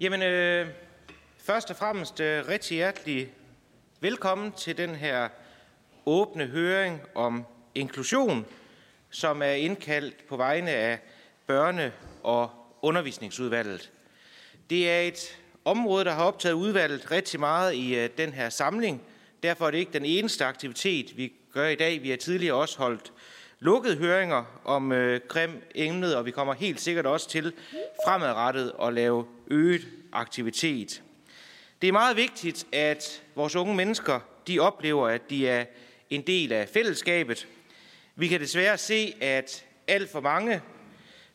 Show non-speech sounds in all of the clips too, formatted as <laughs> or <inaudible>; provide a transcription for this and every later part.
Jamen, øh, først og fremmest øh, rigtig hjertelig velkommen til den her åbne høring om inklusion, som er indkaldt på vegne af børne- og undervisningsudvalget. Det er et område, der har optaget udvalget rigtig meget i øh, den her samling. Derfor er det ikke den eneste aktivitet, vi gør i dag. Vi har tidligere også holdt lukkede høringer om øh, grim emnet, og vi kommer helt sikkert også til fremadrettet at lave øget aktivitet. Det er meget vigtigt, at vores unge mennesker de oplever, at de er en del af fællesskabet. Vi kan desværre se, at alt for mange,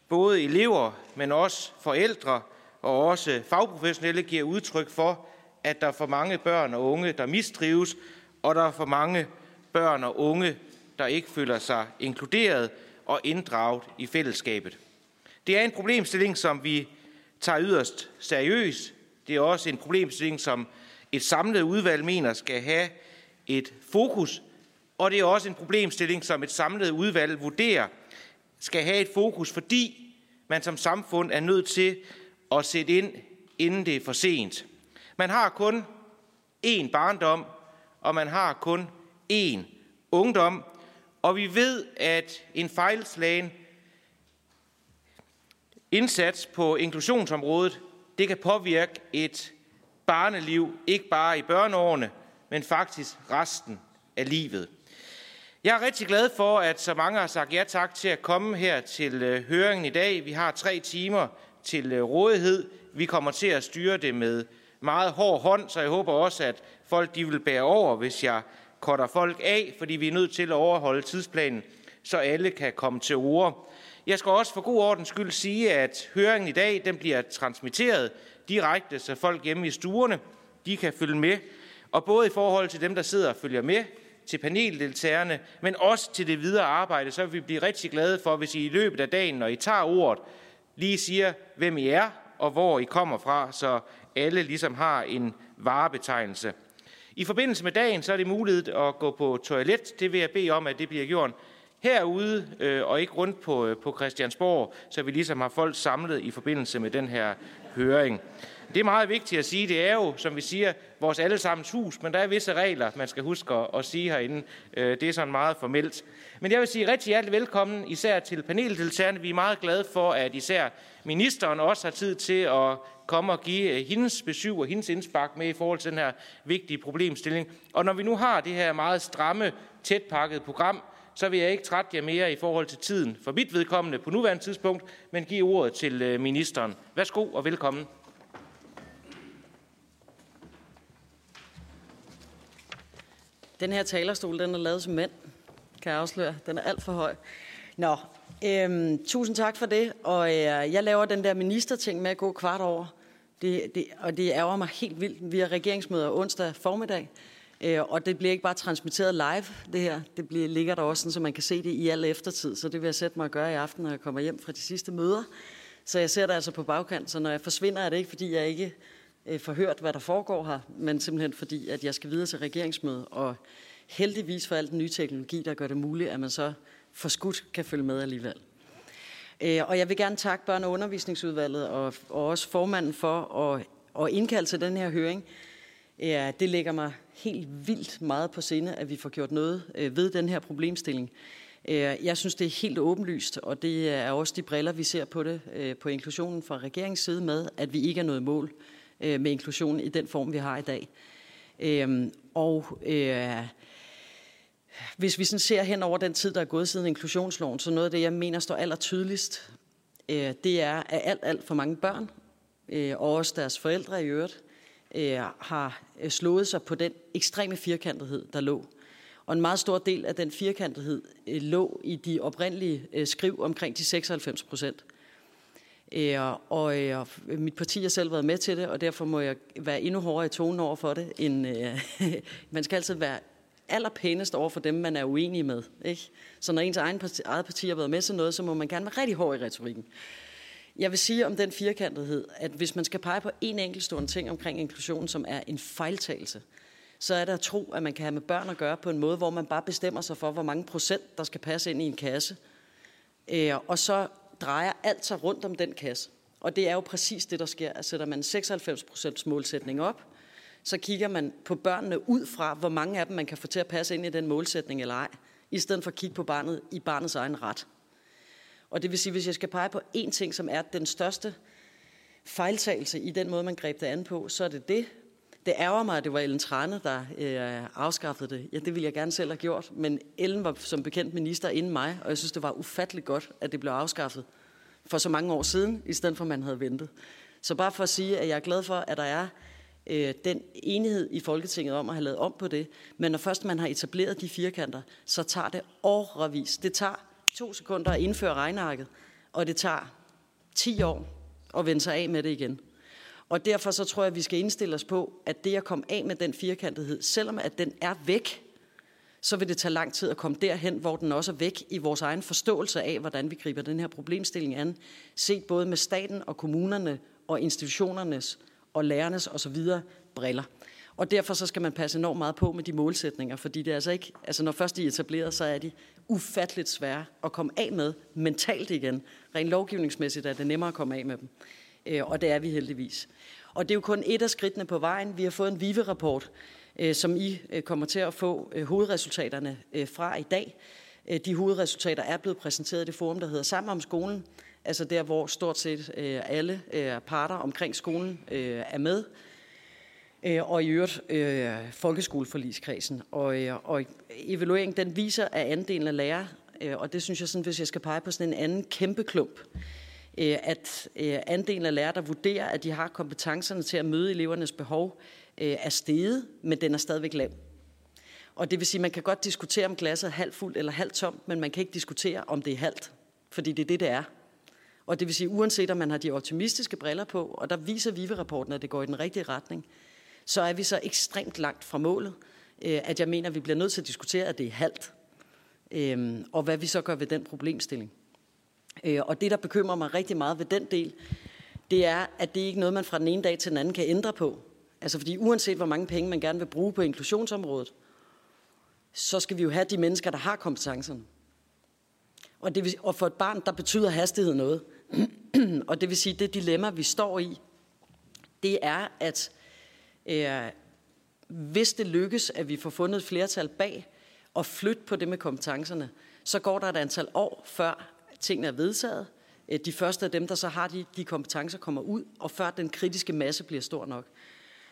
både elever, men også forældre og også fagprofessionelle, giver udtryk for, at der er for mange børn og unge, der mistrives, og der er for mange børn og unge, der ikke føler sig inkluderet og inddraget i fællesskabet. Det er en problemstilling, som vi tager yderst seriøst. Det er også en problemstilling, som et samlet udvalg mener skal have et fokus, og det er også en problemstilling, som et samlet udvalg vurderer skal have et fokus, fordi man som samfund er nødt til at sætte ind, inden det er for sent. Man har kun én barndom, og man har kun én ungdom, og vi ved, at en fejlslagen indsats på inklusionsområdet, det kan påvirke et barneliv, ikke bare i børneårene, men faktisk resten af livet. Jeg er rigtig glad for, at så mange har sagt ja tak til at komme her til øh, høringen i dag. Vi har tre timer til øh, rådighed. Vi kommer til at styre det med meget hård hånd, så jeg håber også, at folk de vil bære over, hvis jeg korter folk af, fordi vi er nødt til at overholde tidsplanen, så alle kan komme til ord. Jeg skal også for god ordens skyld sige, at høringen i dag den bliver transmitteret direkte, så folk hjemme i stuerne de kan følge med. Og både i forhold til dem, der sidder og følger med, til paneldeltagerne, men også til det videre arbejde, så vil vi blive rigtig glade for, hvis I i løbet af dagen, når I tager ordet, lige siger, hvem I er og hvor I kommer fra, så alle ligesom har en varebetegnelse. I forbindelse med dagen, så er det muligt at gå på toilet. Det vil jeg bede om, at det bliver gjort herude øh, og ikke rundt på, øh, på Christiansborg, så vi ligesom har folk samlet i forbindelse med den her høring. Det er meget vigtigt at sige. Det er jo, som vi siger, vores allesammens hus, men der er visse regler, man skal huske at sige herinde. Øh, det er sådan meget formelt. Men jeg vil sige rigtig hjertelig velkommen, især til paneldeltagerne. Vi er meget glade for, at især ministeren også har tid til at komme og give øh, hendes besøg og hendes indspark med i forhold til den her vigtige problemstilling. Og når vi nu har det her meget stramme, tætpakket program, så vil jeg ikke trætte jer mere i forhold til tiden for mit vedkommende på nuværende tidspunkt, men give ordet til øh, ministeren. Værsgo og velkommen. Den her talerstol, den er lavet som mand, kan jeg afsløre. Den er alt for høj. Nå, øhm, tusind tak for det. Og øh, jeg laver den der ministerting med at gå kvart over. Det, det, og det ærger mig helt vildt. Vi har regeringsmøder onsdag formiddag. Øh, og det bliver ikke bare transmitteret live, det her. Det bliver, ligger der også, sådan, så man kan se det i al eftertid. Så det vil jeg sætte mig at gøre i aften, når jeg kommer hjem fra de sidste møder. Så jeg ser det altså på bagkant. Så når jeg forsvinder, er det ikke, fordi jeg ikke øh, får hørt, hvad der foregår her, men simpelthen fordi, at jeg skal videre til regeringsmødet. Og heldigvis for al den nye teknologi, der gør det muligt, at man så forskudt kan følge med alligevel. Øh, og jeg vil gerne takke børne- og undervisningsudvalget og, og også formanden for at, at indkalde til den her høring. Ja, det ligger mig helt vildt meget på sinde, at vi får gjort noget øh, ved den her problemstilling. Øh, jeg synes, det er helt åbenlyst, og det er også de briller, vi ser på det øh, på inklusionen fra regeringens side med, at vi ikke er nået mål med inklusionen i den form, vi har i dag. Og hvis vi sådan ser hen over den tid, der er gået siden inklusionsloven, så noget af det, jeg mener står aller tydeligst, det er, at alt, alt for mange børn, og også deres forældre i øvrigt, øh, har øh, slået sig på den ekstreme firkantethed, der lå. Og en meget stor del af den firkantethed øh, lå i de oprindelige øh, skriv omkring de 96 procent. Øh, og øh, mit parti har selv været med til det, og derfor må jeg være endnu hårdere i tonen over for det. End, øh, <laughs> man skal altid være allerpænest over for dem, man er uenig med. Ikke? Så når ens egen parti, eget parti har været med til noget, så må man gerne være rigtig hård i retorikken. Jeg vil sige om den firkantethed, at hvis man skal pege på en enkeltstående ting omkring inklusion, som er en fejltagelse, så er det at tro, at man kan have med børn at gøre på en måde, hvor man bare bestemmer sig for, hvor mange procent, der skal passe ind i en kasse. Øh, og så drejer alt sig rundt om den kasse. Og det er jo præcis det, der sker. At sætter man 96% målsætning op, så kigger man på børnene ud fra, hvor mange af dem man kan få til at passe ind i den målsætning eller ej, i stedet for at kigge på barnet i barnets egen ret. Og det vil sige, hvis jeg skal pege på én ting, som er den største fejltagelse i den måde, man greb det an på, så er det det. Det ærger mig, at det var Ellen Trane, der øh, afskaffede det. Ja, det ville jeg gerne selv have gjort, men Ellen var som bekendt minister inden mig, og jeg synes, det var ufatteligt godt, at det blev afskaffet for så mange år siden, i stedet for, at man havde ventet. Så bare for at sige, at jeg er glad for, at der er øh, den enighed i Folketinget om at have lavet om på det. Men når først man har etableret de firkanter, så tager det årvis. Det tager to sekunder at indføre regnarket, og det tager 10 år at vende sig af med det igen. Og derfor så tror jeg, at vi skal indstille os på, at det at komme af med den firkantethed, selvom at den er væk, så vil det tage lang tid at komme derhen, hvor den også er væk i vores egen forståelse af, hvordan vi griber den her problemstilling an, set både med staten og kommunerne og institutionernes og lærernes osv. briller. Og derfor så skal man passe enormt meget på med de målsætninger, fordi det er altså ikke, altså når først de er etableret, så er de ufatteligt svære at komme af med mentalt igen. Rent lovgivningsmæssigt er det nemmere at komme af med dem. Øh, og det er vi heldigvis. Og det er jo kun et af skridtene på vejen. Vi har fået en VIVE-rapport, øh, som I øh, kommer til at få hovedresultaterne fra i dag. De hovedresultater er blevet præsenteret i det forum, der hedder Sammen om skolen, altså der, hvor stort set alle parter omkring skolen er med, Øh, og i øvrigt øh, folkeskoleforligskredsen. Og, øh, og evalueringen den viser, at andelen af lærere, og det synes jeg, sådan, hvis jeg skal pege på sådan en anden kæmpe klump, Øh, at øh, andelen af lærere, der vurderer, at de har kompetencerne til at møde elevernes behov, øh, er steget, men den er stadigvæk lav. Og det vil sige, at man kan godt diskutere, om glasset er halvt fuldt eller halvt tomt, men man kan ikke diskutere, om det er halvt, fordi det er det, det er. Og det vil sige, uanset om man har de optimistiske briller på, og der viser VIVE-rapporten, at det går i den rigtige retning, så er vi så ekstremt langt fra målet, øh, at jeg mener, at vi bliver nødt til at diskutere, at det er halvt, øhm, og hvad vi så gør ved den problemstilling. Øh, og det, der bekymrer mig rigtig meget ved den del, det er, at det ikke er noget, man fra den ene dag til den anden kan ændre på. Altså fordi uanset hvor mange penge man gerne vil bruge på inklusionsområdet, så skal vi jo have de mennesker, der har kompetencerne. Og, det vil, og for et barn, der betyder hastighed noget. <clears throat> og det vil sige, det dilemma, vi står i, det er, at øh, Øh, hvis det lykkes, at vi får fundet et flertal bag og flytte på det med kompetencerne, så går der et antal år, før tingene er vedtaget. Øh, de første af dem, der så har de, de kompetencer, kommer ud, og før den kritiske masse bliver stor nok.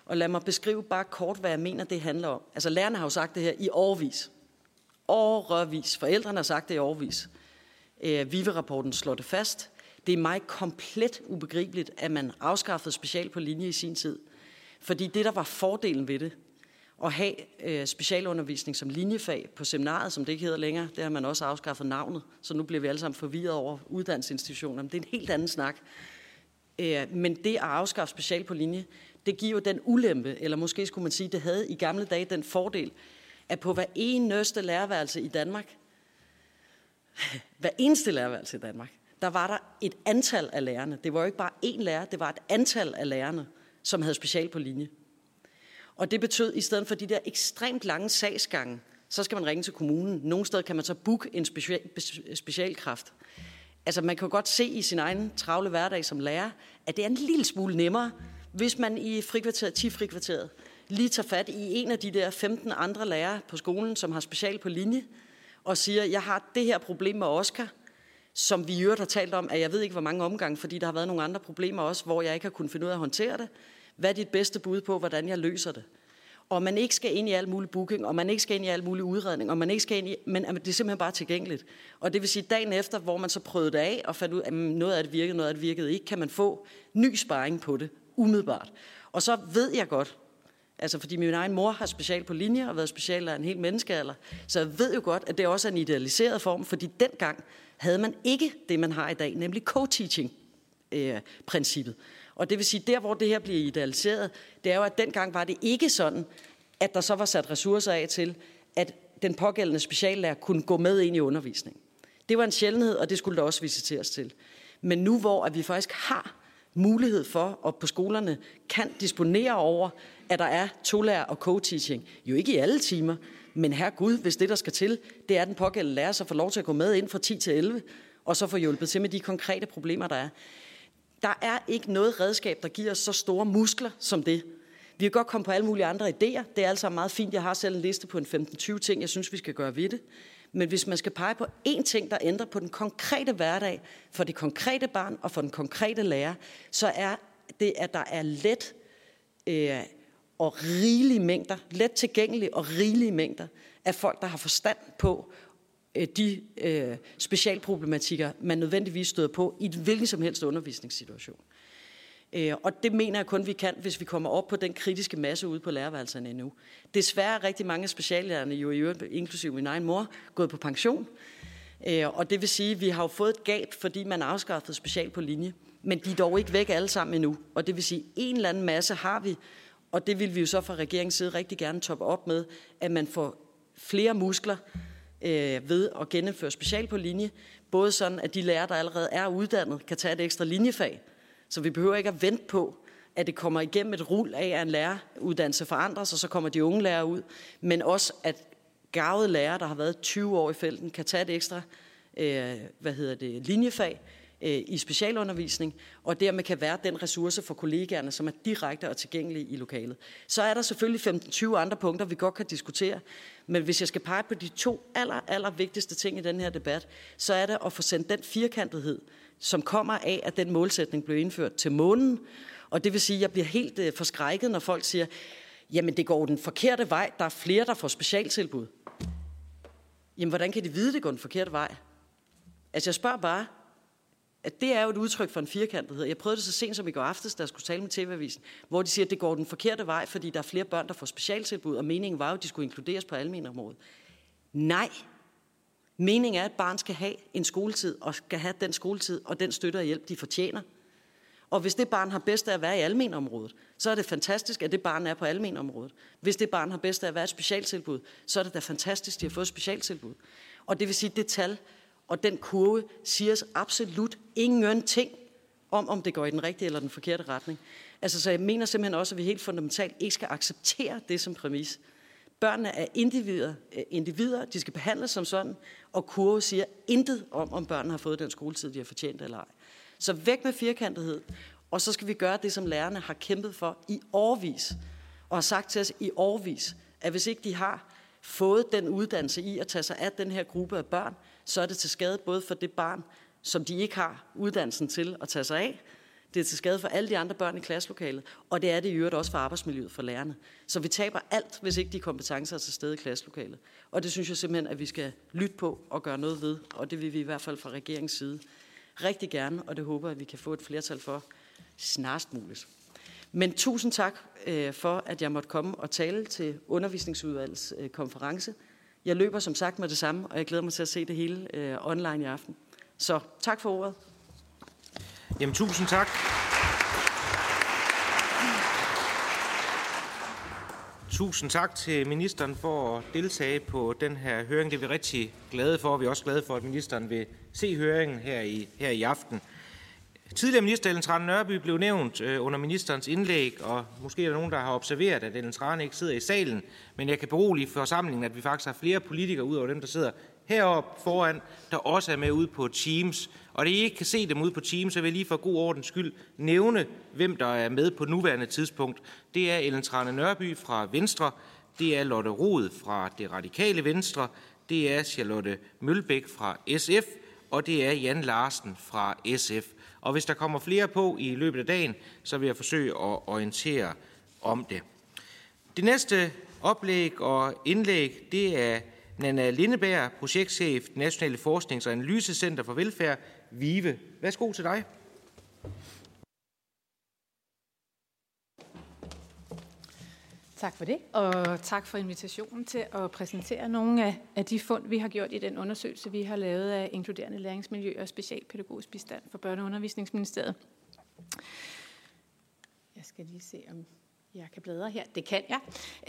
Og lad mig beskrive bare kort, hvad jeg mener, det handler om. Altså lærerne har jo sagt det her i årvis. Årvis. Forældrene har sagt det i årvis. Øh, Vive-rapporten slår det fast. Det er mig komplet ubegribeligt, at man afskaffede special på linje i sin tid. Fordi det, der var fordelen ved det, at have øh, specialundervisning som linjefag på seminaret, som det ikke hedder længere. Det har man også afskaffet navnet, så nu bliver vi alle sammen forvirret over uddannelsesinstitutioner. Men det er en helt anden snak. Øh, men det at afskaffe special på linje, det giver jo den ulempe, eller måske skulle man sige, det havde i gamle dage den fordel, at på hver eneste lærerværelse i Danmark, <laughs> hver eneste lærerværelse i Danmark, der var der et antal af lærerne. Det var jo ikke bare én lærer, det var et antal af lærerne, som havde special på linje. Og det betød, at i stedet for de der ekstremt lange sagsgange, så skal man ringe til kommunen. Nogle steder kan man så booke en special, specialkraft. Altså man kan godt se i sin egen travle hverdag som lærer, at det er en lille smule nemmere, hvis man i frikvarteret, 10 frikvarteret, lige tager fat i en af de der 15 andre lærere på skolen, som har special på linje, og siger, jeg har det her problem med Oscar, som vi i øvrigt har talt om, at jeg ved ikke, hvor mange omgange, fordi der har været nogle andre problemer også, hvor jeg ikke har kunnet finde ud af at håndtere det. Hvad er dit bedste bud på, hvordan jeg løser det? Og man ikke skal ind i alt mulig booking, og man ikke skal ind i alt mulig udredning, og man ikke skal ind i, men det er simpelthen bare tilgængeligt. Og det vil sige, dagen efter, hvor man så prøvede det af, og fandt ud af, at noget af det virkede, noget af det virkede ikke, kan man få ny sparring på det, umiddelbart. Og så ved jeg godt, altså fordi min egen mor har special på linje, og været special af en hel menneskealder, så jeg ved jo godt, at det også er en idealiseret form, fordi dengang havde man ikke det, man har i dag, nemlig co-teaching-princippet. Øh, og det vil sige, der hvor det her bliver idealiseret, det er jo, at dengang var det ikke sådan, at der så var sat ressourcer af til, at den pågældende speciallærer kunne gå med ind i undervisningen. Det var en sjældenhed, og det skulle der også visiteres til. Men nu hvor at vi faktisk har mulighed for, og på skolerne kan disponere over, at der er tolærer og co-teaching, jo ikke i alle timer, men her Gud, hvis det der skal til, det er, at den pågældende lærer så får lov til at gå med ind fra 10 til 11, og så få hjulpet til med de konkrete problemer, der er der er ikke noget redskab, der giver os så store muskler som det. Vi kan godt komme på alle mulige andre idéer. Det er altså meget fint. Jeg har selv en liste på en 15-20 ting, jeg synes, vi skal gøre ved det. Men hvis man skal pege på én ting, der ændrer på den konkrete hverdag for det konkrete barn og for den konkrete lærer, så er det, at der er let øh, og rigelige mængder, let tilgængelige og rigelige mængder af folk, der har forstand på Øh, de øh, specialproblematikker, man nødvendigvis støder på i hvilken som helst undervisningssituation. Øh, og det mener jeg kun, vi kan, hvis vi kommer op på den kritiske masse ude på lærerværelserne endnu. Desværre er rigtig mange af speciallærerne, jo i øvrigt, inklusive min egen mor, gået på pension. Øh, og det vil sige, at vi har jo fået et gab, fordi man afskaffede special på linje. Men de er dog ikke væk alle sammen endnu. Og det vil sige, at en eller anden masse har vi, og det vil vi jo så fra regeringens side rigtig gerne toppe op med, at man får flere muskler øh, ved at gennemføre special på linje. Både sådan, at de lærere, der allerede er uddannet, kan tage et ekstra linjefag, så vi behøver ikke at vente på, at det kommer igennem et rul af, at en læreruddannelse forandres, og så kommer de unge lærere ud. Men også, at gavede lærere, der har været 20 år i felten, kan tage et ekstra øh, hvad hedder det, linjefag Øh, i specialundervisning, og dermed kan være den ressource for kollegaerne, som er direkte og tilgængelige i lokalet. Så er der selvfølgelig 15-20 andre punkter, vi godt kan diskutere, men hvis jeg skal pege på de to aller, aller vigtigste ting i den her debat, så er det at få sendt den firkantethed, som kommer af, at den målsætning blev indført til månen. Og det vil sige, at jeg bliver helt øh, forskrækket, når folk siger, jamen det går den forkerte vej, der er flere, der får specialtilbud. Jamen hvordan kan de vide, det går den forkerte vej? Altså jeg spørger bare, at det er jo et udtryk for en firkantethed. Jeg prøvede det så sent som i går aftes, da jeg skulle tale med TV-avisen, hvor de siger, at det går den forkerte vej, fordi der er flere børn, der får specialtilbud, og meningen var jo, at de skulle inkluderes på almenområdet. Nej, Meningen er, at barn skal have en skoletid, og skal have den skoletid og den støtte og hjælp, de fortjener. Og hvis det barn har bedst af at være i almenområdet, så er det fantastisk, at det barn er på almenområdet. Hvis det barn har bedst af at være et specialtilbud, så er det da fantastisk, at de har fået et specialtilbud. Og det vil sige, at det tal og den kurve siger os absolut ingenting om, om det går i den rigtige eller den forkerte retning. Altså, så jeg mener simpelthen også, at vi helt fundamentalt ikke skal acceptere det som præmis. Børnene er individer, øh, individer, de skal behandles som sådan, og kurve siger intet om, om børnene har fået den skoletid, de har fortjent eller ej. Så væk med firkantethed, og så skal vi gøre det, som lærerne har kæmpet for i årvis, og har sagt til os i årvis, at hvis ikke de har fået den uddannelse i at tage sig af den her gruppe af børn, så er det til skade både for det barn, som de ikke har uddannelsen til at tage sig af, det er til skade for alle de andre børn i klasselokalet, og det er det i øvrigt også for arbejdsmiljøet for lærerne. Så vi taber alt, hvis ikke de kompetencer er til stede i klasselokalet. Og det synes jeg simpelthen, at vi skal lytte på og gøre noget ved, og det vil vi i hvert fald fra regeringens side rigtig gerne, og det håber jeg, at vi kan få et flertal for snarest muligt. Men tusind tak øh, for, at jeg måtte komme og tale til undervisningsudvalgets øh, konference. Jeg løber som sagt med det samme, og jeg glæder mig til at se det hele øh, online i aften. Så tak for ordet. Jamen, tusind tak. Tusind tak til ministeren for at deltage på den her høring. Det er vi rigtig glade for. og Vi er også glade for, at ministeren vil se høringen her i, her i aften. Tidligere minister Ellen Trane Nørby blev nævnt øh, under ministerens indlæg, og måske er der nogen, der har observeret, at Ellen Trane ikke sidder i salen, men jeg kan berolige forsamlingen, at vi faktisk har flere politikere ud over dem, der sidder heroppe foran, der også er med ude på Teams. Og det I ikke kan se dem ude på Teams, så vil jeg lige for god ordens skyld nævne, hvem der er med på nuværende tidspunkt. Det er Ellen Trane Nørby fra Venstre, det er Lotte Rod fra det radikale Venstre, det er Charlotte Mølbæk fra SF, og det er Jan Larsen fra SF. Og hvis der kommer flere på i løbet af dagen, så vil jeg forsøge at orientere om det. Det næste oplæg og indlæg, det er Nana Lindeberg, projektchef, Nationale Forsknings- og Analysecenter for Velfærd, VIVE. Værsgo til dig. Tak for det, og tak for invitationen til at præsentere nogle af, af de fund, vi har gjort i den undersøgelse, vi har lavet af inkluderende læringsmiljø og specialpædagogisk bistand for Børne- og Undervisningsministeriet. Jeg skal lige se, om jeg kan bladre her. Det kan jeg.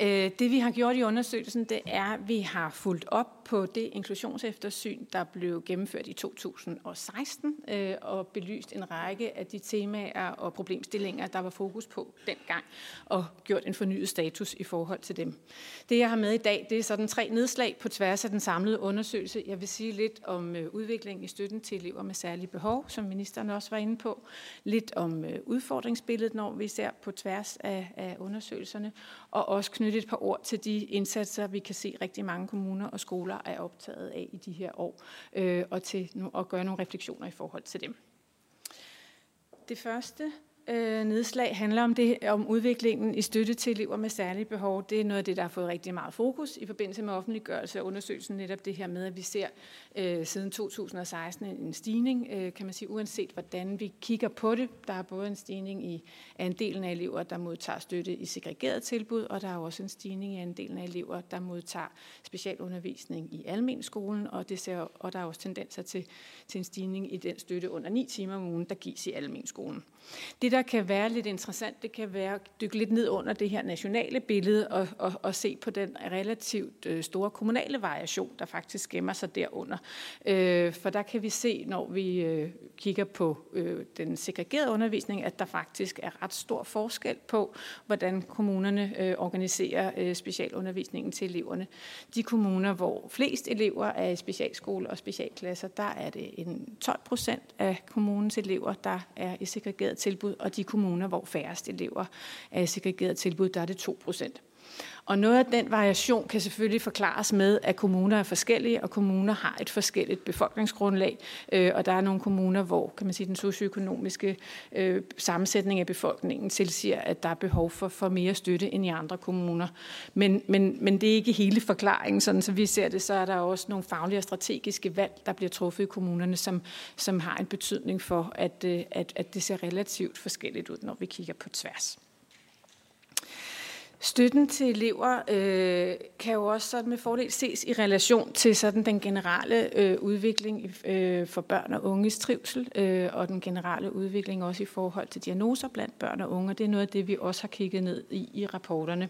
Øh, det vi har gjort i undersøgelsen, det er, at vi har fulgt op på det inklusionseftersyn, der blev gennemført i 2016 øh, og belyst en række af de temaer og problemstillinger, der var fokus på dengang, og gjort en fornyet status i forhold til dem. Det jeg har med i dag, det er sådan tre nedslag på tværs af den samlede undersøgelse. Jeg vil sige lidt om øh, udviklingen i støtten til elever med særlige behov, som ministeren også var inde på. Lidt om udfordringsbilledet, når vi ser på tværs af, af undersøgelserne, og også knytte et par ord til de indsatser, vi kan se rigtig mange kommuner og skoler er optaget af i de her år, øh, og til at gøre nogle refleksioner i forhold til dem. Det første, øh, nedslag handler om, det, om udviklingen i støtte til elever med særlige behov. Det er noget af det, der har fået rigtig meget fokus i forbindelse med offentliggørelse og undersøgelsen. Netop det her med, at vi ser øh, siden 2016 en, stigning, øh, kan man sige, uanset hvordan vi kigger på det. Der er både en stigning i andelen af elever, der modtager støtte i segregeret tilbud, og der er også en stigning i andelen af elever, der modtager specialundervisning i almen skolen, og, det ser, og der er også tendenser til, til en stigning i den støtte under 9 timer om ugen, der gives i almen skolen. Det, der kan være lidt interessant, det kan være at dykke lidt ned under det her nationale billede og, og, og se på den relativt øh, store kommunale variation, der faktisk gemmer sig derunder. Øh, for der kan vi se, når vi øh, kigger på øh, den segregerede undervisning, at der faktisk er ret stor forskel på, hvordan kommunerne øh, organiserer øh, specialundervisningen til eleverne. De kommuner, hvor flest elever er i specialskole og specialklasser, der er det en 12 procent af kommunens elever, der er i segregeret tilbud, og de kommuner, hvor færrest elever øh, er segregeret tilbud, der er det 2 procent. Og noget af den variation kan selvfølgelig forklares med, at kommuner er forskellige, og kommuner har et forskelligt befolkningsgrundlag. Øh, og der er nogle kommuner, hvor kan man sige, den socioøkonomiske øh, sammensætning af befolkningen tilsiger, at der er behov for, for mere støtte end i andre kommuner. Men, men, men det er ikke hele forklaringen. Sådan, så vi ser det, så er der også nogle faglige og strategiske valg, der bliver truffet i kommunerne, som, som har en betydning for, at, øh, at, at det ser relativt forskelligt ud, når vi kigger på tværs. Støtten til elever øh, kan jo også sådan med fordel ses i relation til sådan den generelle øh, udvikling øh, for børn og unges trivsel, øh, og den generelle udvikling også i forhold til diagnoser blandt børn og unge. Det er noget af det, vi også har kigget ned i i rapporterne.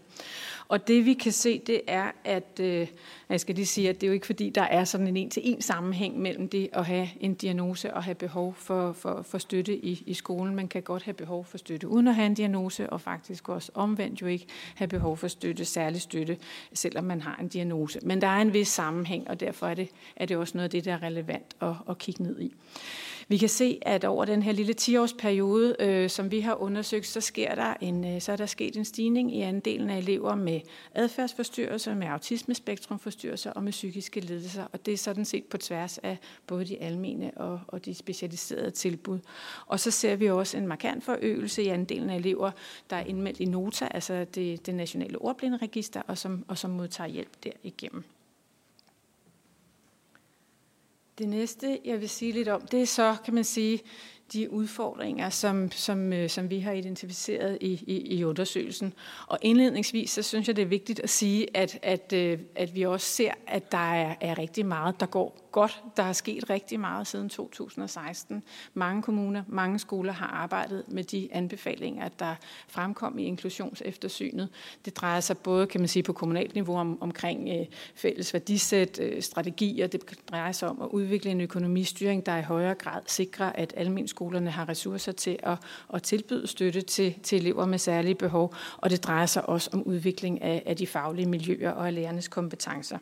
Og det vi kan se, det er, at øh, jeg skal lige sige, at det er jo ikke fordi, der er sådan en en-til-en sammenhæng mellem det at have en diagnose og have behov for, for, for støtte i, i skolen. Man kan godt have behov for støtte uden at have en diagnose, og faktisk også omvendt jo ikke have behov for støtte, særlig støtte, selvom man har en diagnose. Men der er en vis sammenhæng, og derfor er det, er det også noget af det, der er relevant at, at kigge ned i. Vi kan se, at over den her lille 10-årsperiode, øh, som vi har undersøgt, så, sker der en, øh, så er der sket en stigning i andelen af elever med adfærdsforstyrrelser, med autismespektrumforstyrrelser og med psykiske lidelser. Og det er sådan set på tværs af både de almene og, og de specialiserede tilbud. Og så ser vi også en markant forøgelse i andelen af elever, der er indmeldt i NOTA, altså det, det nationale ordblinderegister, og som, og som modtager hjælp derigennem. Det næste, jeg vil sige lidt om, det er så, kan man sige, de udfordringer, som, som, øh, som vi har identificeret i, i, i undersøgelsen. Og indledningsvis, så synes jeg, det er vigtigt at sige, at, at, øh, at vi også ser, at der er, er rigtig meget, der går godt. Der er sket rigtig meget siden 2016. Mange kommuner, mange skoler har arbejdet med de anbefalinger, der fremkom i inklusionseftersynet. Det drejer sig både, kan man sige, på kommunalt niveau om, omkring øh, fælles værdisæt, øh, strategier. Det drejer sig om at udvikle en økonomistyring, der i højere grad sikrer, at skolerne har ressourcer til at, at tilbyde støtte til, til elever med særlige behov. Og det drejer sig også om udvikling af, af de faglige miljøer og af lærernes kompetencer.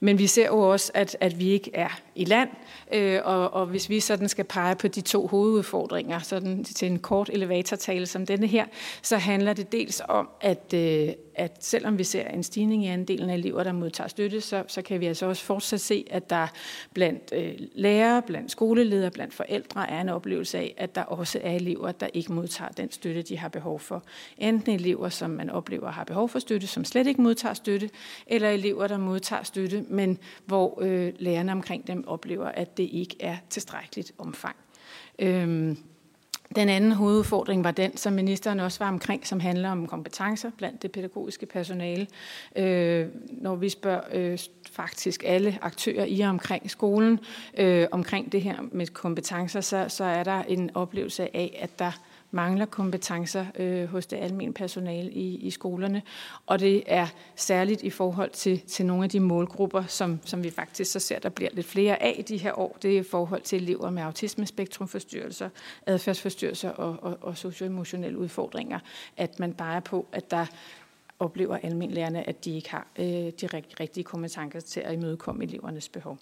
Men vi ser jo også, at, at vi ikke er i land, øh, og, og hvis vi sådan skal pege på de to hovedudfordringer sådan til en kort elevatortale som denne her, så handler det dels om, at, øh, at selvom vi ser en stigning i andelen af elever, der modtager støtte, så, så kan vi altså også fortsat se, at der blandt øh, lærere, blandt skoleledere, blandt forældre er en oplevelse af, at der også er elever, der ikke modtager den støtte, de har behov for. Enten elever, som man oplever har behov for støtte, som slet ikke modtager støtte, eller elever, der modtager støtte, men hvor øh, lærerne omkring dem oplever, at det ikke er tilstrækkeligt omfang. Øhm, den anden hovedudfordring var den, som ministeren også var omkring, som handler om kompetencer blandt det pædagogiske personale. Øh, når vi spørger øh, faktisk alle aktører i og omkring skolen øh, omkring det her med kompetencer, så, så er der en oplevelse af, at der mangler kompetencer øh, hos det almindelige personale i, i skolerne. Og det er særligt i forhold til, til nogle af de målgrupper, som, som vi faktisk så ser, der bliver lidt flere af de her år. Det er i forhold til elever med autismespektrumforstyrrelser, adfærdsforstyrrelser og, og, og socioemotionelle udfordringer. At man bare på, at der oplever almindeligerne, at de ikke har øh, de rigtige kompetencer til at imødekomme elevernes behov.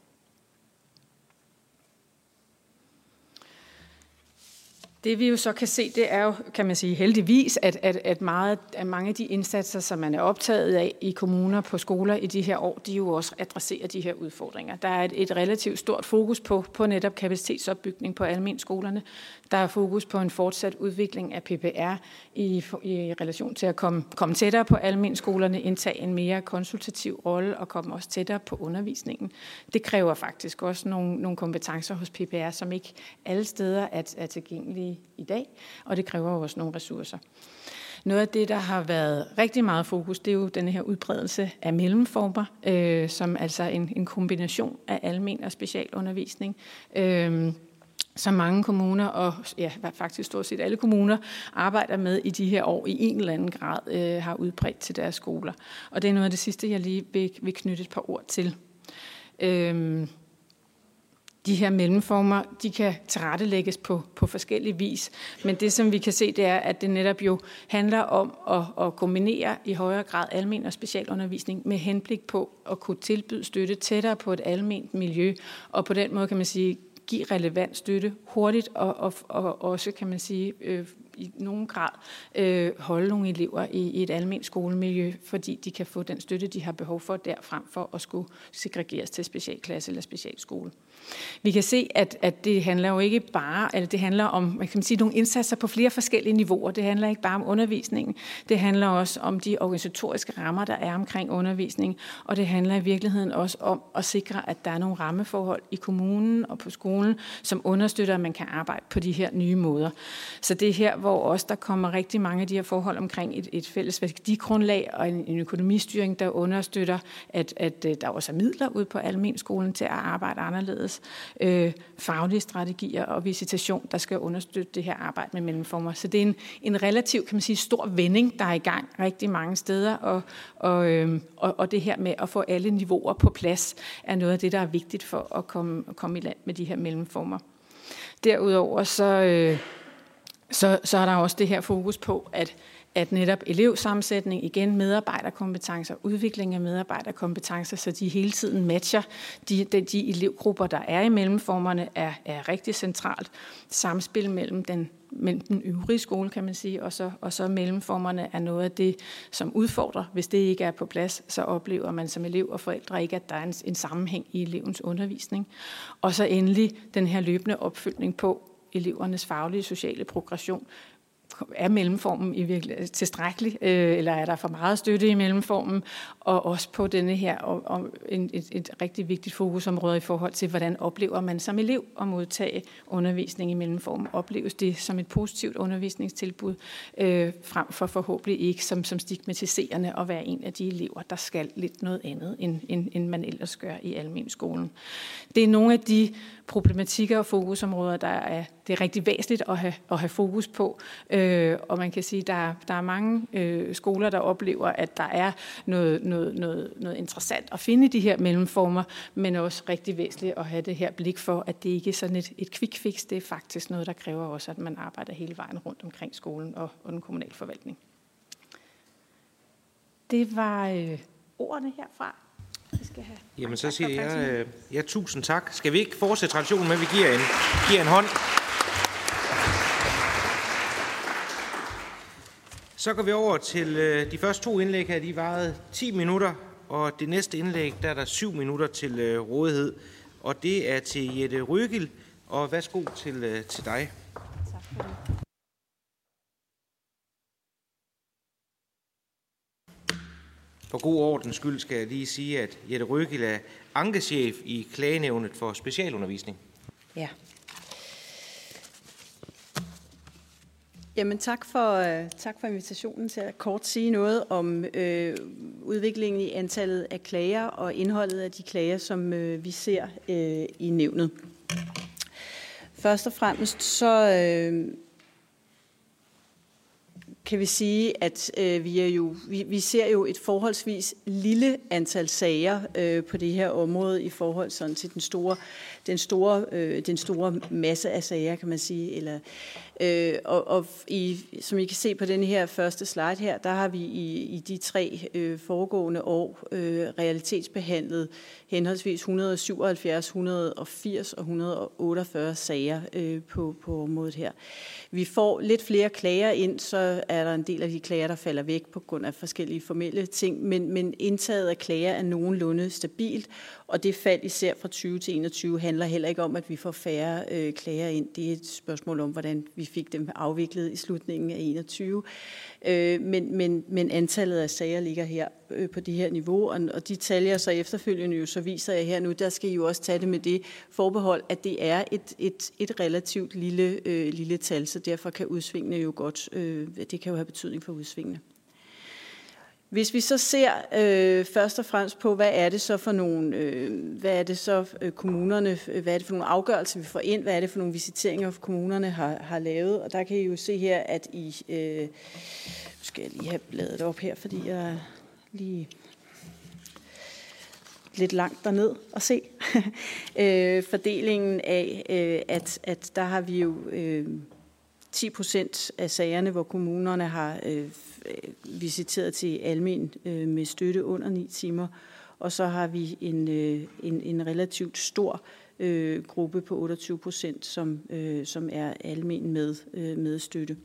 Det vi jo så kan se, det er jo, kan man sige heldigvis, at, at, at, meget, at mange af de indsatser, som man er optaget af i kommuner på skoler i de her år, de jo også adresserer de her udfordringer. Der er et, et relativt stort fokus på, på netop kapacitetsopbygning på almen skolerne. Der er fokus på en fortsat udvikling af PPR i, i relation til at komme, komme tættere på almen skolerne, indtage en mere konsultativ rolle og komme også tættere på undervisningen. Det kræver faktisk også nogle, nogle kompetencer hos PPR, som ikke alle steder er, er tilgængelige i dag, og det kræver også nogle ressourcer. Noget af det, der har været rigtig meget fokus, det er jo den her udbredelse af mellemformer, øh, som altså en, en kombination af almen og specialundervisning. Øh, som mange kommuner, og ja, faktisk stort set alle kommuner, arbejder med i de her år i en eller anden grad øh, har udbredt til deres skoler. Og det er noget af det sidste, jeg lige vil, vil knytte et par ord til. Øhm, de her mellemformer, de kan tilrettelægges på, på forskellige vis. Men det, som vi kan se, det er, at det netop jo handler om at, at kombinere i højere grad almen og specialundervisning med henblik på at kunne tilbyde støtte tættere på et alment miljø, og på den måde kan man sige, give relevant støtte hurtigt og, og, og også, kan man sige, øh, i nogen grad øh, holde nogle elever i, i et almindeligt skolemiljø, fordi de kan få den støtte, de har behov for der, frem for at skulle segregeres til specialklasse eller specialskole. Vi kan se, at, at det handler jo ikke bare, eller det handler om man kan sige, nogle indsatser på flere forskellige niveauer. Det handler ikke bare om undervisningen. Det handler også om de organisatoriske rammer, der er omkring undervisning. Og det handler i virkeligheden også om at sikre, at der er nogle rammeforhold i kommunen og på skolen, som understøtter, at man kan arbejde på de her nye måder. Så det er her, hvor også der kommer rigtig mange af de her forhold omkring et, et fælles værdigrundlag og en, en økonomistyring, der understøtter, at, at øh, der også er midler ud på almenskolen til at arbejde anderledes. Øh, faglige strategier og visitation, der skal understøtte det her arbejde med mellemformer. Så det er en, en relativ, kan man sige, stor vending, der er i gang rigtig mange steder, og, og, øh, og, og det her med at få alle niveauer på plads, er noget af det, der er vigtigt for at komme, at komme i land med de her mellemformer. Derudover så, øh, så, så er der også det her fokus på, at, at netop elevsammensætning, igen medarbejderkompetencer, udvikling af medarbejderkompetencer, så de hele tiden matcher de, de, de elevgrupper, der er i mellemformerne, er, er rigtig centralt. Samspil mellem den, mellem den øvrige skole, kan man sige, og så, og så mellemformerne er noget af det, som udfordrer. Hvis det ikke er på plads, så oplever man som elev og forældre ikke, at der er en, en sammenhæng i elevens undervisning. Og så endelig den her løbende opfølgning på, elevernes faglige sociale progression. Er mellemformen i virkelig øh, tilstrækkelig, øh, eller er der for meget støtte i mellemformen? Og også på denne her og, og en, et, et rigtig vigtigt fokusområde i forhold til, hvordan oplever man som elev at modtage undervisning i mellemformen? Opleves det som et positivt undervisningstilbud, øh, frem for forhåbentlig ikke som, som stigmatiserende at være en af de elever, der skal lidt noget andet, end, end, end man ellers gør i almen skolen. Det er nogle af de problematikker og fokusområder, der er, det er rigtig væsentligt at have, at have fokus på. Øh, og man kan sige, at der, der er mange øh, skoler, der oplever, at der er noget, noget, noget, noget interessant at finde i de her mellemformer, men også rigtig væsentligt at have det her blik for, at det ikke er sådan et, et quick fix. Det er faktisk noget, der kræver også, at man arbejder hele vejen rundt omkring skolen og, og den kommunale forvaltning. Det var øh, ordene herfra. Skal have Jamen så siger jeg, øh, ja, tusind tak. Skal vi ikke fortsætte traditionen med, at vi giver en, giver en hånd? Så går vi over til øh, de første to indlæg her. De varede 10 minutter, og det næste indlæg, der er der 7 minutter til øh, rådighed. Og det er til Jette Røgel, og værsgo til, øh, til dig. Tak for det. For god ordens skyld skal jeg lige sige, at Jette Røgel er ankechef i klagenævnet for specialundervisning. Ja. Jamen tak for, øh, tak for invitationen til at kort sige noget om øh, udviklingen i antallet af klager og indholdet af de klager, som øh, vi ser øh, i nævnet. Først og fremmest så øh, kan vi sige, at øh, vi, er jo, vi, vi ser jo et forholdsvis lille antal sager øh, på det her område i forhold sådan til den store, den store, øh, den store masse af sager, kan man sige. Eller, øh, og og i, som I kan se på den her første slide her, der har vi i, i de tre øh, foregående år øh, realitetsbehandlet henholdsvis 177, 180 og 148 sager øh, på, på området her. Vi får lidt flere klager ind, så er der en del af de klager, der falder væk på grund af forskellige formelle ting, men, men indtaget af klager er nogenlunde stabilt, og det fald især fra 20 til 21 handler heller ikke om, at vi får færre øh, klager ind. Det er et spørgsmål om, hvordan vi fik dem afviklet i slutningen af 21. Øh, men, men, men antallet af sager ligger her øh, på det her niveau, og, og de tal, jeg så efterfølgende jo så viser jeg her nu, der skal I jo også tage det med det forbehold, at det er et, et, et relativt lille, øh, lille tal, så derfor kan udsvingene jo godt, øh, det kan jo have betydning for udsvingene. Hvis vi så ser øh, først og fremmest på, hvad er det så for nogle, øh, hvad er det så øh, kommunerne, øh, hvad er det for nogle afgørelser, vi får ind, hvad er det for nogle visiteringer, kommunerne har, har lavet, og der kan I jo se her, at I, øh, nu skal jeg lige have bladet op her, fordi jeg lige lidt langt derned og se. <laughs> Øh, fordelingen af, øh, at, at der har vi jo øh, 10 procent af sagerne, hvor kommunerne har øh, Øh, visiteret til almen øh, med støtte under 9 timer, og så har vi en, øh, en, en relativt stor øh, gruppe på 28 procent, som, øh, som er almen med, øh, med støtte,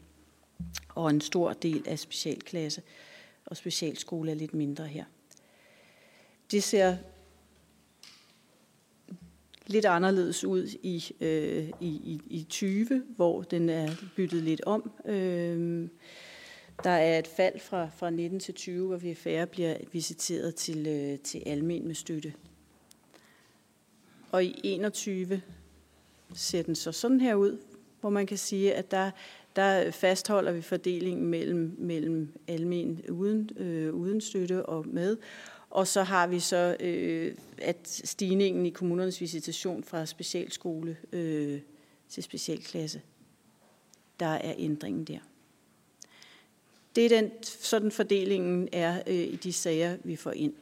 og en stor del af specialklasse, og specialskole er lidt mindre her. Det ser lidt anderledes ud i, øh, i, i, i 20, hvor den er byttet lidt om. Øh, der er et fald fra, fra 19 til 20, hvor vi færre bliver visiteret til, øh, til almen med støtte. Og i 21 ser den så sådan her ud, hvor man kan sige, at der, der fastholder vi fordelingen mellem, mellem almen uden, øh, uden støtte og med, og så har vi så, øh, at stigningen i kommunernes visitation fra specialskole øh, til specialklasse, der er ændringen der. Det er den, sådan fordelingen er øh, i de sager, vi får ind.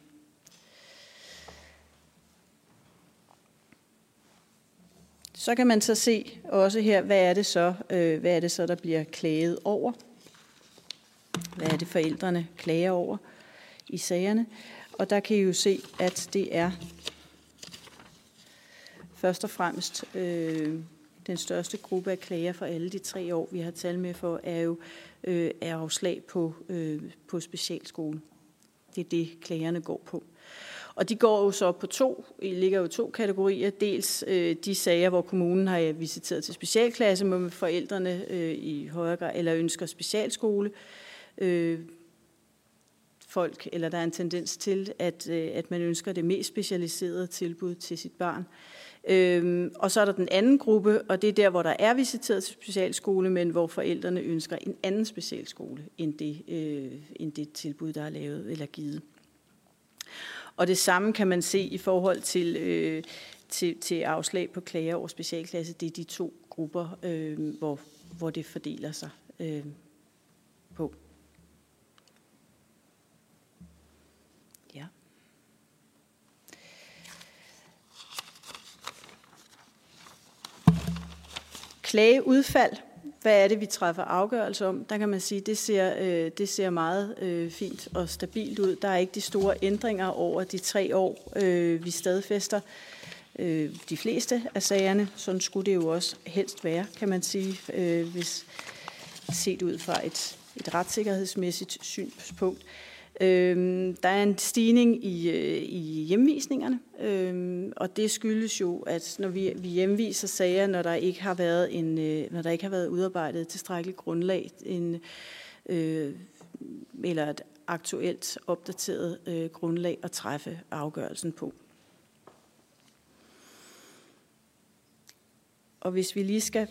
Så kan man så se også her, hvad er det så, øh, hvad er det så der bliver klaget over? Hvad er det forældrene klager over i sagerne? Og der kan I jo se, at det er først og fremmest øh, den største gruppe af klager for alle de tre år, vi har tal med for, er jo øh, er afslag på, øh, på specialskole. Det er det, klagerne går på. Og de går jo så på to, I ligger jo to kategorier. Dels øh, de sager, hvor kommunen har visiteret til specialklasse, med forældrene øh, i højere grad, eller ønsker specialskole. Øh, folk, eller der er en tendens til, at, øh, at man ønsker det mest specialiserede tilbud til sit barn. Øhm, og så er der den anden gruppe, og det er der, hvor der er visiteret til specialskole, men hvor forældrene ønsker en anden specialskole end det, øh, end det tilbud, der er lavet eller givet. Og det samme kan man se i forhold til, øh, til, til afslag på klager over specialklasse. Det er de to grupper, øh, hvor, hvor det fordeler sig øh, på. Klageudfald, hvad er det, vi træffer afgørelse om? Der kan man sige, at det ser, øh, det ser meget øh, fint og stabilt ud. Der er ikke de store ændringer over de tre år, øh, vi stadfæster øh, de fleste af sagerne. Sådan skulle det jo også helst være, kan man sige, øh, hvis set ud fra et, et retssikkerhedsmæssigt synspunkt. Øhm, der er en stigning i, øh, i hjemvisningerne, øhm, og det skyldes jo, at når vi, vi hjemviser sager, når der ikke har været en, øh, når der ikke har været udarbejdet tilstrækkeligt grundlag, en, øh, eller et aktuelt opdateret øh, grundlag at træffe afgørelsen på. Og hvis vi lige skal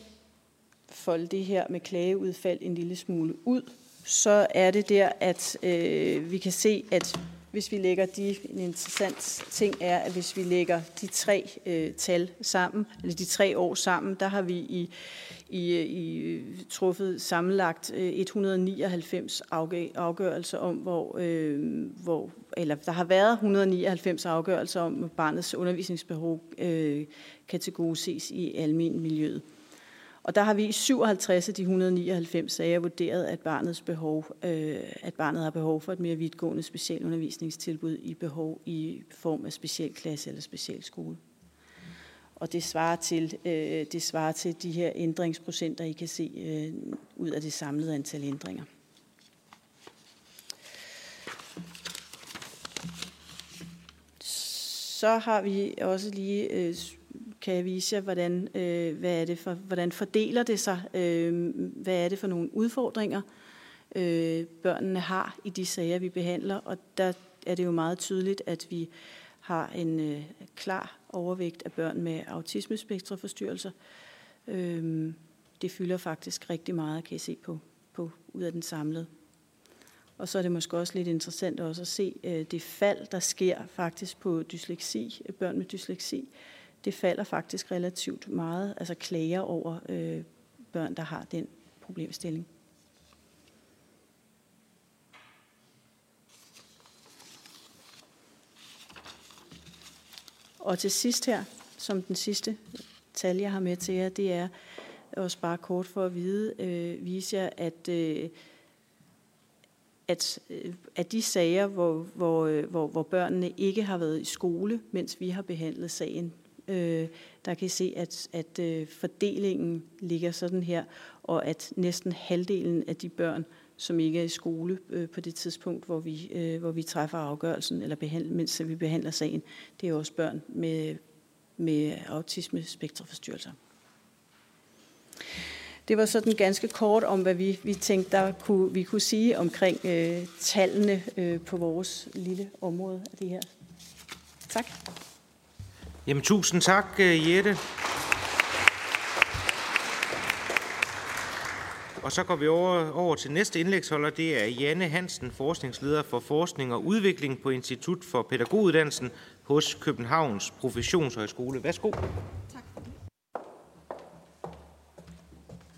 folde det her med klageudfald en lille smule ud, så er det der, at øh, vi kan se, at hvis vi lægger de, en interessant ting er, at hvis vi lægger de tre øh, tal sammen, eller de tre år sammen, der har vi i, i, i truffet sammenlagt 199 øh, afgørelser om, hvor, øh, hvor, eller der har været 199 afgørelser om, at barnets undervisningsbehov øh, kan tilgodeses i almen miljøet. Og der har vi i 57 af de 199 sager vurderet, at, barnets behov, øh, at barnet har behov for et mere vidtgående specialundervisningstilbud i behov i form af specialklasse eller specialskole. Og det svarer til, øh, det svarer til de her ændringsprocenter, I kan se øh, ud af det samlede antal ændringer. Så har vi også lige øh, kan jeg vise jer, hvordan, øh, hvad er det for, hvordan fordeler det sig, øh, hvad er det for nogle udfordringer, øh, børnene har i de sager, vi behandler. Og der er det jo meget tydeligt, at vi har en øh, klar overvægt af børn med autismespektreforstyrrelser. Øh, det fylder faktisk rigtig meget, kan I se på, på ud af den samlede. Og så er det måske også lidt interessant også at se øh, det fald, der sker faktisk på dysleksi, børn med dysleksi det falder faktisk relativt meget, altså klager over øh, børn, der har den problemstilling. Og til sidst her, som den sidste tal, jeg har med til jer, det er også bare kort for at vide, øh, vise jer, at, øh, at, øh, at de sager, hvor, hvor, øh, hvor, hvor børnene ikke har været i skole, mens vi har behandlet sagen, Øh, der kan I se, at, at øh, fordelingen ligger sådan her, og at næsten halvdelen af de børn, som ikke er i skole øh, på det tidspunkt, hvor vi, øh, hvor vi træffer afgørelsen, eller behandler, mens vi behandler sagen, det er også børn med, med autisme-spektraforstyrrelser. Det var sådan ganske kort om, hvad vi, vi tænkte, der kunne, vi kunne sige omkring øh, tallene øh, på vores lille område af det her. Tak. Jamen, tusind tak, øh, Jette. Og så går vi over, over til næste indlægsholder. Det er Janne Hansen, forskningsleder for forskning og udvikling på Institut for Pædagoguddannelsen hos Københavns Professionshøjskole. Værsgo. Tak.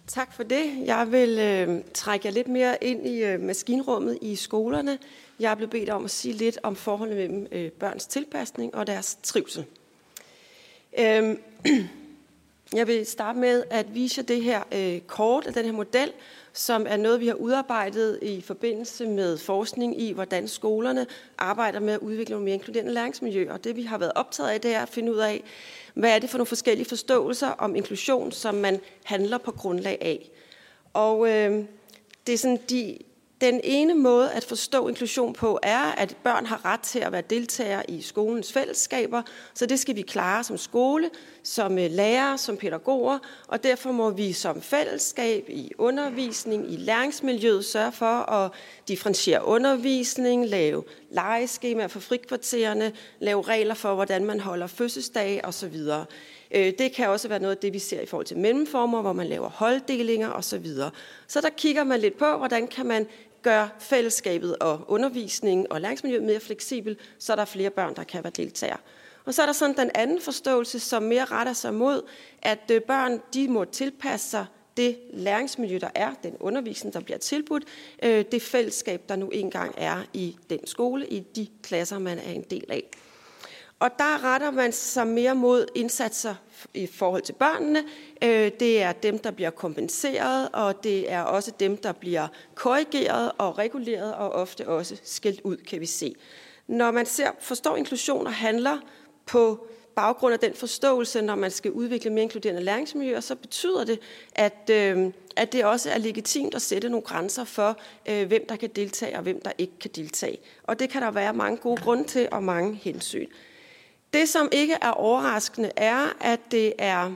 Tak for det. Jeg vil øh, trække jer lidt mere ind i øh, maskinrummet i skolerne. Jeg er blevet bedt om at sige lidt om forholdet mellem øh, børns tilpasning og deres trivsel. Øhm, <clears throat> jeg vil starte med at vise det her øh, kort af den her model, som er noget, vi har udarbejdet i forbindelse med forskning i, hvordan skolerne arbejder med at udvikle nogle mere inkluderende læringsmiljø. Og det, vi har været optaget af, det er at finde ud af, hvad er det for nogle forskellige forståelser om inklusion, som man handler på grundlag af. Og øh, det er sådan de den ene måde at forstå inklusion på er, at børn har ret til at være deltagere i skolens fællesskaber, så det skal vi klare som skole, som øh, lærere, som pædagoger, og derfor må vi som fællesskab i undervisning, i læringsmiljøet sørge for at differentiere undervisning, lave legeskemaer for frikvartererne, lave regler for, hvordan man holder fødselsdage osv. Øh, det kan også være noget af det, vi ser i forhold til mellemformer, hvor man laver holddelinger osv. Så der kigger man lidt på, hvordan kan man gøre fællesskabet og undervisning og læringsmiljøet mere fleksibel, så er der flere børn, der kan være deltagere. Og så er der sådan den anden forståelse, som mere retter sig mod, at øh, børn de må tilpasse sig det læringsmiljø, der er, den undervisning, der bliver tilbudt, øh, det fællesskab, der nu engang er i den skole, i de klasser, man er en del af. Og der retter man sig mere mod indsatser i forhold til børnene. Øh, det er dem, der bliver kompenseret, og det er også dem, der bliver korrigeret og reguleret, og ofte også skilt ud, kan vi se. Når man ser, forstår inklusion og handler på baggrund af den forståelse, når man skal udvikle mere inkluderende læringsmiljøer, så betyder det, at, øh, at det også er legitimt at sætte nogle grænser for, øh, hvem der kan deltage og hvem der ikke kan deltage. Og det kan der være mange gode grunde til og mange hensyn. Det, som ikke er overraskende, er, at det er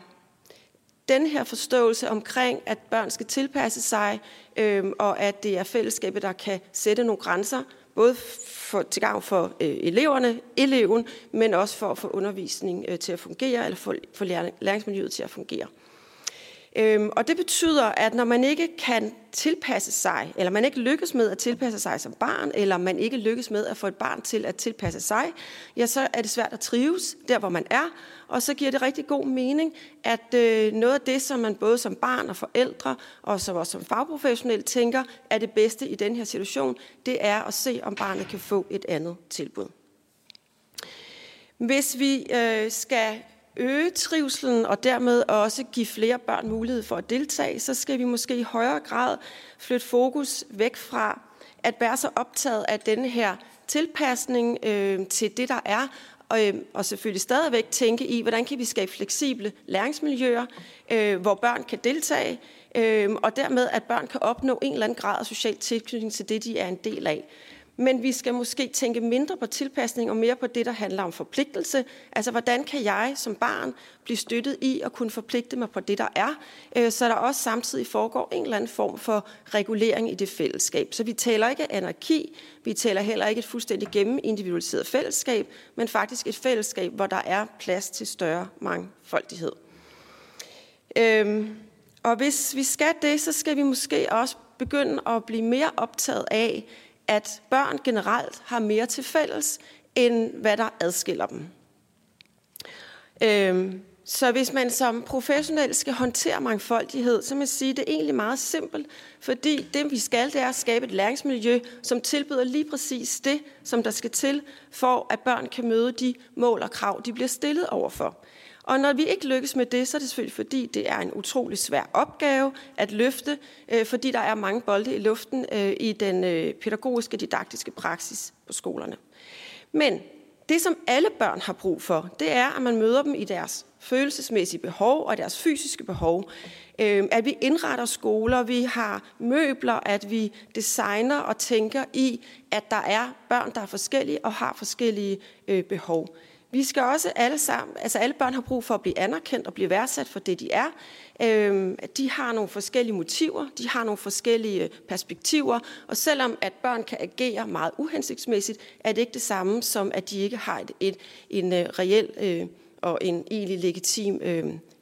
den her forståelse omkring, at børn skal tilpasse sig, øh, og at det er fællesskabet, der kan sætte nogle grænser, både for, til gavn for øh, eleverne, eleven, men også for at få undervisning øh, til at fungere, eller få, for læringsmiljøet til at fungere. Øhm, og det betyder, at når man ikke kan tilpasse sig, eller man ikke lykkes med at tilpasse sig som barn, eller man ikke lykkes med at få et barn til at tilpasse sig, ja, så er det svært at trives der, hvor man er, og så giver det rigtig god mening, at øh, noget af det, som man både som barn og forældre, og så også som fagprofessionel tænker, er det bedste i den her situation, det er at se, om barnet kan få et andet tilbud. Hvis vi øh, skal øge trivselen og dermed også give flere børn mulighed for at deltage, så skal vi måske i højere grad flytte fokus væk fra at være så optaget af den her tilpasning øh, til det, der er, og, øh, og selvfølgelig stadigvæk tænke i, hvordan kan vi skabe fleksible læringsmiljøer, øh, hvor børn kan deltage, øh, og dermed at børn kan opnå en eller anden grad af social tilknytning til det, de er en del af. Men vi skal måske tænke mindre på tilpasning og mere på det, der handler om forpligtelse. Altså, hvordan kan jeg som barn blive støttet i at kunne forpligte mig på det, der er, øh, så der også samtidig foregår en eller anden form for regulering i det fællesskab. Så vi taler ikke anarki, vi taler heller ikke et fuldstændig gennemindividualiseret fællesskab, men faktisk et fællesskab, hvor der er plads til større mangfoldighed. Øhm, og hvis vi skal det, så skal vi måske også begynde at blive mere optaget af, at børn generelt har mere til fælles, end hvad der adskiller dem. Øhm, så hvis man som professionel skal håndtere mangfoldighed, så må man sige, at det er egentlig meget simpelt, fordi det vi skal, det er at skabe et læringsmiljø, som tilbyder lige præcis det, som der skal til, for at børn kan møde de mål og krav, de bliver stillet overfor. Og når vi ikke lykkes med det, så er det selvfølgelig fordi, det er en utrolig svær opgave at løfte, øh, fordi der er mange bolde i luften øh, i den øh, pædagogiske didaktiske praksis på skolerne. Men det, som alle børn har brug for, det er, at man møder dem i deres følelsesmæssige behov og deres fysiske behov. Øh, at vi indretter skoler, vi har møbler, at vi designer og tænker i, at der er børn, der er forskellige og har forskellige øh, behov. Vi skal også alle sammen, altså alle børn har brug for at blive anerkendt og blive værdsat for det, de er. Øhm, de har nogle forskellige motiver, de har nogle forskellige øh, perspektiver, og selvom at børn kan agere meget uhensigtsmæssigt, er det ikke det samme som, at de ikke har et, et en uh, reel uh, og en egentlig legitim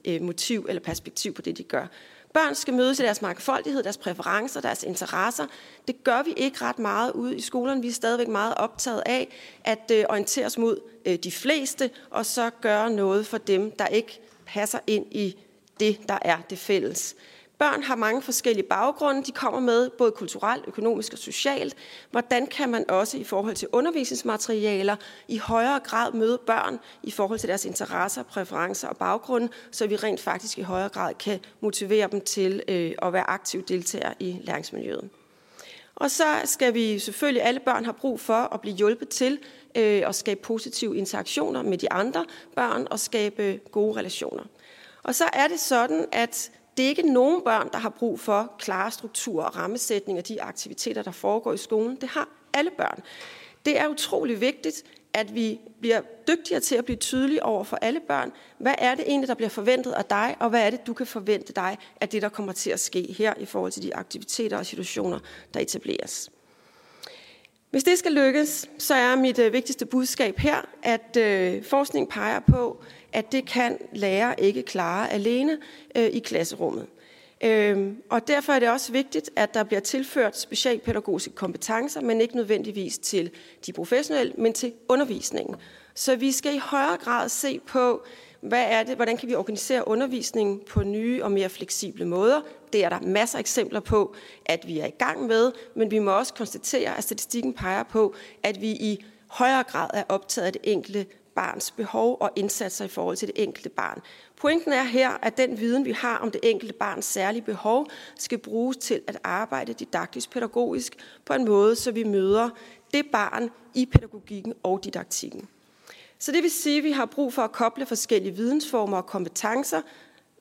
uh, motiv eller perspektiv på det, de gør. Børn skal mødes i deres mangfoldighed, deres præferencer, deres interesser. Det gør vi ikke ret meget ude i skolerne. Vi er stadigvæk meget optaget af at øh, orientere os mod øh, de fleste, og så gøre noget for dem, der ikke passer ind i det, der er det fælles. Børn har mange forskellige baggrunde. De kommer med både kulturelt, økonomisk og socialt. Hvordan kan man også i forhold til undervisningsmaterialer i højere grad møde børn i forhold til deres interesser, præferencer og baggrunde, så vi rent faktisk i højere grad kan motivere dem til øh, at være aktive deltagere i læringsmiljøet. Og så skal vi selvfølgelig, alle børn har brug for at blive hjulpet til øh, at skabe positive interaktioner med de andre børn og skabe gode relationer. Og så er det sådan, at det er ikke nogen børn, der har brug for klare strukturer og rammesætning af de aktiviteter, der foregår i skolen. Det har alle børn. Det er utrolig vigtigt, at vi bliver dygtigere til at blive tydelige over for alle børn. Hvad er det egentlig, der bliver forventet af dig, og hvad er det, du kan forvente dig af det, der kommer til at ske her i forhold til de aktiviteter og situationer, der etableres. Hvis det skal lykkes, så er mit øh, vigtigste budskab her, at øh, forskning peger på, at det kan lærer ikke klare alene øh, i klasserummet. Øhm, og derfor er det også vigtigt, at der bliver tilført specialpædagogiske kompetencer, men ikke nødvendigvis til de professionelle, men til undervisningen. Så vi skal i højere grad se på, hvad er det, hvordan kan vi organisere undervisningen på nye og mere fleksible måder. Det er der masser af eksempler på, at vi er i gang med, men vi må også konstatere, at statistikken peger på, at vi i højere grad er optaget af det enkelte barns behov og indsatser i forhold til det enkelte barn. Pointen er her, at den viden, vi har om det enkelte barns særlige behov, skal bruges til at arbejde didaktisk pædagogisk på en måde, så vi møder det barn i pædagogikken og didaktikken. Så det vil sige, at vi har brug for at koble forskellige vidensformer og kompetencer.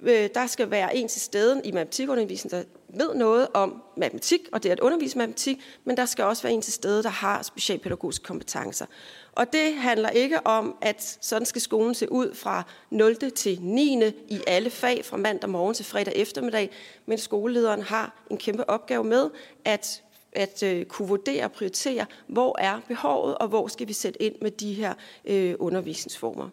Øh, der skal være en til stede i matematikundervisningen, der ved noget om matematik, og det er at undervise matematik, men der skal også være en til stede, der har specialpædagogiske kompetencer. Og det handler ikke om, at sådan skal skolen se ud fra 0. til 9. i alle fag, fra mandag morgen til fredag eftermiddag, men skolelederen har en kæmpe opgave med at at øh, kunne vurdere og prioritere, hvor er behovet, og hvor skal vi sætte ind med de her øh, undervisningsformer.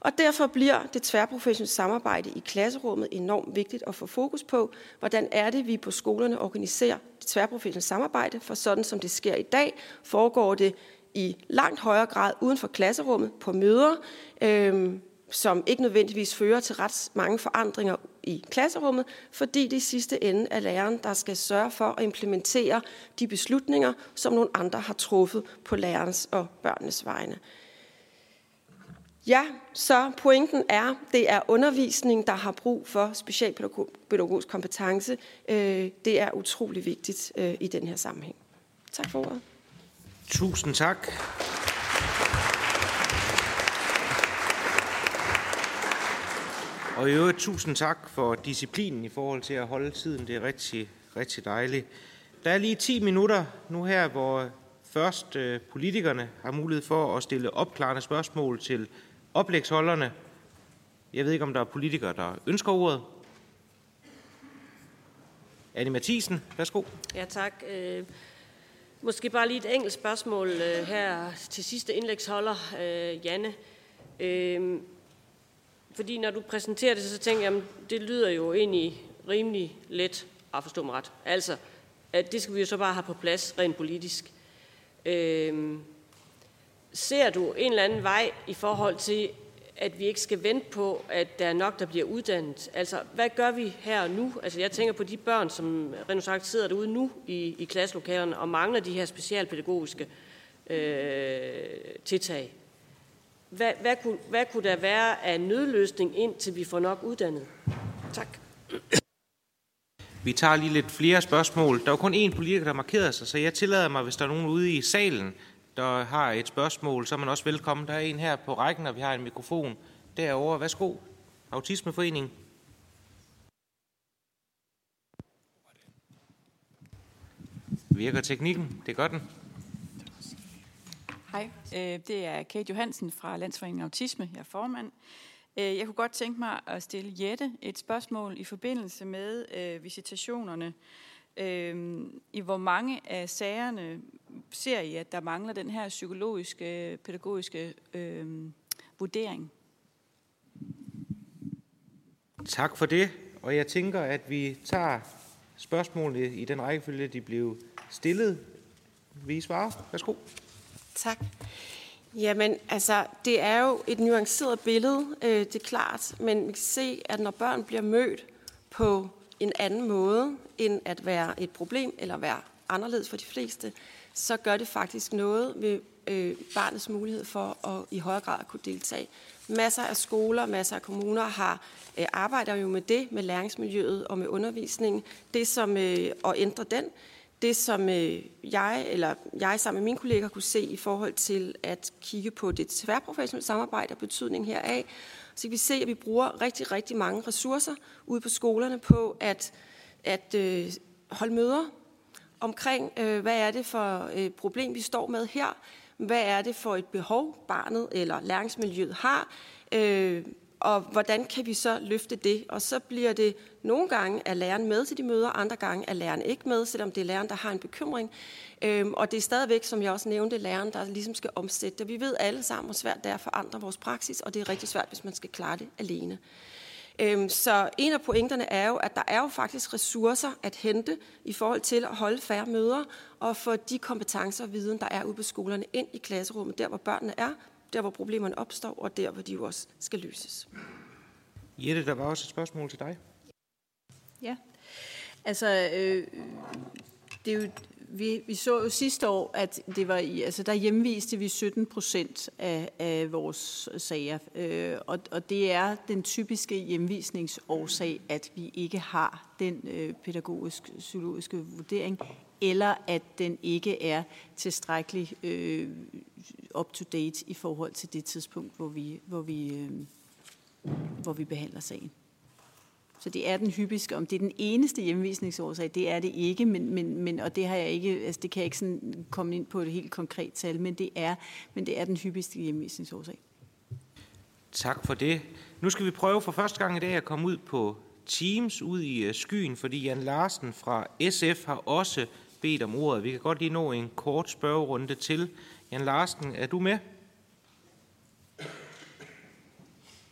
Og derfor bliver det tværprofessionelle samarbejde i klasserummet enormt vigtigt at få fokus på, hvordan er det, vi på skolerne organiserer det tværprofessionelle samarbejde, for sådan som det sker i dag, foregår det i langt højere grad uden for klasserummet på møder, øh, som ikke nødvendigvis fører til ret mange forandringer i klasserummet, fordi det i sidste ende er læreren, der skal sørge for at implementere de beslutninger, som nogle andre har truffet på lærernes og børnenes vegne. Ja, så pointen er, det er undervisning, der har brug for specialpædagogisk kompetence. Øh, det er utrolig vigtigt øh, i den her sammenhæng. Tak for ordet. Tusind tak. Og i øvrigt tusind tak for disciplinen i forhold til at holde tiden. Det er rigtig, rigtig dejligt. Der er lige 10 minutter nu her, hvor først øh, politikerne har mulighed for at stille opklarende spørgsmål til oplægsholderne. Jeg ved ikke, om der er politikere, der ønsker ordet. Anne Mathisen, værsgo. Ja, tak. Øh, måske bare lige et enkelt spørgsmål øh, her til sidste indlægsholder, øh, Janne. Øh, fordi når du præsenterer det, så tænker jeg, at det lyder jo egentlig rimelig let at forstå mig ret. Altså, at det skal vi jo så bare have på plads rent politisk. Øh, ser du en eller anden vej i forhold til, at vi ikke skal vente på, at der er nok, der bliver uddannet? Altså, hvad gør vi her og nu? Altså, jeg tænker på de børn, som rent sagt sidder derude nu i, i klasselokalerne og mangler de her specialpædagogiske øh, tiltag. Hvad, hvad, kunne, hvad kunne der være af nødløsning, indtil vi får nok uddannet? Tak. Vi tager lige lidt flere spørgsmål. Der var kun én politiker, der markerede sig, så jeg tillader mig, hvis der er nogen ude i salen, der har et spørgsmål, så er man også velkommen. Der er en her på rækken, og vi har en mikrofon derovre. Værsgo. Autismeforeningen. Virker teknikken? Det gør den. Hej, øh, det er Kate Johansen fra Landsforeningen Autisme. Jeg er formand. Øh, jeg kunne godt tænke mig at stille Jette et spørgsmål i forbindelse med øh, visitationerne øh. I hvor mange af sagerne ser I, at der mangler den her psykologiske, pædagogiske øh, vurdering? Tak for det. Og jeg tænker, at vi tager spørgsmålene i den rækkefølge, de blev stillet. Vil I svare? Værsgo. Tak. Jamen, altså, det er jo et nuanceret billede, øh, det er klart, men vi kan se, at når børn bliver mødt på en anden måde, end at være et problem eller være anderledes for de fleste, så gør det faktisk noget ved øh, barnets mulighed for at i højere grad kunne deltage. Masser af skoler, masser af kommuner har øh, arbejder jo med det, med læringsmiljøet og med undervisningen. Det som øh, at ændre den, det, som øh, jeg eller jeg sammen med mine kolleger kunne se i forhold til at kigge på det tværprofessionelle samarbejde og betydning heraf, så kan vi se, at vi bruger rigtig, rigtig mange ressourcer ude på skolerne på at, at øh, holde møder omkring, øh, hvad er det for et problem, vi står med her, hvad er det for et behov, barnet eller læringsmiljøet har, øh, og hvordan kan vi så løfte det? Og så bliver det nogle gange at læreren med til de møder, andre gange er læreren ikke med, selvom det er læreren, der har en bekymring. Øhm, og det er stadigvæk, som jeg også nævnte, læreren, der ligesom skal omsætte det. Vi ved alle sammen, hvor svært det er at forandre vores praksis, og det er rigtig svært, hvis man skal klare det alene. Øhm, så en af pointerne er jo, at der er jo faktisk ressourcer at hente i forhold til at holde færre møder og få de kompetencer og viden, der er ude på skolerne, ind i klasserummet, der hvor børnene er, der hvor problemerne opstår, og der hvor de jo også skal løses. Jette, der var også et spørgsmål til dig. Ja, altså øh, det er jo, vi, vi så jo sidste år, at det var i, altså der hjemviste vi 17 procent af, af vores sager, øh, og, og det er den typiske hjemvisningsårsag, at vi ikke har den øh, pædagogisk-psykologiske vurdering, eller at den ikke er tilstrækkelig øh, up-to-date i forhold til det tidspunkt, hvor vi, hvor vi, øh, hvor vi behandler sagen. Så det er den hyppigste. Om det er den eneste hjemvisningsårsag, det er det ikke, men, men, men, og det, har jeg ikke, altså det kan jeg ikke sådan komme ind på et helt konkret tal, men det er, men det er den hyppigste hjemvisningsårsag. Tak for det. Nu skal vi prøve for første gang i dag at komme ud på Teams ud i øh, skyen, fordi Jan Larsen fra SF har også bedt om ordet. Vi kan godt lige nå en kort spørgerunde til. Jan Larsen, er du med?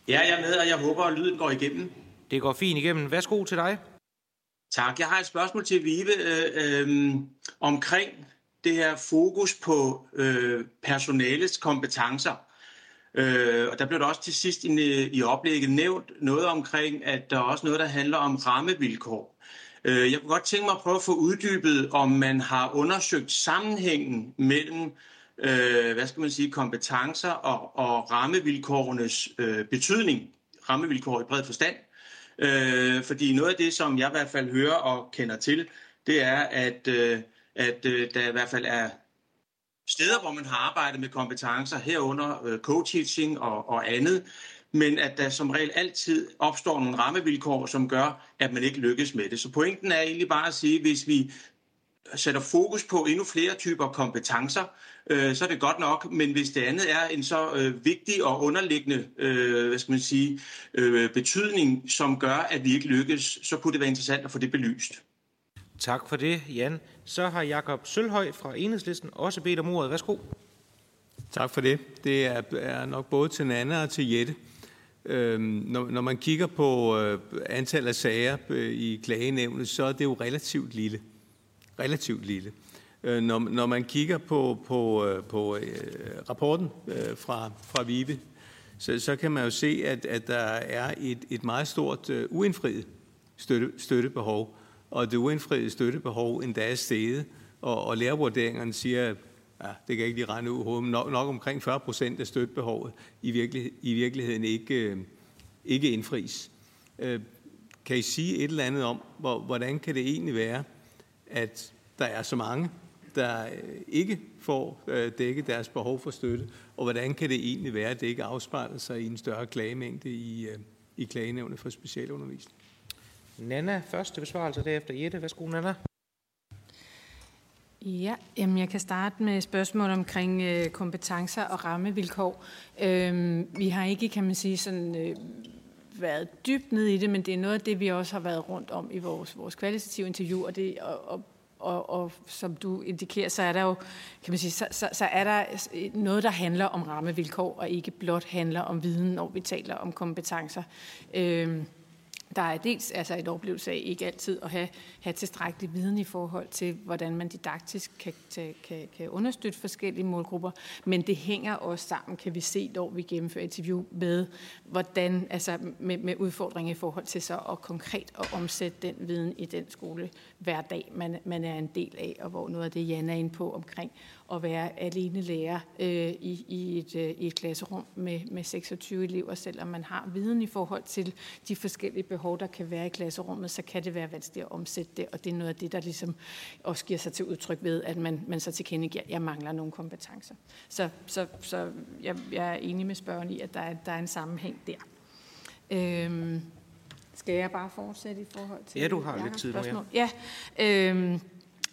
Ja, jeg er med, og jeg håber, at lyden går igennem. Det går fint igennem. Værsgo til dig. Tak. Jeg har et spørgsmål til Vive øh, øh, omkring det her fokus på øh, personalets kompetencer. Øh, og der blev der også til sidst i, i oplægget nævnt noget omkring, at der er også noget, der handler om rammevilkår. Øh, jeg kunne godt tænke mig at prøve at få uddybet, om man har undersøgt sammenhængen mellem øh, hvad skal man sige, kompetencer og, og rammevilkårenes øh, betydning, rammevilkår i bred forstand. Øh, fordi noget af det, som jeg i hvert fald hører og kender til, det er, at, øh, at øh, der i hvert fald er steder, hvor man har arbejdet med kompetencer, herunder øh, co-teaching og, og andet, men at der som regel altid opstår nogle rammevilkår, som gør, at man ikke lykkes med det. Så pointen er egentlig bare at sige, hvis vi sætter fokus på endnu flere typer kompetencer, øh, så er det godt nok, men hvis det andet er en så øh, vigtig og underliggende øh, hvad skal man sige, øh, betydning, som gør, at vi ikke lykkes, så kunne det være interessant at få det belyst. Tak for det, Jan. Så har Jakob Sølhøj fra Enhedslisten også bedt om ordet. Værsgo. Tak for det. Det er, er nok både til Nana og til Jette. Øhm, når, når man kigger på øh, antallet af sager øh, i klagenævnet, så er det jo relativt lille. Relativt lille. Øh, når, når man kigger på, på, øh, på øh, rapporten fra, fra VIVE, så, så kan man jo se, at, at der er et, et meget stort uindfriet støtte, støttebehov og det uindfriede støttebehov endda er steget, og, og lærervurderingerne siger, ja, det kan jeg ikke lige regne ud men nok, nok omkring 40 procent af støttebehovet i, virkelig, i virkeligheden ikke, ikke indfries. Kan I sige et eller andet om, hvor, hvordan kan det egentlig være, at der er så mange, der øh, ikke får øh, dækket deres behov for støtte, og hvordan kan det egentlig være, at det ikke afspejler sig i en større klagemængde i, øh, i klagenævnet for specialundervisning? Nana første besvarelse, derefter Jette. Værsgo, Nana. Ja, jamen jeg kan starte med spørgsmål omkring øh, kompetencer og rammevilkår. Øhm, vi har ikke, kan man sige, sådan, øh, været dybt ned i det, men det er noget af det, vi også har været rundt om i vores, vores kvalitative interview, og, det, og, og, og, og som du indikerer, så er der jo, kan man sige, så, så, så er der noget, der handler om rammevilkår, og ikke blot handler om viden, når vi taler om kompetencer. Øhm, der er dels altså et oplevelse af ikke altid at have, have tilstrækkelig viden i forhold til, hvordan man didaktisk kan, kan, kan understøtte forskellige målgrupper, men det hænger også sammen, kan vi se, når vi gennemfører interview med, hvordan, altså med, med udfordringer i forhold til så at konkret at omsætte den viden i den skole hverdag, man, man er en del af, og hvor noget af det, Jan er inde på omkring at være alene lærer øh, i, i, et, øh, i et klasserum med, med 26 elever, selvom man har viden i forhold til de forskellige behov, der kan være i klasserummet, så kan det være vanskeligt at omsætte det, og det er noget af det, der ligesom også giver sig til udtryk ved, at man, man så tilkendegiver, at jeg mangler nogle kompetencer. Så, så, så jeg, jeg er enig med spørgeren i, at der er, der er en sammenhæng der. Øhm, skal jeg bare fortsætte i forhold til... Ja, du har lidt tid nu, ja. ja øhm,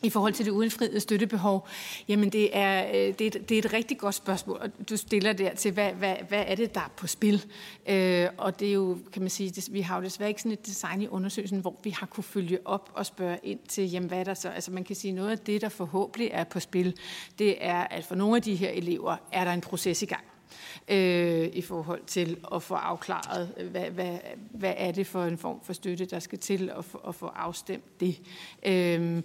i forhold til det udenfriede støttebehov, jamen det er, øh, det, er, det er et rigtig godt spørgsmål, og du stiller der til, hvad, hvad, hvad er det, der er på spil? Øh, og det er jo, kan man sige, det, vi har jo desværre ikke sådan et design i undersøgelsen, hvor vi har kunne følge op og spørge ind til, jamen hvad er der så? Altså man kan sige, noget af det, der forhåbentlig er på spil, det er, at for nogle af de her elever, er der en proces i gang øh, i forhold til at få afklaret, øh, hvad, hvad, hvad er det for en form for støtte, der skal til at få, at få afstemt det. Øh,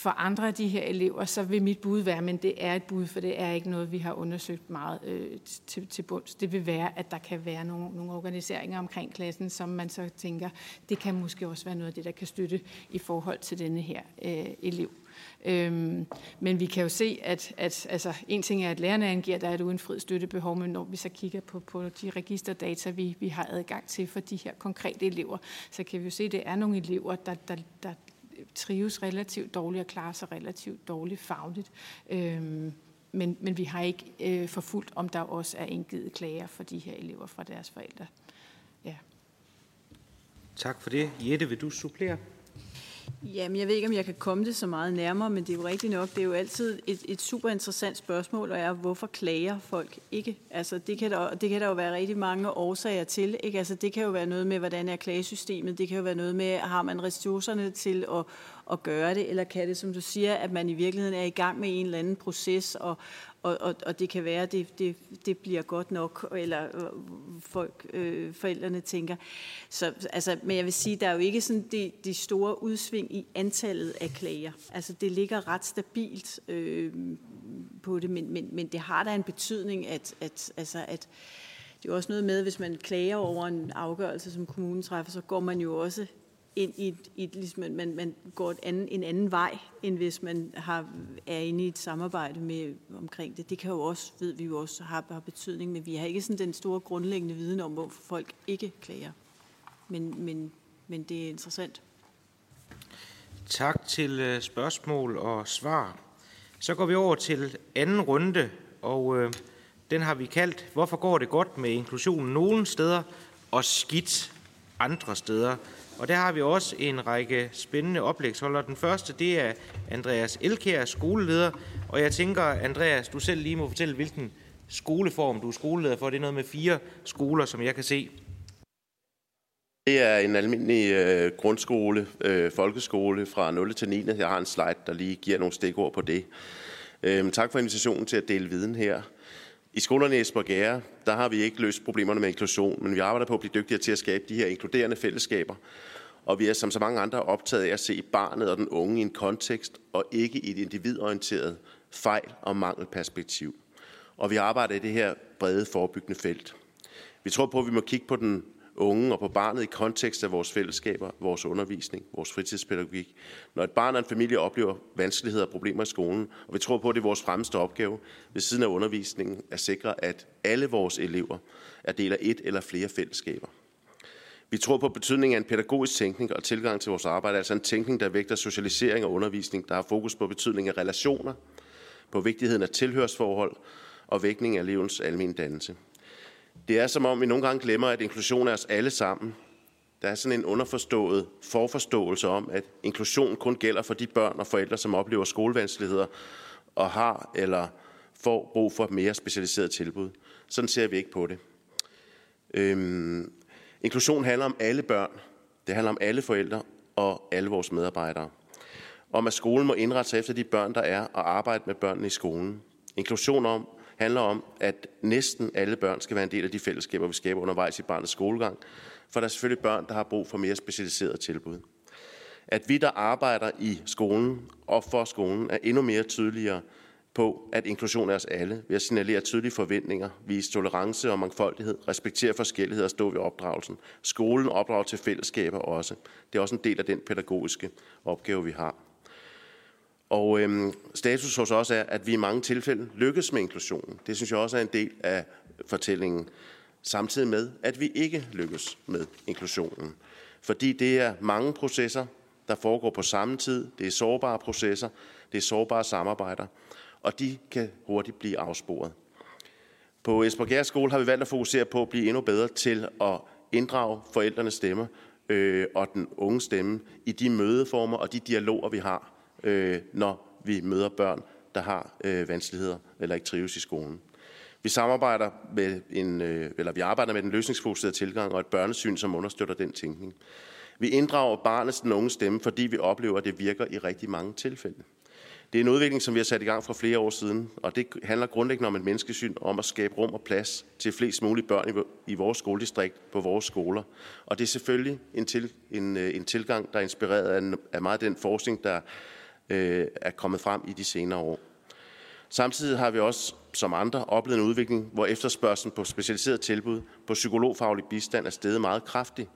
for andre af de her elever, så vil mit bud være, men det er et bud, for det er ikke noget, vi har undersøgt meget øh, til, til bunds. Det vil være, at der kan være nogle, nogle organiseringer omkring klassen, som man så tænker, det kan måske også være noget af det, der kan støtte i forhold til denne her øh, elev. Øhm, men vi kan jo se, at, at altså, en ting er, at lærerne angiver, at der er et uindfriet støttebehov, men når vi så kigger på, på de registerdata, vi, vi har adgang til for de her konkrete elever, så kan vi jo se, at det er nogle elever, der, der, der trives relativt dårligt og klarer sig relativt dårligt fagligt. Øhm, men, men vi har ikke øh, forfulgt, om der også er indgivet klager for de her elever fra deres forældre. Ja. Tak for det. Jette, vil du supplere? Jamen, jeg ved ikke, om jeg kan komme det så meget nærmere, men det er jo rigtigt nok. Det er jo altid et, et super interessant spørgsmål, og er, hvorfor klager folk ikke? Altså, det kan, der, det kan der jo være rigtig mange årsager til. Ikke? Altså, det kan jo være noget med, hvordan er klagesystemet. Det kan jo være noget med, har man ressourcerne til at, at gøre det, eller kan det, som du siger, at man i virkeligheden er i gang med en eller anden proces, og, og, og, og det kan være, at det, det, det bliver godt nok, eller øh, folk, øh, forældrene tænker. Så, altså, men jeg vil sige, der er jo ikke sådan de, de store udsving i antallet af klager. Altså det ligger ret stabilt øh, på det, men, men, men det har da en betydning, at, at, altså, at det er jo også noget med, hvis man klager over en afgørelse, som kommunen træffer, så går man jo også ind i et, i et ligesom, man, man går et anden, en anden vej, end hvis man har, er inde i et samarbejde med omkring det. Det kan jo også, ved vi jo også, har, har betydning, men vi har ikke sådan den store grundlæggende viden om, hvorfor folk ikke klager. Men, men, men det er interessant. Tak til øh, spørgsmål og svar. Så går vi over til anden runde, og øh, den har vi kaldt, hvorfor går det godt med inklusionen nogle steder og skidt andre steder. Og der har vi også en række spændende oplægsholdere. Den første, det er Andreas Elkær, skoleleder. Og jeg tænker, Andreas, du selv lige må fortælle, hvilken skoleform du er skoleleder for. Det er noget med fire skoler, som jeg kan se. Det er en almindelig øh, grundskole, øh, folkeskole fra 0. til 9. Jeg har en slide, der lige giver nogle stikord på det. Øh, tak for invitationen til at dele viden her. I skolerne i Esbjerg, der har vi ikke løst problemerne med inklusion, men vi arbejder på at blive dygtigere til at skabe de her inkluderende fællesskaber. Og vi er som så mange andre optaget af at se barnet og den unge i en kontekst, og ikke i et individorienteret fejl- og mangelperspektiv. Og vi arbejder i det her brede forebyggende felt. Vi tror på, at vi må kigge på den unge og på barnet i kontekst af vores fællesskaber, vores undervisning, vores fritidspædagogik. Når et barn og en familie oplever vanskeligheder og problemer i skolen, og vi tror på, at det er vores fremmeste opgave ved siden af undervisningen at sikre, at alle vores elever er del af et eller flere fællesskaber. Vi tror på betydningen af en pædagogisk tænkning og tilgang til vores arbejde, altså en tænkning, der vægter socialisering og undervisning, der har fokus på betydningen af relationer, på vigtigheden af tilhørsforhold og vægtning af elevens almindelige dannelse. Det er som om, vi nogle gange glemmer, at inklusion er os alle sammen. Der er sådan en underforstået forforståelse om, at inklusion kun gælder for de børn og forældre, som oplever skolevanskeligheder og har eller får brug for mere specialiseret tilbud. Sådan ser vi ikke på det. Øhm, inklusion handler om alle børn. Det handler om alle forældre og alle vores medarbejdere. Om at skolen må indrette sig efter de børn, der er, og arbejde med børnene i skolen. Inklusion om, handler om, at næsten alle børn skal være en del af de fællesskaber, vi skaber undervejs i barnets skolegang, for der er selvfølgelig børn, der har brug for mere specialiseret tilbud. At vi, der arbejder i skolen og for skolen, er endnu mere tydeligere på, at inklusion er os alle, ved at signalere tydelige forventninger, vise tolerance og mangfoldighed, respektere forskellighed og stå ved opdragelsen. Skolen opdrager til fællesskaber også. Det er også en del af den pædagogiske opgave, vi har. Og øhm, status hos os er, at vi i mange tilfælde lykkes med inklusionen. Det synes jeg også er en del af fortællingen. Samtidig med, at vi ikke lykkes med inklusionen. Fordi det er mange processer, der foregår på samme tid. Det er sårbare processer, det er sårbare samarbejder, og de kan hurtigt blive afsporet. På Esbjerg Skole har vi valgt at fokusere på at blive endnu bedre til at inddrage forældrenes stemme øh, og den unge stemme i de mødeformer og de dialoger, vi har øh, når vi møder børn, der har øh, vanskeligheder eller ikke trives i skolen. Vi samarbejder med en, øh, eller vi arbejder med den løsningsfokuserede tilgang og et børnesyn, som understøtter den tænkning. Vi inddrager barnets den unge stemme, fordi vi oplever, at det virker i rigtig mange tilfælde. Det er en udvikling, som vi har sat i gang for flere år siden, og det handler grundlæggende om et menneskesyn, om at skabe rum og plads til flest mulige børn i vores skoledistrikt på vores skoler. Og det er selvfølgelig en, til, en, øh, en tilgang, der er inspireret af, af meget af den forskning, der øh, er kommet frem i de senere år. Samtidig har vi også som andre oplevet en udvikling, hvor efterspørgselen på specialiseret tilbud på psykologfaglig bistand er steget meget kraftigt.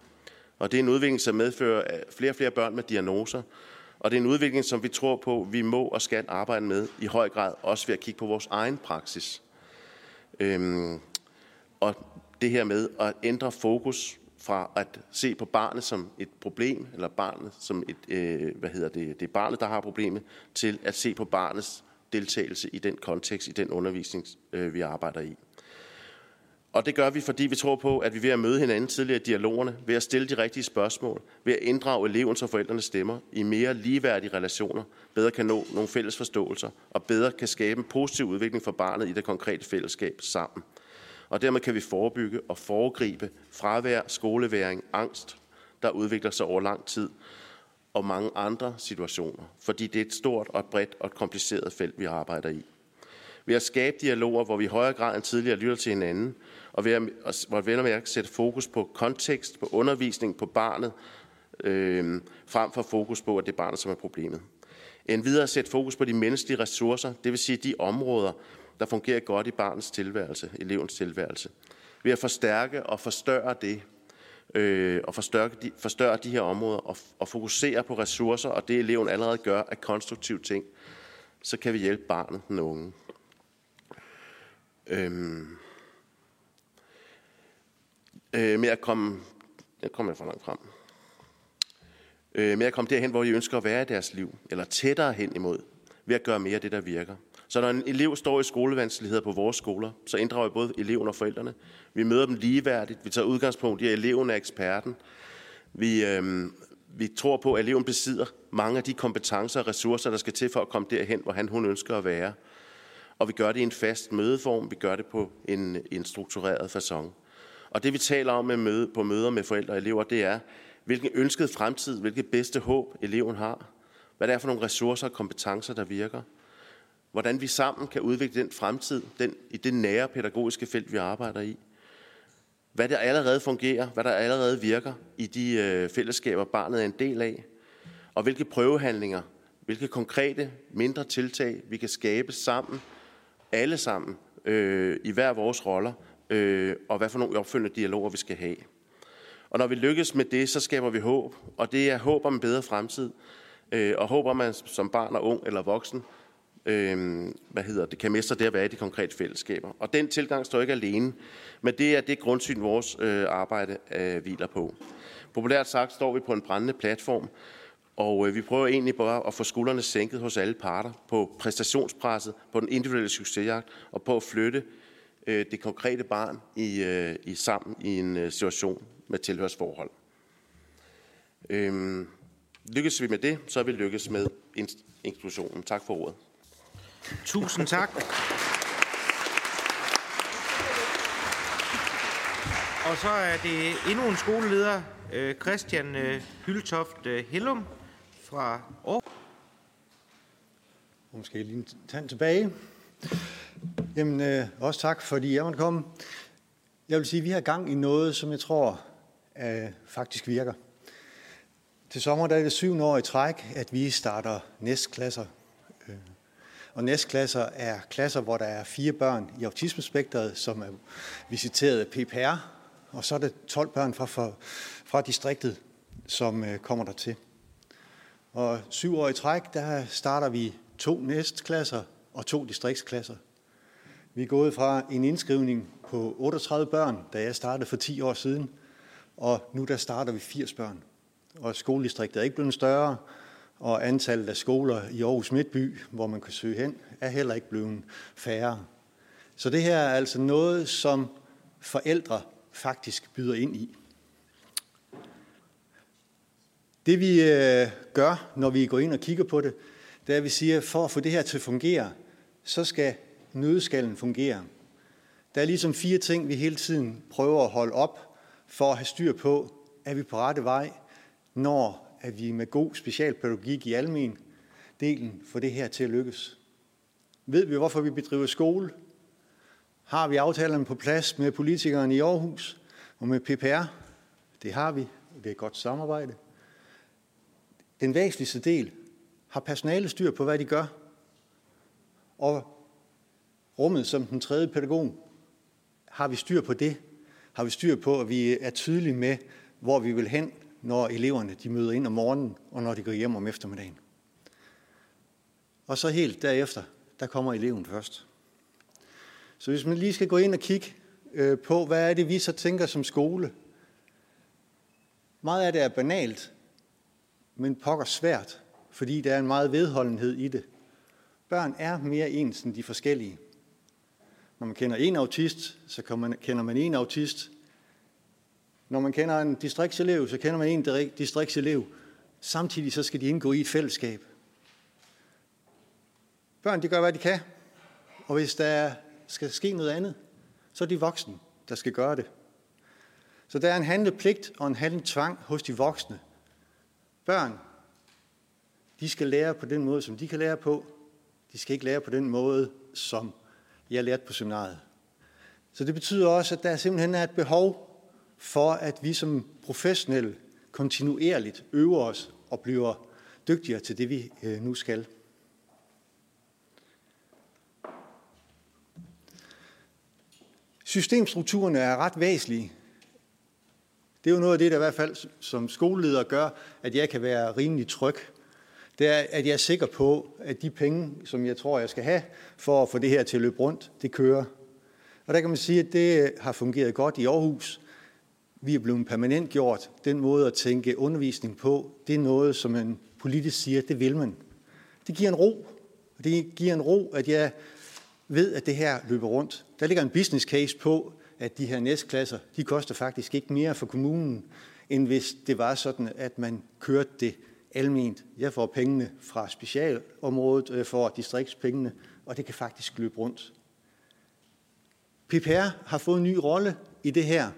Og det er en udvikling, som medfører flere og flere børn med diagnoser. Og det er en udvikling, som vi tror på, vi må og skal arbejde med i høj grad, også ved at kigge på vores egen praksis. Øhm, og det her med at ændre fokus fra at se på barnet som et problem, eller barnet som et, øh, hvad hedder det, det er barnet, der har problemet, til at se på barnets deltagelse i den kontekst, i den undervisning, øh, vi arbejder i. Og det gør vi, fordi vi tror på, at vi ved at møde hinanden tidligere i dialogerne, ved at stille de rigtige spørgsmål, ved at inddrage elevens og forældrenes stemmer i mere ligeværdige relationer, bedre kan nå nogle fælles forståelser, og bedre kan skabe en positiv udvikling for barnet i det konkrete fællesskab sammen og dermed kan vi forebygge og foregribe fravær, skoleværing, angst, der udvikler sig over lang tid, og mange andre situationer, fordi det er et stort og bredt og et kompliceret felt, vi arbejder i. Ved at skabe dialoger, hvor vi i højere grad end tidligere lytter til hinanden, og ved at, hvor vi at sætte fokus på kontekst, på undervisning, på barnet, øh, frem for fokus på, at det er barnet, som er problemet. En videre sætte fokus på de menneskelige ressourcer, det vil sige de områder, der fungerer godt i barnets tilværelse, elevens tilværelse. Ved at forstærke og forstørre det, øh, og forstørre de, forstørre de her områder og, og fokusere på ressourcer og det eleven allerede gør af konstruktive ting, så kan vi hjælpe barnet, den unge. Øhm, øh, med at komme, jeg kommer for langt frem, øh, med at komme derhen, hvor de ønsker at være i deres liv, eller tættere hen imod, ved at gøre mere af det, der virker. Så når en elev står i skolevanskeligheder på vores skoler, så inddrager vi både eleven og forældrene. Vi møder dem ligeværdigt. Vi tager udgangspunkt i, at eleven er eksperten. Vi, øh, vi tror på, at eleven besidder mange af de kompetencer og ressourcer, der skal til for at komme derhen, hvor han hun ønsker at være. Og vi gør det i en fast mødeform. Vi gør det på en, en struktureret façon. Og det vi taler om med møde, på møder med forældre og elever, det er, hvilken ønsket fremtid, hvilket bedste håb eleven har. Hvad det er for nogle ressourcer og kompetencer, der virker hvordan vi sammen kan udvikle den fremtid den, i det nære pædagogiske felt, vi arbejder i. Hvad der allerede fungerer, hvad der allerede virker i de øh, fællesskaber, barnet er en del af, og hvilke prøvehandlinger, hvilke konkrete mindre tiltag, vi kan skabe sammen, alle sammen, øh, i hver vores roller, øh, og hvad for nogle opfølgende dialoger vi skal have. Og når vi lykkes med det, så skaber vi håb, og det er håb om en bedre fremtid, øh, og håb om, at man som barn og ung eller voksen øh, hvad hedder det, kan mestre det at være i de konkrete fællesskaber. Og den tilgang står ikke alene, men det er det grundsyn, vores øh, arbejde øh, hviler på. Populært sagt står vi på en brændende platform, og øh, vi prøver egentlig bare at få skuldrene sænket hos alle parter på præstationspresset, på den individuelle succesjagt og på at flytte øh, det konkrete barn i, øh, i sammen i en øh, situation med tilhørsforhold. Øh, lykkes vi med det, så er vi lykkes med inklusionen. Tak for ordet. Tusind tak. Og så er det endnu en skoleleder, øh, Christian øh, Hyltoft øh, Hellum fra Aarhus. Måske lige en tand tilbage. Jamen, øh, også tak, fordi jeg måtte komme. Jeg vil sige, at vi har gang i noget, som jeg tror øh, faktisk virker. Til sommer der er det syvende år i træk, at vi starter næstklasser øh, og næstklasser er klasser, hvor der er fire børn i autismespektret, som er visiteret af PPR, og så er det 12 børn fra, fra, fra distriktet, som øh, kommer der til. Og syv år i træk, der starter vi to næstklasser og to distriktsklasser. Vi er gået fra en indskrivning på 38 børn, da jeg startede for 10 år siden, og nu der starter vi 80 børn. Og skoledistriktet er ikke blevet større, og antallet af skoler i Aarhus Midtby, hvor man kan søge hen, er heller ikke blevet færre. Så det her er altså noget, som forældre faktisk byder ind i. Det vi øh, gør, når vi går ind og kigger på det, det er, at vi siger, at for at få det her til at fungere, så skal nødskallen fungerer. Der er ligesom fire ting, vi hele tiden prøver at holde op for at have styr på, er vi på rette vej, når at vi med god specialpædagogik i almen delen får det her til at lykkes. Ved vi, hvorfor vi bedriver skole? Har vi aftalerne på plads med politikerne i Aarhus og med PPR? Det har vi. Det er et godt samarbejde. Den væsentligste del har personale styr på, hvad de gør. Og rummet som den tredje pædagog, har vi styr på det? Har vi styr på, at vi er tydelige med, hvor vi vil hen når eleverne de møder ind om morgenen, og når de går hjem om eftermiddagen. Og så helt derefter, der kommer eleven først. Så hvis man lige skal gå ind og kigge øh, på, hvad er det, vi så tænker som skole. Meget af det er banalt, men pokker svært, fordi der er en meget vedholdenhed i det. Børn er mere ens end de forskellige. Når man kender en autist, så kender man en autist, når man kender en distriktselev, så kender man en distriktselev. Samtidig så skal de indgå i et fællesskab. Børn, de gør, hvad de kan. Og hvis der skal ske noget andet, så er de voksne, der skal gøre det. Så der er en handlepligt og en handletvang hos de voksne. Børn, de skal lære på den måde, som de kan lære på. De skal ikke lære på den måde, som jeg lærte på seminariet. Så det betyder også, at der simpelthen er et behov for, at vi som professionelle kontinuerligt øver os og bliver dygtigere til det, vi øh, nu skal. Systemstrukturerne er ret væsentlige. Det er jo noget af det, der i hvert fald som skoleleder gør, at jeg kan være rimelig tryg. Det er, at jeg er sikker på, at de penge, som jeg tror, jeg skal have for at få det her til at løbe rundt, det kører. Og der kan man sige, at det har fungeret godt i Aarhus. Vi er blevet permanent gjort. Den måde at tænke undervisning på, det er noget, som man politisk siger, det vil man. Det giver en ro. Det giver en ro, at jeg ved, at det her løber rundt. Der ligger en business case på, at de her næstklasser, de koster faktisk ikke mere for kommunen, end hvis det var sådan, at man kørte det alment. Jeg får pengene fra specialområdet, og jeg får distriktspengene, og det kan faktisk løbe rundt. PPR har fået en ny rolle i det her.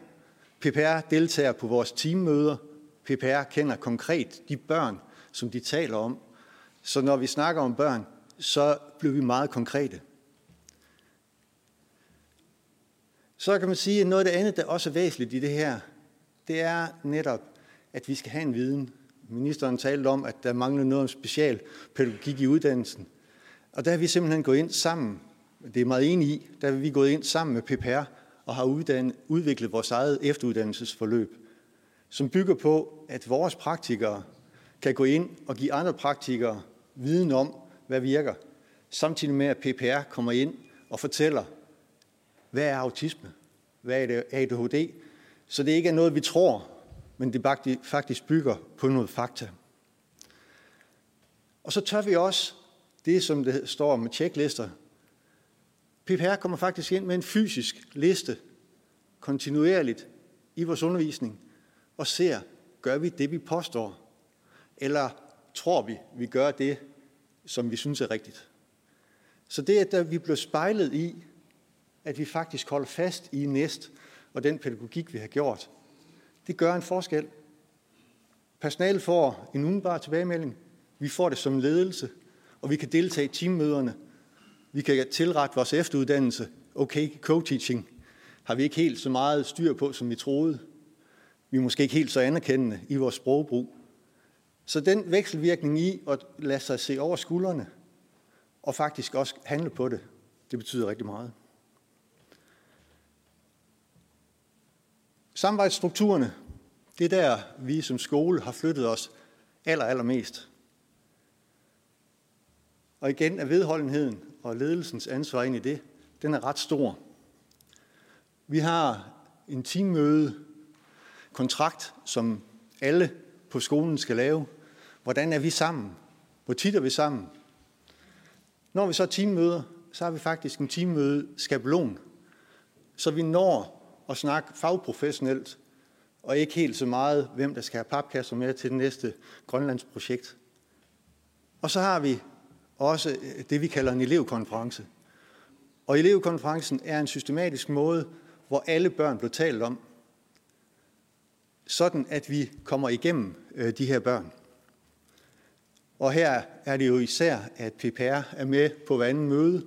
PPR deltager på vores teammøder. PPR kender konkret de børn, som de taler om. Så når vi snakker om børn, så bliver vi meget konkrete. Så kan man sige, at noget af det andet, der også er væsentligt i det her, det er netop, at vi skal have en viden. Ministeren talte om, at der mangler noget om specialpædagogik i uddannelsen. Og der har vi simpelthen gået ind sammen, det er meget enig i, der har vi gået ind sammen med PPR og har uddannet, udviklet vores eget efteruddannelsesforløb, som bygger på, at vores praktikere kan gå ind og give andre praktikere viden om, hvad virker, samtidig med, at PPR kommer ind og fortæller, hvad er autisme? Hvad er ADHD? Så det ikke er noget, vi tror, men det faktisk bygger på noget fakta. Og så tør vi også det, som det står med tjeklister. PPR kommer faktisk ind med en fysisk liste kontinuerligt i vores undervisning og ser, gør vi det, vi påstår? Eller tror vi, vi gør det, som vi synes er rigtigt? Så det, at vi bliver spejlet i, at vi faktisk holder fast i næst og den pædagogik, vi har gjort, det gør en forskel. Personalet får en umiddelbar tilbagemelding. Vi får det som ledelse, og vi kan deltage i teammøderne. Vi kan tilrette vores efteruddannelse. Okay, co-teaching har vi ikke helt så meget styr på, som vi troede. Vi er måske ikke helt så anerkendende i vores sprogbrug. Så den vekselvirkning i at lade sig se over skuldrene, og faktisk også handle på det, det betyder rigtig meget. Samarbejdsstrukturerne, det er der, vi som skole har flyttet os aller, allermest. Og igen er vedholdenheden og ledelsens ansvar ind i det, den er ret stor. Vi har en teammøde, kontrakt, som alle på skolen skal lave. Hvordan er vi sammen? Hvor tit er vi sammen? Når vi så teammøder, så har vi faktisk en teammøde skabelon, så vi når at snakke fagprofessionelt, og ikke helt så meget, hvem der skal have papkasser med til det næste Grønlandsprojekt. Og så har vi også øh, det, vi kalder en elevkonference. Og elevkonferencen er en systematisk måde, hvor alle børn bliver talt om, sådan at vi kommer igennem øh, de her børn. Og her er det jo især, at PPR er med på hver anden møde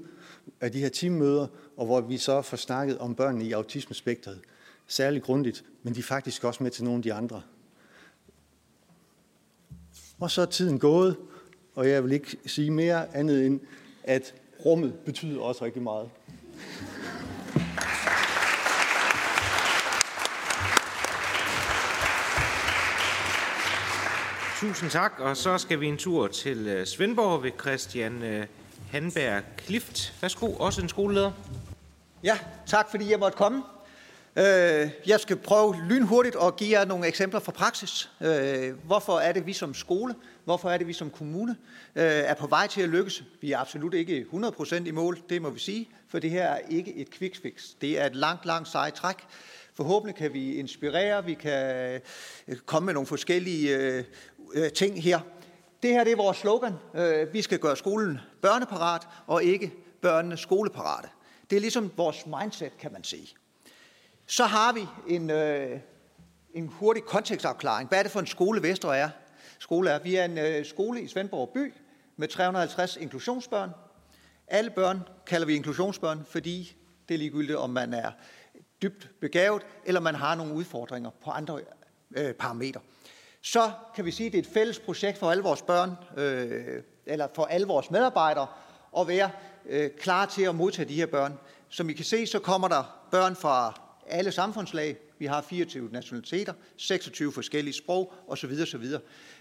af de her teammøder, og hvor vi så får snakket om børnene i autismespektret særligt grundigt, men de er faktisk også med til nogle af de andre. Og så er tiden gået, og jeg vil ikke sige mere andet end, at rummet betyder også rigtig meget. Tusind tak, og så skal vi en tur til øh, Svendborg ved Christian øh, Hanberg Klift. Værsgo, også en skoleleder. Ja, tak fordi jeg måtte komme. Øh, jeg skal prøve lynhurtigt at give jer nogle eksempler fra praksis. Øh, hvorfor er det, vi som skole, hvorfor er det, vi som kommune øh, er på vej til at lykkes? Vi er absolut ikke 100% i mål, det må vi sige, for det her er ikke et quick fix. Det er et langt, langt sejt træk. Forhåbentlig kan vi inspirere, vi kan komme med nogle forskellige ting her. Det her det er vores slogan. Øh, vi skal gøre skolen børneparat og ikke børnene skoleparate. Det er ligesom vores mindset, kan man sige. Så har vi en, øh, en hurtig kontekstafklaring. Hvad er det for en skole Vestre er? skole er. Vi er en øh, skole i Svendborg by med 350 inklusionsbørn. Alle børn kalder vi inklusionsbørn, fordi det er ligegyldigt, om man er dybt begavet, eller man har nogle udfordringer på andre øh, parametre. Så kan vi sige, at det er et fælles projekt for alle vores børn, øh, eller for alle vores medarbejdere, at være øh, klar til at modtage de her børn. Som I kan se, så kommer der børn fra alle samfundslag. Vi har 24 nationaliteter, 26 forskellige sprog osv. osv.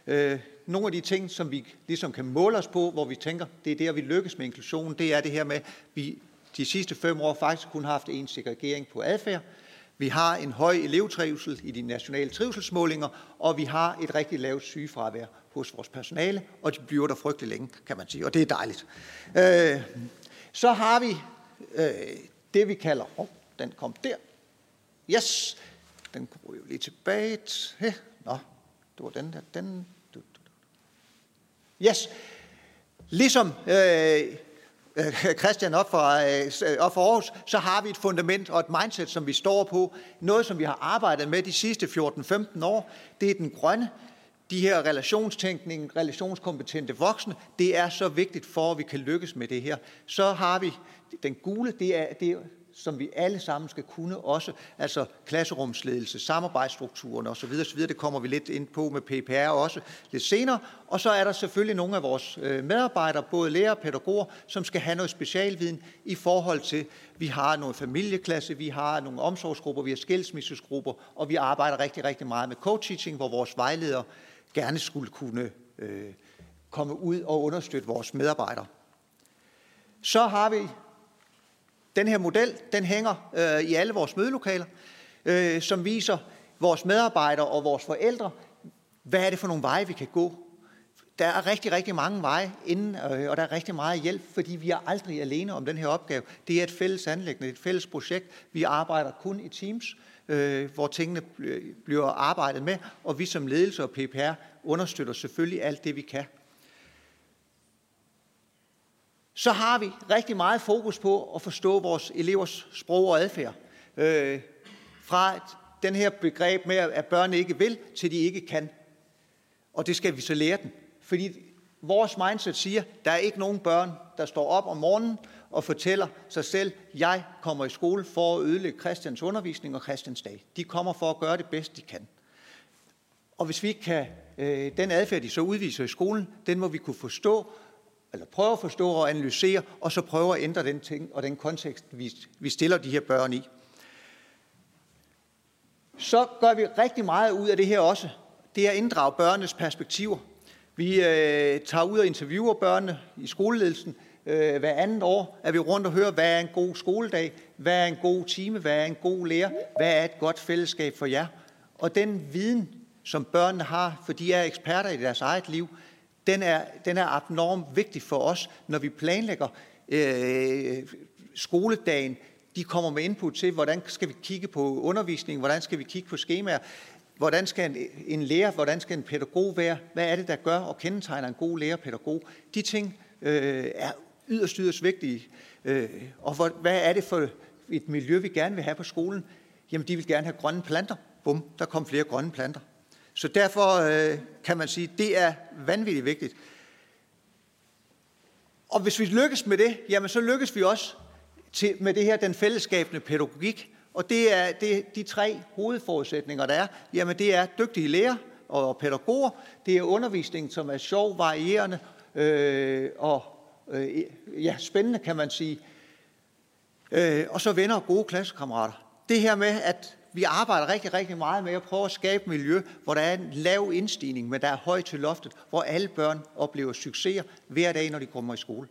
Øh, nogle af de ting, som vi ligesom kan måle os på, hvor vi tænker, det er der, vi lykkes med inklusion, det er det her med, at vi de sidste fem år faktisk kun har haft en segregering på adfærd. Vi har en høj elevtrivsel i de nationale trivselsmålinger, og vi har et rigtig lavt sygefravær hos vores personale, og de bliver der frygtelig længe, kan man sige, og det er dejligt. Øh, så har vi øh, det, vi kalder, oh, den kom der, yes, den går jo lige tilbage til, nå, det var den der, den, yes, ligesom øh, Øh, Christian op fra, øh, op fra Aarhus, så har vi et fundament og et mindset, som vi står på. Noget, som vi har arbejdet med de sidste 14-15 år, det er den grønne de her relationstænkning, relationskompetente voksne, det er så vigtigt for, at vi kan lykkes med det her. Så har vi den gule, det er, det er som vi alle sammen skal kunne også, altså klasserumsledelse, samarbejdsstrukturen osv. osv. Det kommer vi lidt ind på med PPR også lidt senere. Og så er der selvfølgelig nogle af vores øh, medarbejdere, både lærere og pædagoger, som skal have noget specialviden i forhold til, vi har nogle familieklasse, vi har nogle omsorgsgrupper, vi har skilsmissesgrupper, og vi arbejder rigtig, rigtig meget med co-teaching, hvor vores vejledere gerne skulle kunne øh, komme ud og understøtte vores medarbejdere. Så har vi den her model, den hænger øh, i alle vores mødelokaler, øh, som viser vores medarbejdere og vores forældre, hvad er det for nogle veje, vi kan gå. Der er rigtig, rigtig mange veje inden, øh, og der er rigtig meget hjælp, fordi vi er aldrig alene om den her opgave. Det er et fælles anlæggende, et fælles projekt. Vi arbejder kun i teams, øh, hvor tingene bliver arbejdet med, og vi som ledelse og PPR understøtter selvfølgelig alt det, vi kan. Så har vi rigtig meget fokus på at forstå vores elevers sprog og adfærd. Øh, fra den her begreb med, at børn ikke vil, til de ikke kan. Og det skal vi så lære dem. Fordi vores mindset siger, at der er ikke nogen børn, der står op om morgenen og fortæller sig selv, jeg kommer i skole for at ødelægge Christians undervisning og Christians dag. De kommer for at gøre det bedst, de kan. Og hvis vi kan, øh, den adfærd, de så udviser i skolen, den må vi kunne forstå, eller prøve at forstå og analysere, og så prøve at ændre den ting og den kontekst, vi, vi stiller de her børn i. Så gør vi rigtig meget ud af det her også. Det er at inddrage børnenes perspektiver. Vi øh, tager ud og interviewer børnene i skoleledelsen. Øh, hver andet år er vi rundt og hører, hvad er en god skoledag, hvad er en god time, hvad er en god lærer, hvad er et godt fællesskab for jer. Og den viden, som børnene har, for de er eksperter i deres eget liv, den er, den er abnormt vigtig for os, når vi planlægger øh, skoledagen. De kommer med input til, hvordan skal vi kigge på undervisning, hvordan skal vi kigge på skemaer, hvordan skal en, en lærer, hvordan skal en pædagog være, hvad er det, der gør og kendetegner en god lærerpædagog. De ting øh, er yderst, yderst vigtige. Øh, og hvor, hvad er det for et miljø, vi gerne vil have på skolen? Jamen, de vil gerne have grønne planter. Bum, der kom flere grønne planter. Så derfor øh, kan man sige, at det er vanvittigt vigtigt. Og hvis vi lykkes med det, jamen så lykkes vi også til, med det her, den fællesskabende pædagogik. Og det er det, de tre hovedforudsætninger, der er. Jamen det er dygtige lærer og pædagoger. Det er undervisning, som er sjov, varierende øh, og øh, ja, spændende, kan man sige. Øh, og så venner og gode klassekammerater. Det her med, at vi arbejder rigtig, rigtig meget med at prøve at skabe et miljø, hvor der er en lav indstigning, men der er højt til loftet, hvor alle børn oplever succeser hver dag, når de kommer i skole.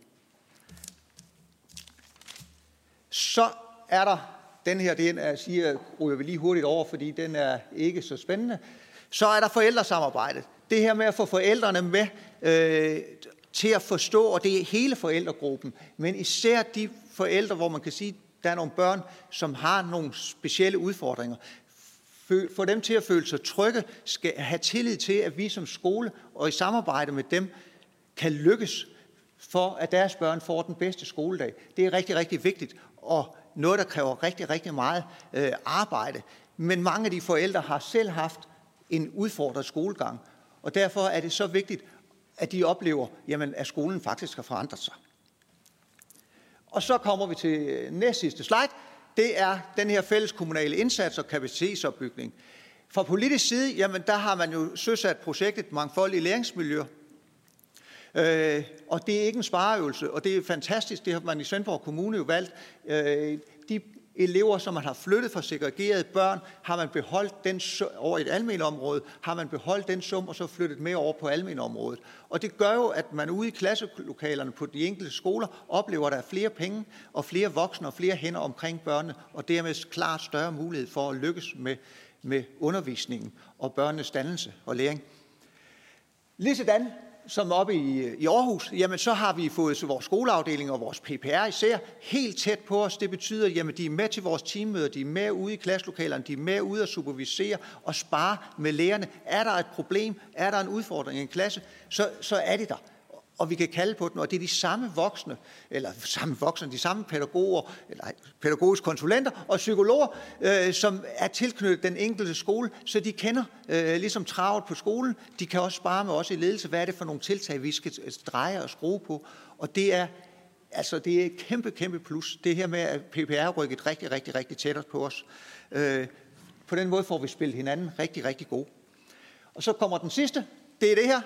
Så er der den her, den er, siger, ryger vi lige hurtigt over, fordi den er ikke så spændende. Så er der forældresamarbejdet. Det her med at få forældrene med øh, til at forstå, og det er hele forældregruppen, men især de forældre, hvor man kan sige, der er nogle børn, som har nogle specielle udfordringer. Få dem til at føle sig trygge, skal have tillid til, at vi som skole og i samarbejde med dem kan lykkes for, at deres børn får den bedste skoledag. Det er rigtig, rigtig vigtigt, og noget, der kræver rigtig, rigtig meget øh, arbejde. Men mange af de forældre har selv haft en udfordret skolegang, Og derfor er det så vigtigt, at de oplever, jamen, at skolen faktisk har forandret sig. Og så kommer vi til øh, næst sidste slide. Det er den her fælles kommunale indsats og kapacitetsopbygning. Fra politisk side, jamen der har man jo søsat projektet Mangfoldige Læringsmiljøer, Øh, og det er ikke en spareøvelse, og det er fantastisk. Det har man i Svendborg Kommune jo valgt. Øh, de elever, som man har flyttet fra segregerede børn, har man beholdt den over et almindeligt område, har man beholdt den sum og så flyttet med over på almindeligt området. Og det gør jo, at man ude i klasselokalerne på de enkelte skoler oplever, at der er flere penge og flere voksne og flere hænder omkring børnene, og dermed klart større mulighed for at lykkes med, med undervisningen og børnenes dannelse og læring. Ligesådan som oppe i, i Aarhus, jamen så har vi fået så vores skoleafdeling og vores PPR især helt tæt på os. Det betyder, jamen de er med til vores teammøder, de er med ude i klasselokalerne, de er med ude at supervisere og spare med lærerne. Er der et problem, er der en udfordring i en klasse, så, så er det der og vi kan kalde på den, og det er de samme voksne, eller samme voksne, de samme pædagoger, eller pædagogiske konsulenter og psykologer, øh, som er tilknyttet den enkelte skole, så de kender øh, ligesom travet på skolen. De kan også spare med os i ledelse, hvad er det for nogle tiltag, vi skal dreje og skrue på, og det er Altså, det er et kæmpe, kæmpe plus. Det her med, at PPR rykket rigtig, rigtig, rigtig tættere på os. Øh, på den måde får vi spillet hinanden rigtig, rigtig gode. Og så kommer den sidste. Det er det her.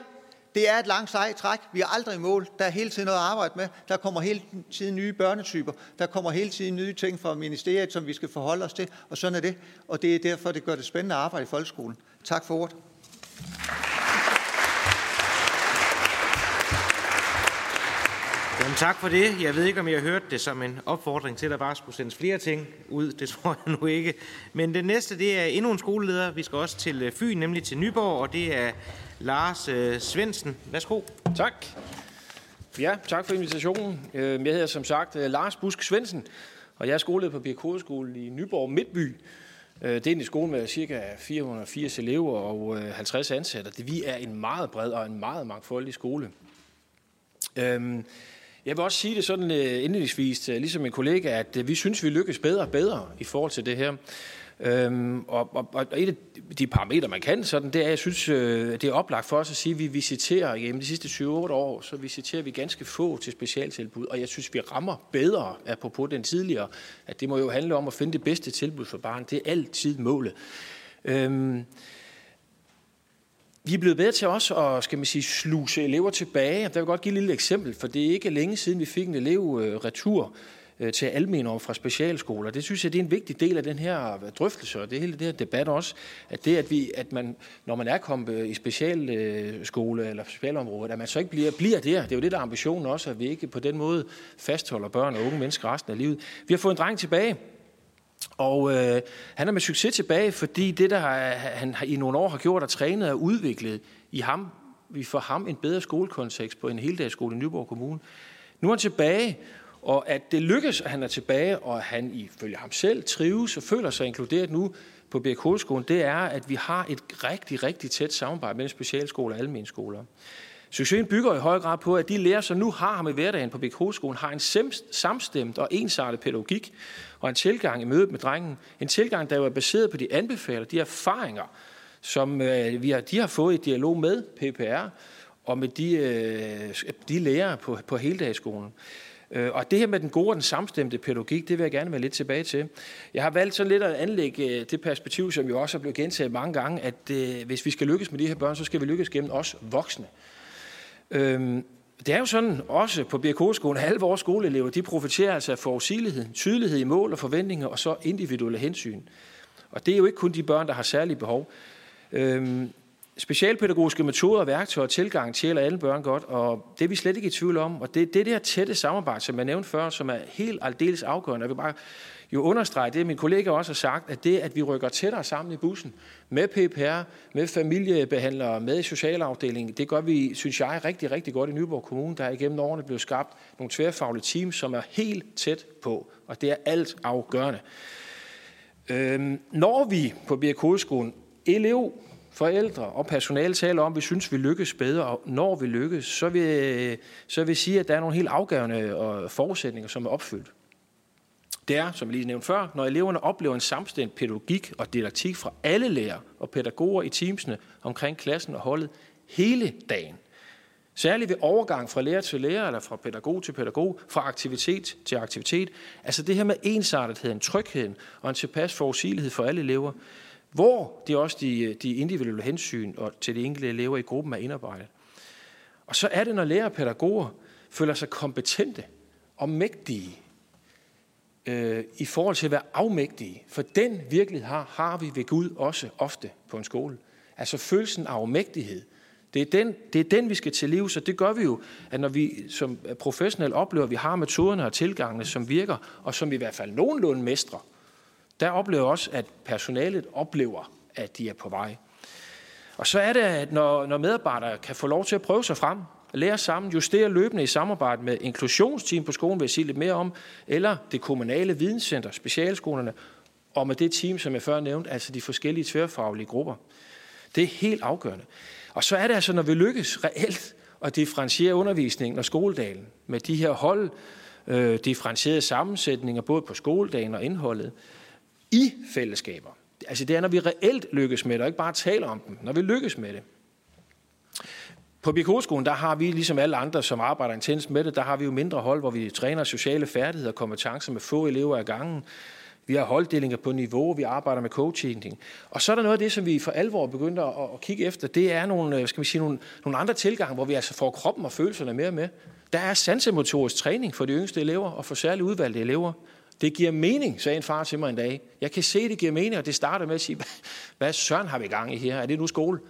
Det er et langt sejt træk. Vi er aldrig i mål. Der er hele tiden noget at arbejde med. Der kommer hele tiden nye børnetyper. Der kommer hele tiden nye ting fra ministeriet, som vi skal forholde os til. Og sådan er det. Og det er derfor, det gør det spændende at arbejde i folkeskolen. Tak for ordet. Jamen, tak for det. Jeg ved ikke, om jeg har hørt det som en opfordring til, at der bare skulle sendes flere ting ud. Det <laughs> tror jeg nu ikke. Men det næste, det er endnu en skoleleder. Vi skal også til Fyn, nemlig til Nyborg, og det er Lars øh, Svendsen. Værsgo. Tak. Ja, tak for invitationen. Øh, jeg hedder som sagt øh, Lars Busk Svendsen, og jeg er skoleleder på Birk i Nyborg Midtby. Øh, det er en skole med ca. 480 elever og 50 ansatte. Det vi er en meget bred og en meget mangfoldig skole. Øhm, jeg vil også sige det sådan indledningsvis, ligesom min kollega, at vi synes, vi lykkes bedre og bedre i forhold til det her. Øhm, og, og, og et af de parametre, man kan, sådan, det er, jeg synes, øh, det er oplagt for os at sige, at vi visiterer gennem de sidste 20 år, så visiterer vi ganske få til specialtilbud, og jeg synes, vi rammer bedre, apropos den tidligere, at det må jo handle om at finde det bedste tilbud for barnet. Det er altid målet. Øhm, vi er blevet bedre til også at skal man sige, sluse elever tilbage. Der vil godt give et lille eksempel, for det er ikke længe siden, vi fik en elev øh, retur øh, til almenår fra specialskoler. Det synes jeg, det er en vigtig del af den her drøftelse, og det hele det her debat også, at det, at, vi, at man, når man er kommet øh, i specialskole øh, eller specialområde, at man så ikke bliver, bliver der. Det er jo det, der er ambitionen også, at vi ikke på den måde fastholder børn og unge mennesker resten af livet. Vi har fået en dreng tilbage, og øh, han er med succes tilbage, fordi det, der han i nogle år har gjort og trænet og udviklet i ham, vi får ham en bedre skolekontekst på en heldagsskole i Nyborg Kommune. Nu er han tilbage, og at det lykkes, at han er tilbage, og at han ifølge ham selv trives og føler sig inkluderet nu på BK-skolen, det er, at vi har et rigtig, rigtig tæt samarbejde mellem specialskoler og almindelige skoler. Succesen bygger i høj grad på, at de lærere, som nu har ham i hverdagen på BK-skolen, har en samstemt og ensartet pædagogik og en tilgang i mødet med drengen. En tilgang, der jo er baseret på de anbefaler, de erfaringer, som øh, vi har, de har fået i dialog med PPR og med de, øh, de lærere på, på heldagsskolen. Øh, og det her med den gode og den samstemte pædagogik, det vil jeg gerne være lidt tilbage til. Jeg har valgt så lidt at anlægge øh, det perspektiv, som jo også er blevet gentaget mange gange, at øh, hvis vi skal lykkes med de her børn, så skal vi lykkes gennem os voksne. Øhm, det er jo sådan også på BRK-skolen, at alle vores skoleelever, de profiterer altså af forudsigelighed, tydelighed i mål og forventninger, og så individuelle hensyn. Og det er jo ikke kun de børn, der har særlige behov. Øhm, specialpædagogiske metoder og værktøjer og tilgang til alle børn godt, og det er vi slet ikke i tvivl om. Og det, det der tætte samarbejde, som jeg nævnte før, som er helt aldeles afgørende. Jeg vil bare jo understrege det, min kollega også har sagt, at det, at vi rykker tættere sammen i bussen med PPR, med familiebehandlere, med socialafdelingen, det gør vi, synes jeg, rigtig, rigtig godt i Nyborg Kommune. Der er igennem årene blevet skabt nogle tværfaglige teams, som er helt tæt på, og det er alt afgørende. Øhm, når vi på BRK-skolen elev forældre og personale taler om, at vi synes, vi lykkes bedre, og når vi lykkes, så vil, så vil sige, at der er nogle helt afgørende øh, forudsætninger, som er opfyldt. Det er, som jeg lige nævnte før, når eleverne oplever en samstemt pædagogik og didaktik fra alle lærere og pædagoger i teamsene omkring klassen og holdet hele dagen. Særligt ved overgang fra lærer til lærer, eller fra pædagog til pædagog, fra aktivitet til aktivitet. Altså det her med ensartetheden, trygheden og en tilpas forudsigelighed for alle elever, hvor det er også de, de individuelle hensyn og til de enkelte elever i gruppen er indarbejdet. Og så er det, når lærere og pædagoger føler sig kompetente og mægtige øh, i forhold til at være afmægtige. For den virkelighed har, har vi ved Gud også ofte på en skole. Altså følelsen af afmægtighed. Det er, den, det er den, vi skal til liv, så det gør vi jo, at når vi som professionelle oplever, at vi har metoderne og tilgangene, som virker, og som vi i hvert fald nogenlunde mestrer, der oplever også, at personalet oplever, at de er på vej. Og så er det, at når, når medarbejdere kan få lov til at prøve sig frem, lære sammen, justere løbende i samarbejde med inklusionsteam på skolen, vil jeg sige lidt mere om, eller det kommunale videnscenter, specialskolerne, og med det team, som jeg før nævnte, altså de forskellige tværfaglige grupper. Det er helt afgørende. Og så er det altså, når vi lykkes reelt at differentiere undervisningen og skoledagen med de her hold, øh, differentierede sammensætninger, både på skoledagen og indholdet, i fællesskaber. Altså det er, når vi reelt lykkes med det, og ikke bare taler om dem, når vi lykkes med det. På BK-skolen, der har vi, ligesom alle andre, som arbejder intens med det, der har vi jo mindre hold, hvor vi træner sociale færdigheder og kompetencer med få elever ad gangen. Vi har holddelinger på niveau, vi arbejder med coaching. Og så er der noget af det, som vi for alvor begynder at, at kigge efter, det er nogle, øh, skal vi sige, nogle, nogle andre tilgange, hvor vi altså får kroppen og følelserne mere med. Der er sansemotorisk træning for de yngste elever og for særligt udvalgte elever. Det giver mening, sagde en far til mig en dag. Jeg kan se, det giver mening, og det starter med at sige, hvad søren har vi i gang i her? Er det nu skole?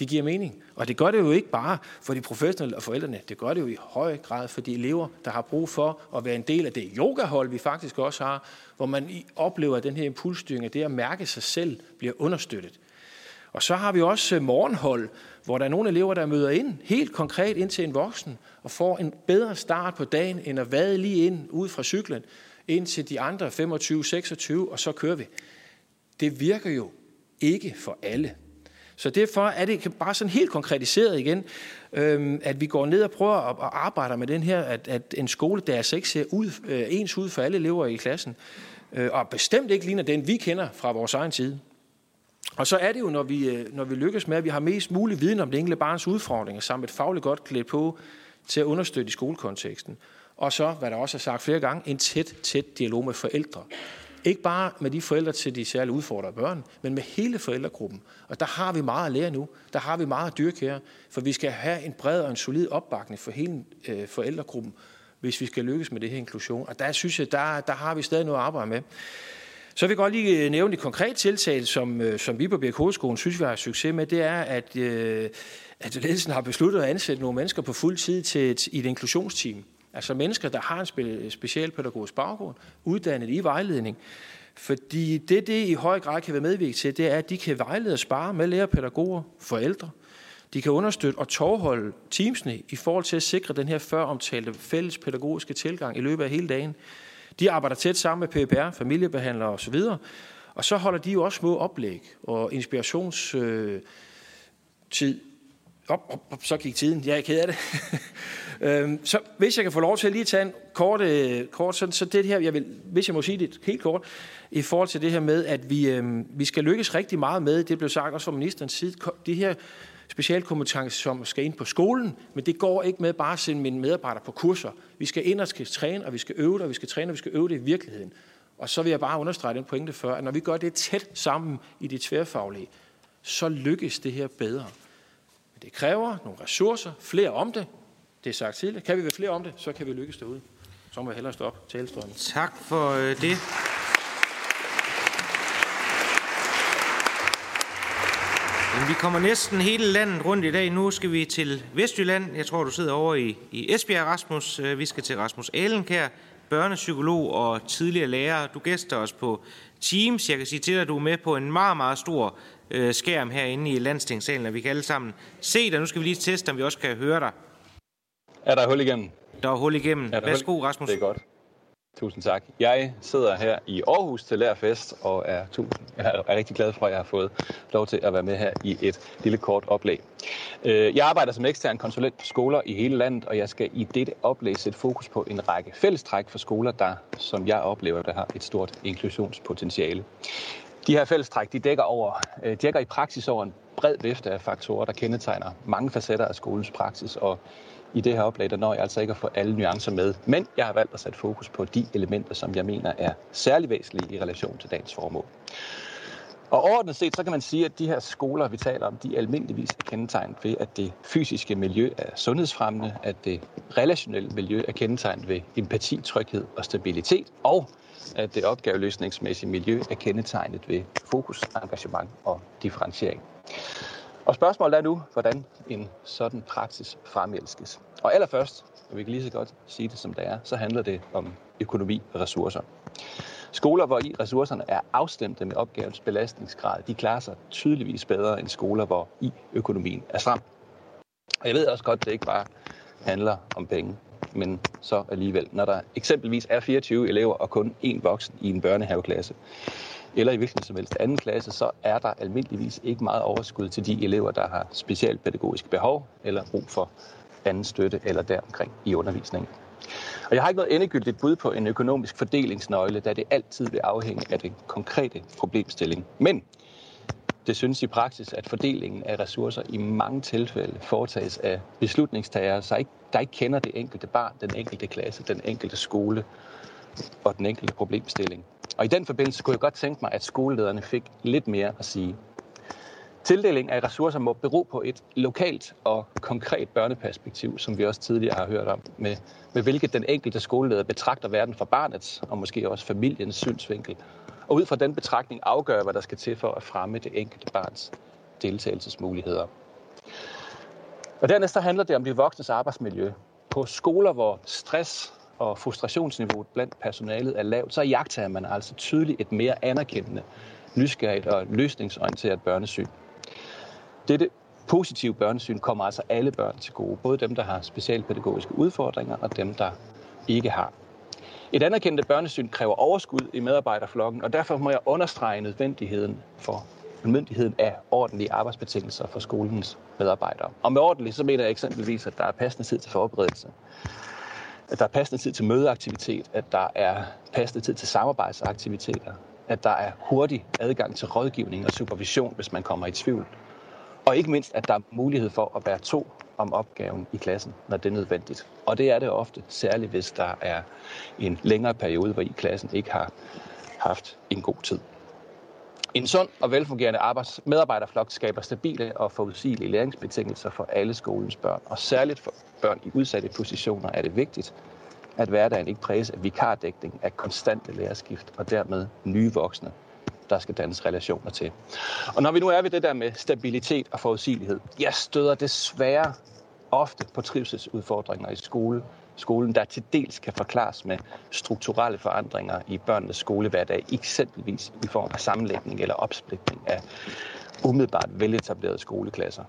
Det giver mening. Og det gør det jo ikke bare for de professionelle og forældrene. Det gør det jo i høj grad for de elever, der har brug for at være en del af det yogahold, vi faktisk også har, hvor man oplever, at den her impulsstyring, at det at mærke sig selv, bliver understøttet. Og så har vi også øh, morgenhold, hvor der er nogle elever, der møder ind helt konkret ind til en voksen og får en bedre start på dagen, end at vade lige ind ud fra cyklen, ind til de andre 25-26, og så kører vi. Det virker jo ikke for alle. Så derfor er det bare sådan helt konkretiseret igen, øhm, at vi går ned og prøver at, at arbejde med den her, at, at en skole, der altså ikke ser ud, øh, ens ud for alle elever i klassen, øh, og bestemt ikke ligner den, vi kender fra vores egen tid. Og så er det jo, når vi, øh, når vi lykkes med, at vi har mest mulig viden om det enkelte barns udfordringer, samt et fagligt godt klædt på til at understøtte i skolekonteksten. Og så, hvad der også er sagt flere gange, en tæt, tæt dialog med forældre. Ikke bare med de forældre til de særligt udfordrede børn, men med hele forældregruppen. Og der har vi meget at lære nu. Der har vi meget at dyrke her. For vi skal have en bred og en solid opbakning for hele øh, forældregruppen, hvis vi skal lykkes med det her inklusion. Og der synes jeg, der, der har vi stadig noget at arbejde med. Så vil jeg godt lige øh, nævne et konkret tiltag, som, øh, som vi på Birk Hovedskolen synes, vi har succes med. Det er, at, øh, at ledelsen har besluttet at ansætte nogle mennesker på fuld tid til et, i et inklusionsteam. Altså mennesker, der har en spe, specialpædagogisk baggrund, uddannet i vejledning. Fordi det, det i høj grad kan være medvirket til, det er, at de kan vejlede og spare med lærer, pædagoger, forældre. De kan understøtte og tårholde teamsene i forhold til at sikre den her før omtalte fælles pædagogiske tilgang i løbet af hele dagen. De arbejder tæt sammen med PPR, familiebehandlere osv., og så holder de jo også små oplæg og inspirationstid. Op, op, op, så gik tiden. Jeg er ked af det. <laughs> øhm, så hvis jeg kan få lov til at lige tage en kort, øh, kort så, så det her, jeg vil, hvis jeg må sige det helt kort, i forhold til det her med, at vi, øh, vi skal lykkes rigtig meget med, det blev sagt også fra ministerens side, de her specialkompetence, som skal ind på skolen, men det går ikke med bare at sende mine medarbejdere på kurser. Vi skal ind og skal træne, og vi skal øve det, og vi skal træne, og vi skal øve det i virkeligheden. Og så vil jeg bare understrege den pointe før, at når vi gør det tæt sammen i det tværfaglige, så lykkes det her bedre. Men det kræver nogle ressourcer, flere om det. Det er sagt tidligere. Kan vi være flere om det, så kan vi lykkes derude. Så må jeg hellere stoppe talestrømmen. Tak for øh, det. Vi kommer næsten hele landet rundt i dag. Nu skal vi til Vestjylland. Jeg tror, du sidder over i, i Esbjerg, Rasmus. Øh, vi skal til Rasmus Alenkær, børnepsykolog og tidligere lærer. Du gæster os på Teams. Jeg kan sige til dig, at du er med på en meget, meget stor øh, skærm herinde i landstingssalen, og vi kan alle sammen se dig. Nu skal vi lige teste, om vi også kan høre dig. Er der hul igennem? Der er hul igennem. Er Værsgo, hul? Rasmus. Det er godt. Tusind tak. Jeg sidder her i Aarhus til Lærfest og er, tusind, jeg er rigtig glad for, at jeg har fået lov til at være med her i et lille kort oplæg. Øh, jeg arbejder som ekstern konsulent på skoler i hele landet, og jeg skal i dette oplæg sætte fokus på en række fællestræk for skoler, der, som jeg oplever, der har et stort inklusionspotentiale. De her fællestræk de dækker, over, øh, dækker i praksis over en bred vifte af faktorer, der kendetegner mange facetter af skolens praksis, og i det her oplag, der når jeg altså ikke at få alle nuancer med. Men jeg har valgt at sætte fokus på de elementer, som jeg mener er særlig væsentlige i relation til dagens formål. Og overordnet set, så kan man sige, at de her skoler, vi taler om, de er almindeligvis er kendetegnet ved, at det fysiske miljø er sundhedsfremmende, at det relationelle miljø er kendetegnet ved empati, tryghed og stabilitet, og at det opgaveløsningsmæssige miljø er kendetegnet ved fokus, engagement og differentiering. Og spørgsmålet er nu, hvordan en sådan praksis fremelskes. Og allerførst, og vi kan lige så godt sige det som det er, så handler det om økonomi og ressourcer. Skoler, hvor i ressourcerne er afstemte med opgavens belastningsgrad, de klarer sig tydeligvis bedre end skoler, hvor i økonomien er stram. Og jeg ved også godt, at det ikke bare handler om penge, men så alligevel. Når der eksempelvis er 24 elever og kun én voksen i en børnehaveklasse, eller i hvilken som helst anden klasse, så er der almindeligvis ikke meget overskud til de elever, der har specialpædagogiske behov eller brug for anden støtte eller deromkring i undervisningen. Og jeg har ikke noget endegyldigt bud på en økonomisk fordelingsnøgle, da det altid vil afhænge af den konkrete problemstilling. Men det synes i praksis, at fordelingen af ressourcer i mange tilfælde foretages af beslutningstagere, så ikke, der ikke kender det enkelte barn, den enkelte klasse, den enkelte skole og den enkelte problemstilling. Og i den forbindelse kunne jeg godt tænke mig, at skolelederne fik lidt mere at sige. Tildeling af ressourcer må bero på et lokalt og konkret børneperspektiv, som vi også tidligere har hørt om, med, med hvilket den enkelte skoleleder betragter verden fra barnets og måske også familiens synsvinkel. Og ud fra den betragtning afgør, hvad der skal til for at fremme det enkelte barns deltagelsesmuligheder. Og dernæst så handler det om de voksnes arbejdsmiljø. På skoler, hvor stress og frustrationsniveauet blandt personalet er lavt, så jagter man altså tydeligt et mere anerkendende, nysgerrigt og løsningsorienteret børnesyn. Dette positive børnesyn kommer altså alle børn til gode, både dem, der har specialpædagogiske udfordringer og dem, der ikke har. Et anerkendte børnesyn kræver overskud i medarbejderflokken, og derfor må jeg understrege nødvendigheden for nødvendigheden af ordentlige arbejdsbetingelser for skolens medarbejdere. Og med ordentligt, så mener jeg eksempelvis, at der er passende tid til forberedelse, at der er passende tid til mødeaktivitet, at der er passende tid til samarbejdsaktiviteter, at der er hurtig adgang til rådgivning og supervision, hvis man kommer i tvivl, og ikke mindst, at der er mulighed for at være to om opgaven i klassen, når det er nødvendigt. Og det er det ofte, særligt hvis der er en længere periode, hvor I klassen ikke har haft en god tid. En sund og velfungerende arbejds- medarbejderflok skaber stabile og forudsigelige læringsbetingelser for alle skolens børn. Og særligt for børn i udsatte positioner er det vigtigt, at hverdagen ikke præges af vikardækning, af konstante lærerskift og dermed nye voksne, der skal dannes relationer til. Og når vi nu er ved det der med stabilitet og forudsigelighed, jeg støder desværre ofte på trivselsudfordringer i skole, skolen, der til dels kan forklares med strukturelle forandringer i børnenes skolehverdag, eksempelvis i form af sammenlægning eller opsplitning af umiddelbart veletablerede skoleklasser.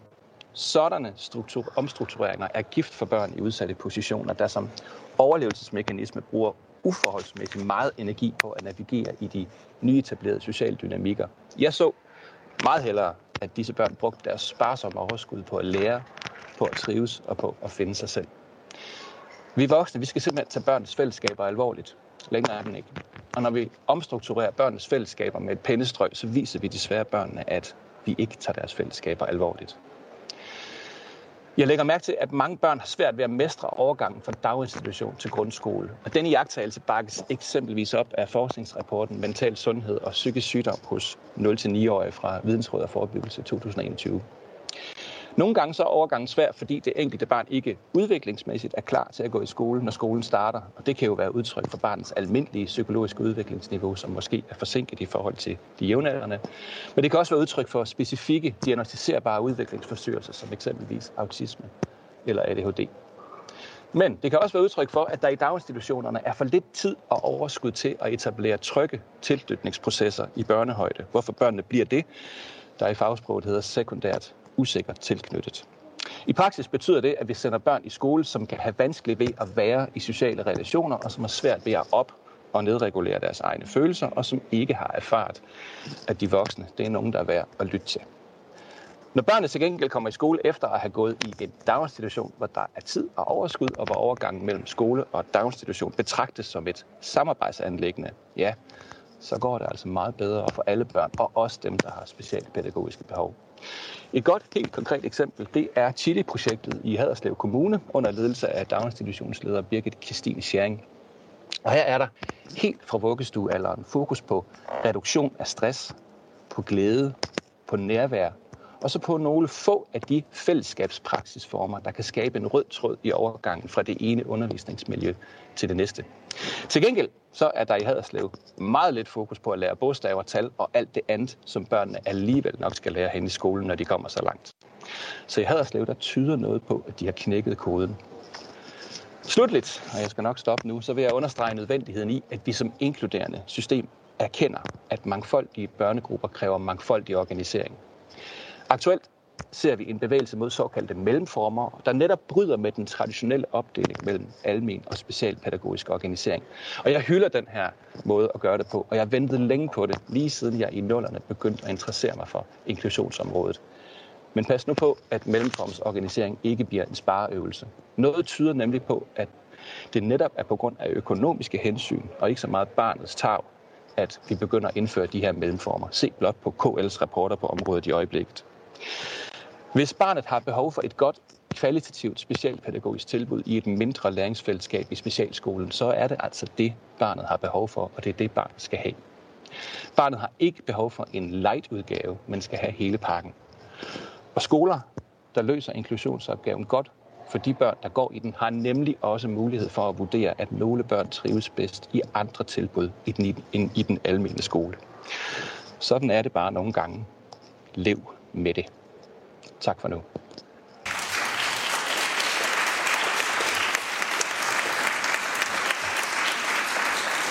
Sådanne struktur- omstruktureringer er gift for børn i udsatte positioner, der som overlevelsesmekanisme bruger uforholdsmæssigt meget energi på at navigere i de nyetablerede sociale dynamikker. Jeg så meget hellere, at disse børn brugte deres sparsomme overskud på at lære, på at trives og på at finde sig selv. Vi voksne, vi skal simpelthen tage børnenes fællesskaber alvorligt. Længere er den ikke. Og når vi omstrukturerer børnenes fællesskaber med et pennestrøg, så viser vi desværre børnene, at vi ikke tager deres fællesskaber alvorligt. Jeg lægger mærke til, at mange børn har svært ved at mestre overgangen fra daginstitution til grundskole. Og denne iagtagelse bakkes eksempelvis op af forskningsrapporten Mental Sundhed og Psykisk Sygdom hos 0-9-årige fra Vidensråd og Forebyggelse 2021. Nogle gange så er overgangen svær, fordi det enkelte barn ikke udviklingsmæssigt er klar til at gå i skole, når skolen starter. Og det kan jo være udtryk for barnets almindelige psykologiske udviklingsniveau, som måske er forsinket i forhold til de jævnaldrende. Men det kan også være udtryk for specifikke diagnostiserbare udviklingsforstyrrelser, som eksempelvis autisme eller ADHD. Men det kan også være udtryk for, at der i daginstitutionerne er for lidt tid og overskud til at etablere trygge tilknytningsprocesser i børnehøjde. Hvorfor børnene bliver det, der i fagsproget hedder sekundært usikkert tilknyttet. I praksis betyder det, at vi sender børn i skole, som kan have vanskeligt ved at være i sociale relationer, og som har svært ved at op- og nedregulere deres egne følelser, og som ikke har erfaret, at de voksne, det er nogen, der er værd at lytte til. Når børnene til gengæld kommer i skole efter at have gået i en daginstitution, hvor der er tid og overskud, og hvor overgangen mellem skole og daginstitution betragtes som et samarbejdsanlæggende, ja, så går det altså meget bedre for alle børn, og også dem, der har specialpædagogiske behov. Et godt, helt konkret eksempel, det er Chili-projektet i Haderslev Kommune under ledelse af daginstitutionsleder Birgit Kristine Schering. Og her er der helt fra vuggestuealderen fokus på reduktion af stress, på glæde, på nærvær, og så på nogle få af de fællesskabspraksisformer, der kan skabe en rød tråd i overgangen fra det ene undervisningsmiljø til det næste. Til gengæld så er der i Haderslev meget lidt fokus på at lære bogstaver, tal og alt det andet, som børnene alligevel nok skal lære hen i skolen, når de kommer så langt. Så i Haderslev, der tyder noget på, at de har knækket koden. Slutligt, og jeg skal nok stoppe nu, så vil jeg understrege nødvendigheden i, at vi som inkluderende system erkender, at mangfoldige børnegrupper kræver mangfoldig organisering. Aktuelt ser vi en bevægelse mod såkaldte mellemformer, der netop bryder med den traditionelle opdeling mellem almen og specialpædagogisk organisering. Og jeg hylder den her måde at gøre det på, og jeg har ventet længe på det, lige siden jeg i nullerne begyndte at interessere mig for inklusionsområdet. Men pas nu på, at mellemformsorganisering ikke bliver en spareøvelse. Noget tyder nemlig på, at det netop er på grund af økonomiske hensyn, og ikke så meget barnets tag, at vi begynder at indføre de her mellemformer. Se blot på KL's rapporter på området i øjeblikket. Hvis barnet har behov for et godt kvalitativt specialpædagogisk tilbud i et mindre læringsfællesskab i specialskolen, så er det altså det, barnet har behov for, og det er det, barnet skal have. Barnet har ikke behov for en light-udgave, men skal have hele pakken. Og skoler, der løser inklusionsopgaven godt for de børn, der går i den, har nemlig også mulighed for at vurdere, at nogle børn trives bedst i andre tilbud i den, end i den almene skole. Sådan er det bare nogle gange. Lev med det. Tak for nu.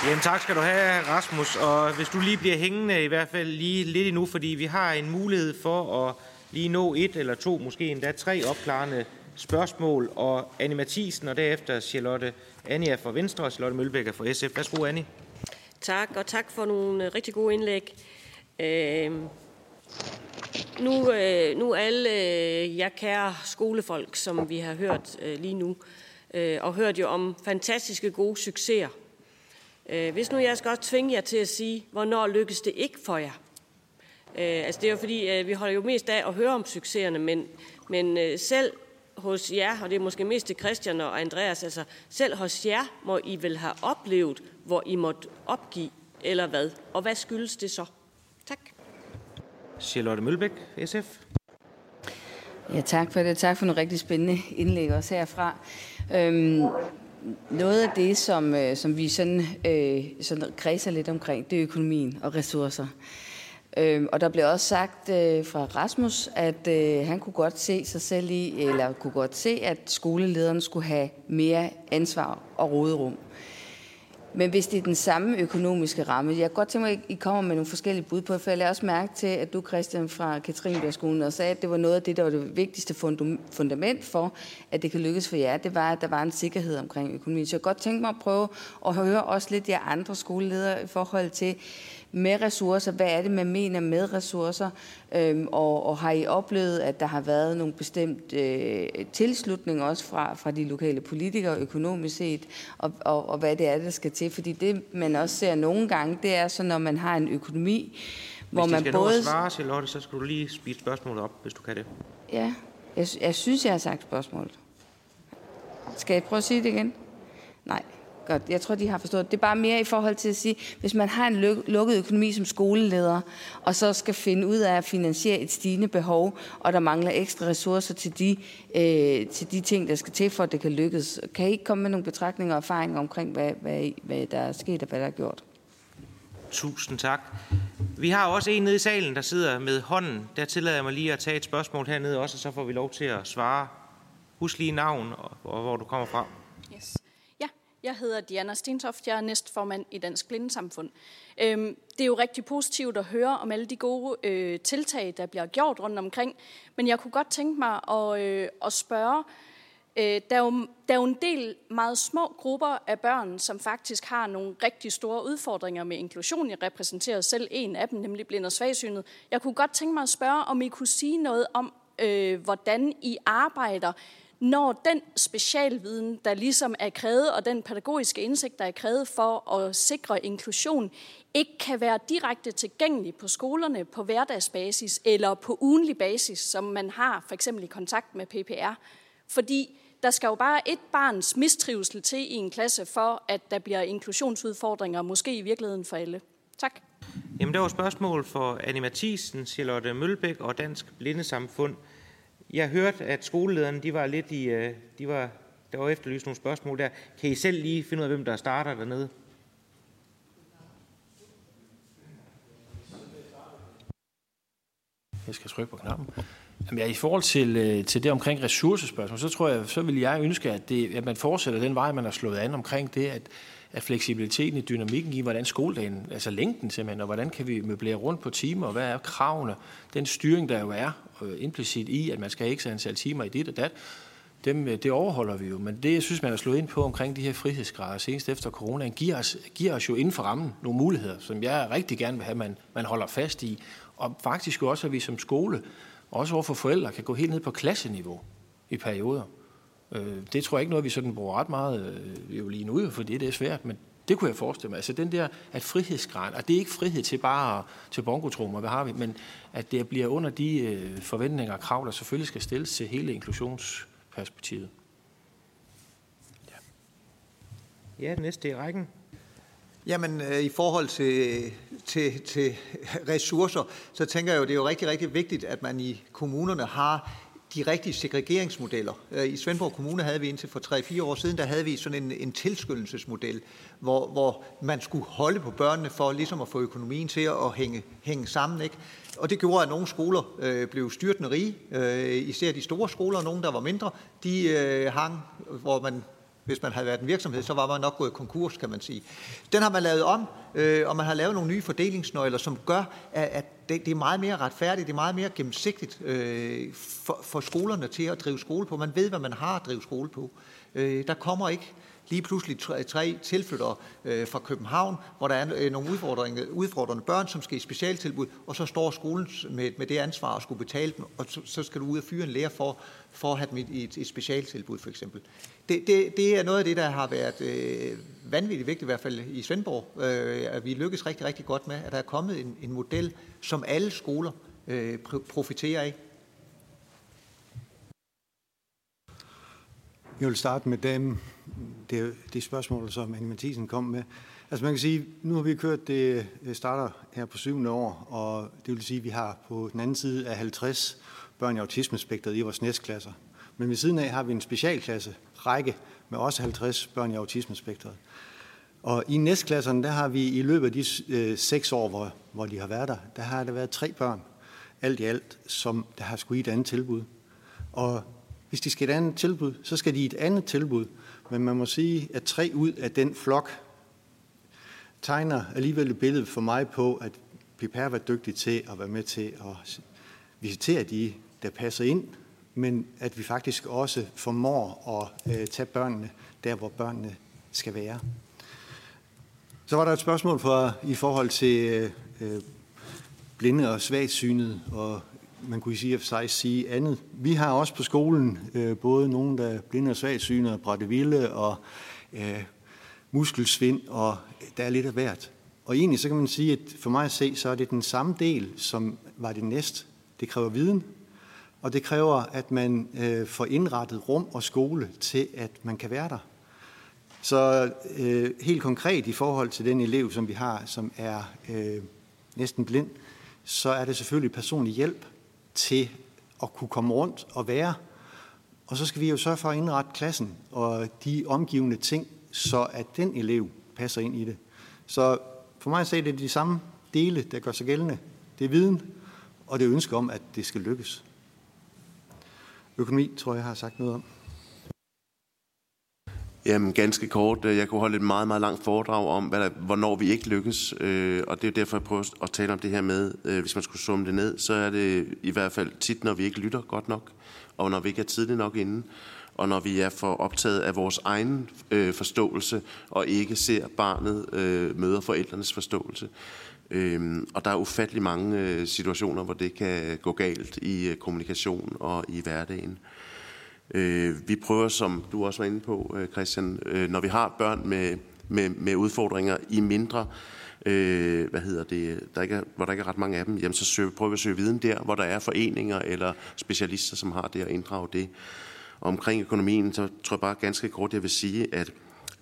Jamen tak skal du have, Rasmus. Og hvis du lige bliver hængende i hvert fald lige lidt endnu, fordi vi har en mulighed for at lige nå et eller to, måske endda tre opklarende spørgsmål. Og Annie Mathisen og derefter Charlotte Anja fra Venstre og Charlotte Mølbækker fra SF. Værsgo, Annie. Tak, og tak for nogle rigtig gode indlæg. Øh, nu, øh, nu alle øh, jer kære skolefolk, som vi har hørt øh, lige nu, øh, og hørt jo om fantastiske gode succeser. Øh, hvis nu jeg skal også tvinge jer til at sige, hvornår lykkes det ikke for jer? Øh, altså det er jo fordi, øh, vi holder jo mest af at høre om succeserne, men, men øh, selv hos jer, og det er måske mest til Christian og Andreas, altså selv hos jer må I vel have oplevet, hvor I måtte opgive, eller hvad? Og hvad skyldes det så? Charlotte Mølbæk, SF. Ja, tak for det. Tak for nogle rigtig spændende indlæg også herfra. Øhm, noget af det, som, øh, som vi sådan, øh, sådan kredser lidt omkring, det er økonomien og ressourcer. Øhm, og der blev også sagt øh, fra Rasmus, at øh, han kunne godt se sig selv i, eller kunne godt se, at skolelederen skulle have mere ansvar og råderum. Men hvis det er den samme økonomiske ramme, jeg kan godt tænke mig, at I kommer med nogle forskellige bud på, for jeg lader også mærke til, at du, Christian, fra Katrinebjergskolen, og sagde, at det var noget af det, der var det vigtigste fundament for, at det kan lykkes for jer, det var, at der var en sikkerhed omkring økonomien. Så jeg kan godt tænke mig at prøve at høre også lidt jer andre skoleledere i forhold til, med ressourcer. Hvad er det, man mener med ressourcer? Øhm, og, og har I oplevet, at der har været nogle bestemt øh, tilslutning også fra, fra de lokale politikere økonomisk set, og, og, og hvad det er, der skal til? Fordi det, man også ser nogle gange, det er så, når man har en økonomi, hvor hvis man skal både... Hvis svare, Charlotte, så skal du lige spise spørgsmålet op, hvis du kan det. Ja, jeg, jeg synes, jeg har sagt spørgsmålet. Skal jeg prøve at sige det igen? Nej. Godt, jeg tror, de har forstået. Det er bare mere i forhold til at sige, hvis man har en lukket økonomi som skoleleder, og så skal finde ud af at finansiere et stigende behov, og der mangler ekstra ressourcer til de, øh, til de ting, der skal til, for at det kan lykkes. Kan I ikke komme med nogle betragtninger og erfaringer omkring, hvad, hvad, hvad der er sket og hvad der er gjort? Tusind tak. Vi har også en nede i salen, der sidder med hånden. Der tillader jeg mig lige at tage et spørgsmål hernede også, og så får vi lov til at svare. Husk lige navn og, og hvor du kommer fra. Jeg hedder Diana Stentoft, jeg er næstformand i Dansk Blindesamfund. Øhm, det er jo rigtig positivt at høre om alle de gode øh, tiltag, der bliver gjort rundt omkring, men jeg kunne godt tænke mig at, øh, at spørge, øh, der, er jo, der er jo en del meget små grupper af børn, som faktisk har nogle rigtig store udfordringer med inklusion. Jeg repræsenterer selv en af dem, nemlig blind og svagsynet. Jeg kunne godt tænke mig at spørge, om I kunne sige noget om, øh, hvordan I arbejder når den specialviden, der ligesom er krævet, og den pædagogiske indsigt, der er krævet for at sikre inklusion, ikke kan være direkte tilgængelig på skolerne på hverdagsbasis eller på ugenlig basis, som man har for eksempel i kontakt med PPR. Fordi der skal jo bare et barns mistrivsel til i en klasse for, at der bliver inklusionsudfordringer, måske i virkeligheden for alle. Tak. Jamen, der var spørgsmål for Anne Mathisen, Charlotte Mølbæk og Dansk Blindesamfund. Jeg hørte, at skolelederne de var lidt i, øh, de var, der var efterlyst nogle spørgsmål der. Kan I selv lige finde ud af, hvem der starter dernede? Jeg skal trykke på knappen. Jamen, ja, I forhold til, øh, til det omkring ressourcespørgsmål, så tror jeg, så vil jeg ønske, at, det, at man fortsætter den vej, man har slået an omkring det, at, at fleksibiliteten i dynamikken i, hvordan skoledagen, altså længden simpelthen, og hvordan kan vi møblere rundt på timer, og hvad er kravene, den styring, der jo er øh, implicit i, at man skal have ikke antal timer i dit og dat, dem, øh, det overholder vi jo. Men det, jeg synes, man har slået ind på omkring de her frihedsgrader senest efter corona, giver os, giver os jo inden for rammen nogle muligheder, som jeg rigtig gerne vil have, man, man holder fast i. Og faktisk jo også, at vi som skole, også overfor forældre, kan gå helt ned på klasseniveau i perioder. Øh, det tror jeg ikke noget, vi sådan bruger ret meget øh, jo lige nu, fordi det er svært, men det kunne jeg forestille mig. Altså den der, at frihedsgrad, og det er ikke frihed til bare til bongotrummer, hvad har vi, men at det bliver under de øh, forventninger og krav, der selvfølgelig skal stilles til hele inklusionsperspektivet. Ja, ja næste i rækken. Jamen, øh, i forhold til, til, til ressourcer, så tænker jeg jo, det er jo rigtig, rigtig vigtigt, at man i kommunerne har de rigtige segregeringsmodeller. Øh, I Svendborg Kommune havde vi indtil for 3-4 år siden, der havde vi sådan en, en tilskyndelsesmodel, hvor, hvor man skulle holde på børnene for ligesom at få økonomien til at hænge, hænge sammen. Ikke? Og det gjorde, at nogle skoler øh, blev styrtende rige, øh, især de store skoler, og nogle, der var mindre, de øh, hang, hvor man hvis man havde været en virksomhed, så var man nok gået konkurs, kan man sige. Den har man lavet om, øh, og man har lavet nogle nye fordelingsnøgler, som gør, at, at det, det er meget mere retfærdigt, det er meget mere gennemsigtigt øh, for, for skolerne til at drive skole på. Man ved, hvad man har at drive skole på. Øh, der kommer ikke lige pludselig tre, tre tilflyttere øh, fra København, hvor der er øh, nogle udfordrende, udfordrende børn, som skal i specialtilbud, og så står skolen med, med det ansvar at skulle betale dem, og så, så skal du ud og fyre en lærer for, for at have dem i et, et specialtilbud, for eksempel. Det, det, det er noget af det, der har været øh, vanvittigt vigtigt, i hvert fald i Svendborg, øh, at vi lykkes rigtig, rigtig godt med, at der er kommet en, en model, som alle skoler øh, profiterer af. Jeg vil starte med dem, det, det spørgsmål, som Anne Mathisen kom med. Altså man kan sige, nu har vi kørt det, øh, starter her på syvende år, og det vil sige, at vi har på den anden side af 50 børn i autismespektret i vores næstklasser. Men ved siden af har vi en specialklasse række med også 50 børn i autismespektret. Og i næstklasserne, der har vi i løbet af de øh, seks år, hvor, hvor de har været der, der har der været tre børn, alt i alt, som der har skulle i et andet tilbud. Og hvis de skal i et andet tilbud, så skal de i et andet tilbud. Men man må sige, at tre ud af den flok tegner alligevel et billede for mig på, at PPR var dygtig til at være med til at visitere de, der passer ind, men at vi faktisk også formår at øh, tage børnene der, hvor børnene skal være. Så var der et spørgsmål for, i forhold til øh, øh blinde og svagsynet, og man kunne sige, sig sige andet. Vi har også på skolen øh, både nogen, der er blinde og svagsynet, og Bratteville og øh, muskelsvind, og der er lidt af hvert. Og egentlig så kan man sige, at for mig at se, så er det den samme del, som var det næst. Det kræver viden, og det kræver, at man øh, får indrettet rum og skole til, at man kan være der. Så øh, helt konkret i forhold til den elev, som vi har, som er øh, næsten blind, så er det selvfølgelig personlig hjælp til at kunne komme rundt og være. Og så skal vi jo sørge for at indrette klassen og de omgivende ting, så at den elev passer ind i det. Så for mig at se, det er de samme dele, der gør sig gældende. Det er viden, og det er ønske om, at det skal lykkes. Økonomi tror jeg, jeg har sagt noget om. Jamen ganske kort. Jeg kunne holde et meget, meget langt foredrag om, hvad der, hvornår vi ikke lykkes. Øh, og det er derfor, jeg prøver at tale om det her med, øh, hvis man skulle summe det ned, så er det i hvert fald tit, når vi ikke lytter godt nok, og når vi ikke er tidligt nok inde, og når vi er for optaget af vores egen øh, forståelse, og ikke ser barnet øh, møder forældrenes forståelse. Øhm, og der er ufattelig mange øh, situationer, hvor det kan gå galt i øh, kommunikation og i hverdagen. Øh, vi prøver, som du også var inde på, øh, Christian, øh, når vi har børn med, med, med udfordringer i mindre, øh, hvad hedder det, der ikke er, hvor der ikke er ret mange af dem, jamen så søger, prøver vi at søge viden der, hvor der er foreninger eller specialister, som har det at inddrage det. Og omkring økonomien, så tror jeg bare ganske kort, jeg vil sige, at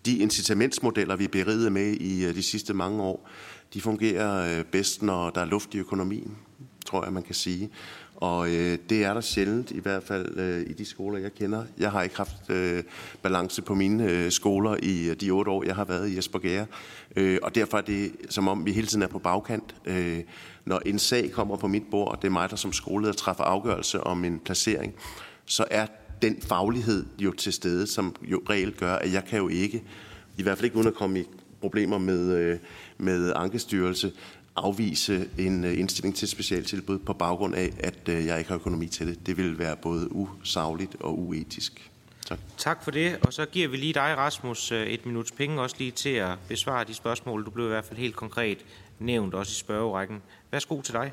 de incitamentsmodeller, vi er beriget med i øh, de sidste mange år, de fungerer bedst, når der er luft i økonomien, tror jeg, man kan sige. Og øh, det er der sjældent, i hvert fald øh, i de skoler, jeg kender. Jeg har ikke haft øh, balance på mine øh, skoler i øh, de otte år, jeg har været i Esbjerg. Øh, og derfor er det som om, vi hele tiden er på bagkant. Øh, når en sag kommer på mit bord, og det er mig, der som skoleleder træffer afgørelse om en placering, så er den faglighed jo til stede, som jo reelt gør, at jeg kan jo ikke, i hvert fald ikke uden at komme i problemer med, øh, med ankestyrelse, afvise en øh, indstilling til et specialtilbud på baggrund af, at øh, jeg ikke har økonomi til det. Det vil være både usagligt og uetisk. Tak. Tak for det, og så giver vi lige dig, Rasmus, øh, et minuts penge også lige til at besvare de spørgsmål. Du blev i hvert fald helt konkret nævnt også i spørgerækken. Værsgo til dig.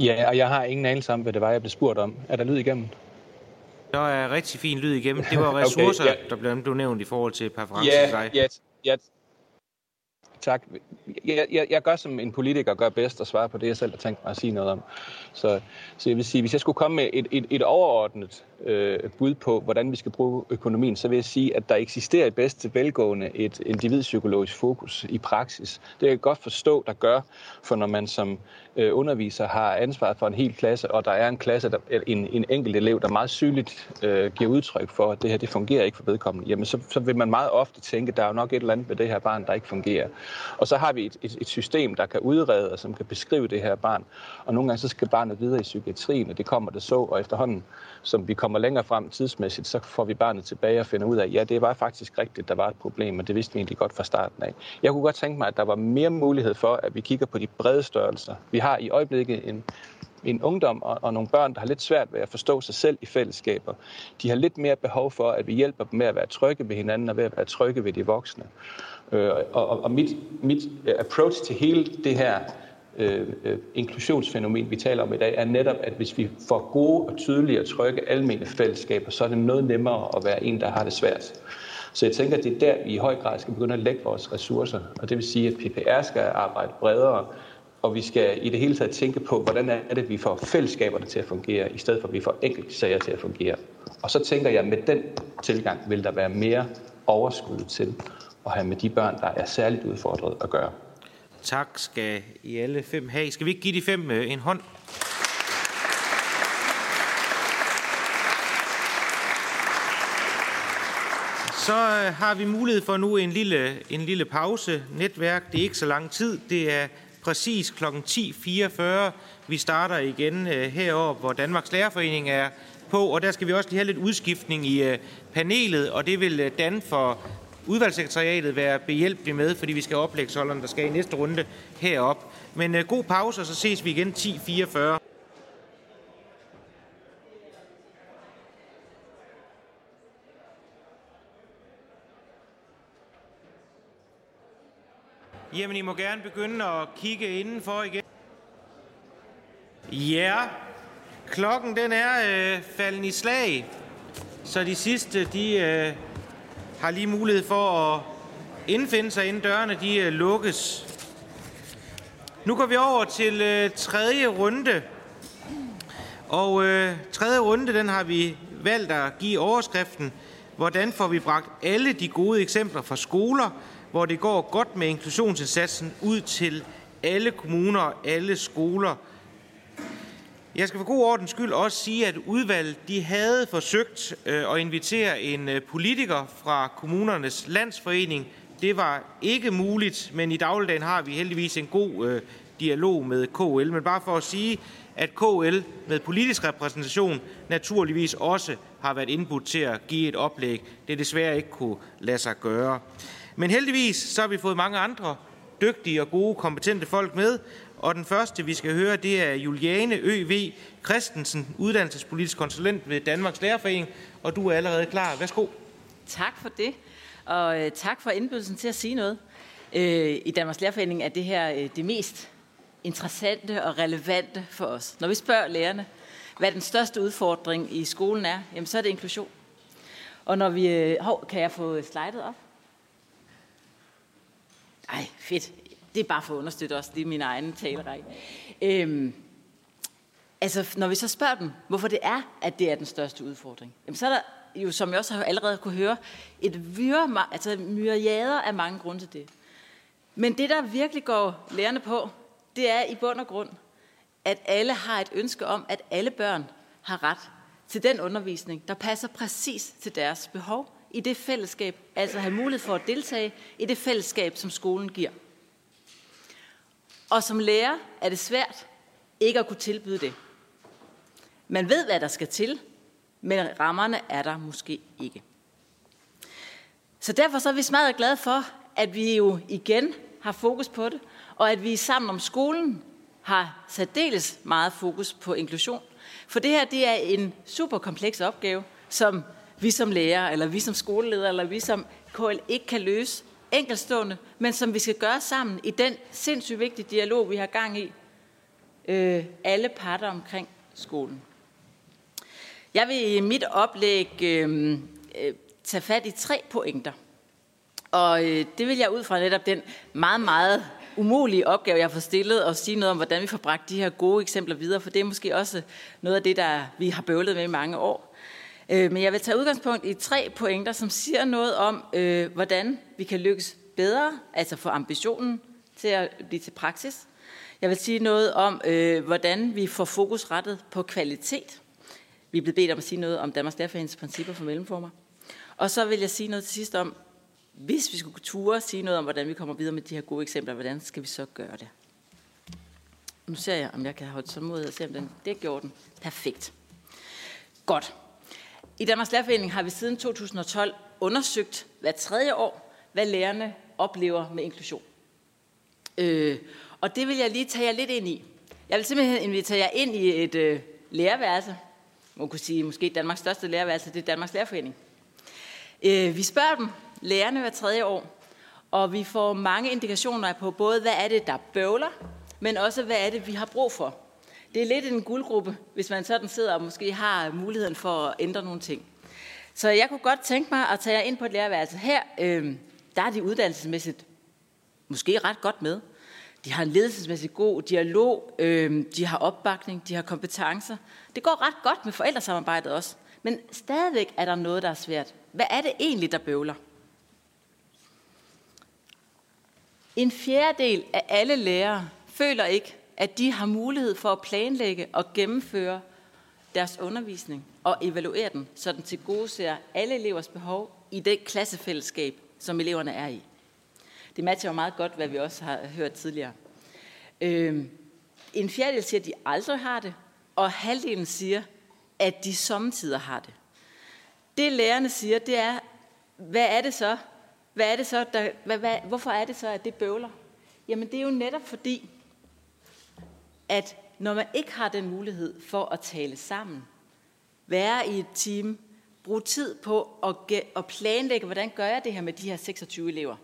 Ja, og jeg har ingen anelse om, hvad det var, jeg blev spurgt om. Er der lyd igennem? Der er rigtig fin lyd igennem. Det var <laughs> ressourcer, okay, ja. der blev, blev nævnt i forhold til præference ja, til dig. Ja, ja, Tak. Jeg, jeg, jeg gør, som en politiker gør bedst at svare på det, jeg selv har tænkt mig at sige noget om. Så, så jeg vil sige, hvis jeg skulle komme med et, et, et overordnet øh, bud på, hvordan vi skal bruge økonomien, så vil jeg sige, at der eksisterer i bedste velgående et individpsykologisk fokus i praksis. Det kan jeg godt forstå, der gør, for når man som øh, underviser har ansvaret for en hel klasse, og der er en klasse, der, en, en enkelt elev, der meget synligt øh, giver udtryk for, at det her det fungerer ikke for vedkommende, jamen så, så vil man meget ofte tænke, at der er jo nok et eller andet ved det her barn, der ikke fungerer. Og så har vi et, et, et system, der kan udrede og som kan beskrive det her barn. Og nogle gange så skal barnet videre i psykiatrien, og det kommer det så, og efterhånden, som vi kommer længere frem tidsmæssigt, så får vi barnet tilbage og finder ud af, ja, det var faktisk rigtigt, der var et problem, og det vidste vi egentlig godt fra starten af. Jeg kunne godt tænke mig, at der var mere mulighed for, at vi kigger på de brede størrelser. Vi har i øjeblikket en, en ungdom og, og nogle børn, der har lidt svært ved at forstå sig selv i fællesskaber. De har lidt mere behov for, at vi hjælper dem med at være trygge ved hinanden og ved at være trygge ved de voksne. Øh, og, og mit, mit approach til hele det her Øh, øh, inklusionsfænomen, vi taler om i dag, er netop, at hvis vi får gode og tydelige og trygge almene fællesskaber, så er det noget nemmere at være en, der har det svært. Så jeg tænker, at det er der, vi i høj grad skal begynde at lægge vores ressourcer. Og det vil sige, at PPR skal arbejde bredere, og vi skal i det hele taget tænke på, hvordan er det, vi får fællesskaberne til at fungere, i stedet for at vi får enkeltsager til at fungere. Og så tænker jeg, at med den tilgang vil der være mere overskud til at have med de børn, der er særligt udfordret at gøre. Tak skal I alle fem have. Skal vi ikke give de fem øh, en hånd? Så øh, har vi mulighed for nu en lille, en lille pause. Netværk, det er ikke så lang tid. Det er præcis kl. 10.44. Vi starter igen øh, heroppe, hvor Danmarks Lærerforening er på, og der skal vi også lige have lidt udskiftning i panelet, og det vil Dan for udvalgssekretariatet være behjælpelig med, fordi vi skal oplægge holderne, der skal i næste runde herop. Men øh, god pause, og så ses vi igen 10.44. Jamen, I må gerne begynde at kigge indenfor igen. Ja, klokken den er øh, falden i slag, så de sidste, de øh, har lige mulighed for at indfinde sig, inden dørene de øh, lukkes. Nu går vi over til øh, tredje runde. Og øh, tredje runde, den har vi valgt at give overskriften, hvordan får vi bragt alle de gode eksempler fra skoler, hvor det går godt med inklusionsindsatsen ud til alle kommuner og alle skoler jeg skal for god ordens skyld også sige, at udvalget de havde forsøgt øh, at invitere en øh, politiker fra kommunernes landsforening. Det var ikke muligt, men i dagligdagen har vi heldigvis en god øh, dialog med KL. Men bare for at sige, at KL med politisk repræsentation naturligvis også har været indbudt til at give et oplæg. Det desværre ikke kunne lade sig gøre. Men heldigvis så har vi fået mange andre dygtige og gode, kompetente folk med, og den første, vi skal høre, det er Juliane Ø.V. Christensen, uddannelsespolitisk konsulent ved Danmarks Lærerforening, og du er allerede klar. Værsgo. Tak for det, og øh, tak for indbydelsen til at sige noget. Øh, I Danmarks Lærerforening er det her øh, det mest interessante og relevante for os. Når vi spørger lærerne, hvad den største udfordring i skolen er, jamen så er det inklusion. Og når vi... Hov, kan jeg få slidet op? Ej, fedt. Det er bare for at understøtte også, lige min egen talerække. Øhm, altså, når vi så spørger dem, hvorfor det er, at det er den største udfordring, jamen, så er der jo, som jeg også har allerede kunne høre, et vyre, altså myriader af mange grunde til det. Men det, der virkelig går lærerne på, det er i bund og grund, at alle har et ønske om, at alle børn har ret til den undervisning, der passer præcis til deres behov i det fællesskab, altså have mulighed for at deltage i det fællesskab, som skolen giver. Og som lærer er det svært ikke at kunne tilbyde det. Man ved, hvad der skal til, men rammerne er der måske ikke. Så derfor så er vi smadret glade for, at vi jo igen har fokus på det, og at vi sammen om skolen har særdeles meget fokus på inklusion. For det her det er en super kompleks opgave, som vi som lærer, eller vi som skoleleder, eller vi som KL ikke kan løse enkelstående, men som vi skal gøre sammen i den sindssygt vigtige dialog, vi har gang i. Øh, alle parter omkring skolen. Jeg vil i mit oplæg øh, øh, tage fat i tre pointer. Og øh, det vil jeg ud fra netop den meget, meget umulige opgave, jeg har fået stillet, og sige noget om, hvordan vi får bragt de her gode eksempler videre, for det er måske også noget af det, der vi har bøvlet med i mange år. Øh, men jeg vil tage udgangspunkt i tre pointer, som siger noget om, øh, hvordan vi kan lykkes bedre, altså få ambitionen til at blive til praksis. Jeg vil sige noget om, øh, hvordan vi får fokus rettet på kvalitet. Vi er blevet bedt om at sige noget om Danmarks Lærerforeningens principper for mellemformer. Og så vil jeg sige noget til sidst om, hvis vi skulle ture sige noget om, hvordan vi kommer videre med de her gode eksempler, hvordan skal vi så gøre det? Nu ser jeg, om jeg kan holde tålmodighed og se, om den, det gjorde den. Perfekt. Godt. I Danmarks Lærerforening har vi siden 2012 undersøgt hver tredje år, hvad lærerne oplever med inklusion. Øh, og det vil jeg lige tage jer lidt ind i. Jeg vil simpelthen invitere jer ind i et øh, lærerværelse. Man kunne sige, måske Danmarks største lærerværelse, det er Danmarks Lærerforening. Øh, vi spørger dem, lærerne hver tredje år, og vi får mange indikationer på både, hvad er det, der bøvler, men også, hvad er det, vi har brug for. Det er lidt en guldgruppe, hvis man sådan sidder og måske har muligheden for at ændre nogle ting. Så jeg kunne godt tænke mig at tage jer ind på et lærerværelse. Her, øh, der er de uddannelsesmæssigt måske ret godt med. De har en ledelsesmæssig god dialog, øh, de har opbakning, de har kompetencer. Det går ret godt med forældresamarbejdet også. Men stadigvæk er der noget, der er svært. Hvad er det egentlig, der bøvler? En fjerdedel af alle lærere føler ikke, at de har mulighed for at planlægge og gennemføre deres undervisning og evaluere den, så den til gode ser alle elevers behov i det klassefællesskab, som eleverne er i. Det matcher jo meget godt, hvad vi også har hørt tidligere. Øh, en fjerdedel siger, at de aldrig har det, og halvdelen siger, at de samtidig har det. Det lærerne siger, det er, hvad er det så? Hvad er det så, der, hvad, hvad, hvorfor er det så, at det bøvler? Jamen det er jo netop fordi, at når man ikke har den mulighed for at tale sammen, være i et team, bruge tid på at, at planlægge, hvordan gør jeg det her med de her 26 elever,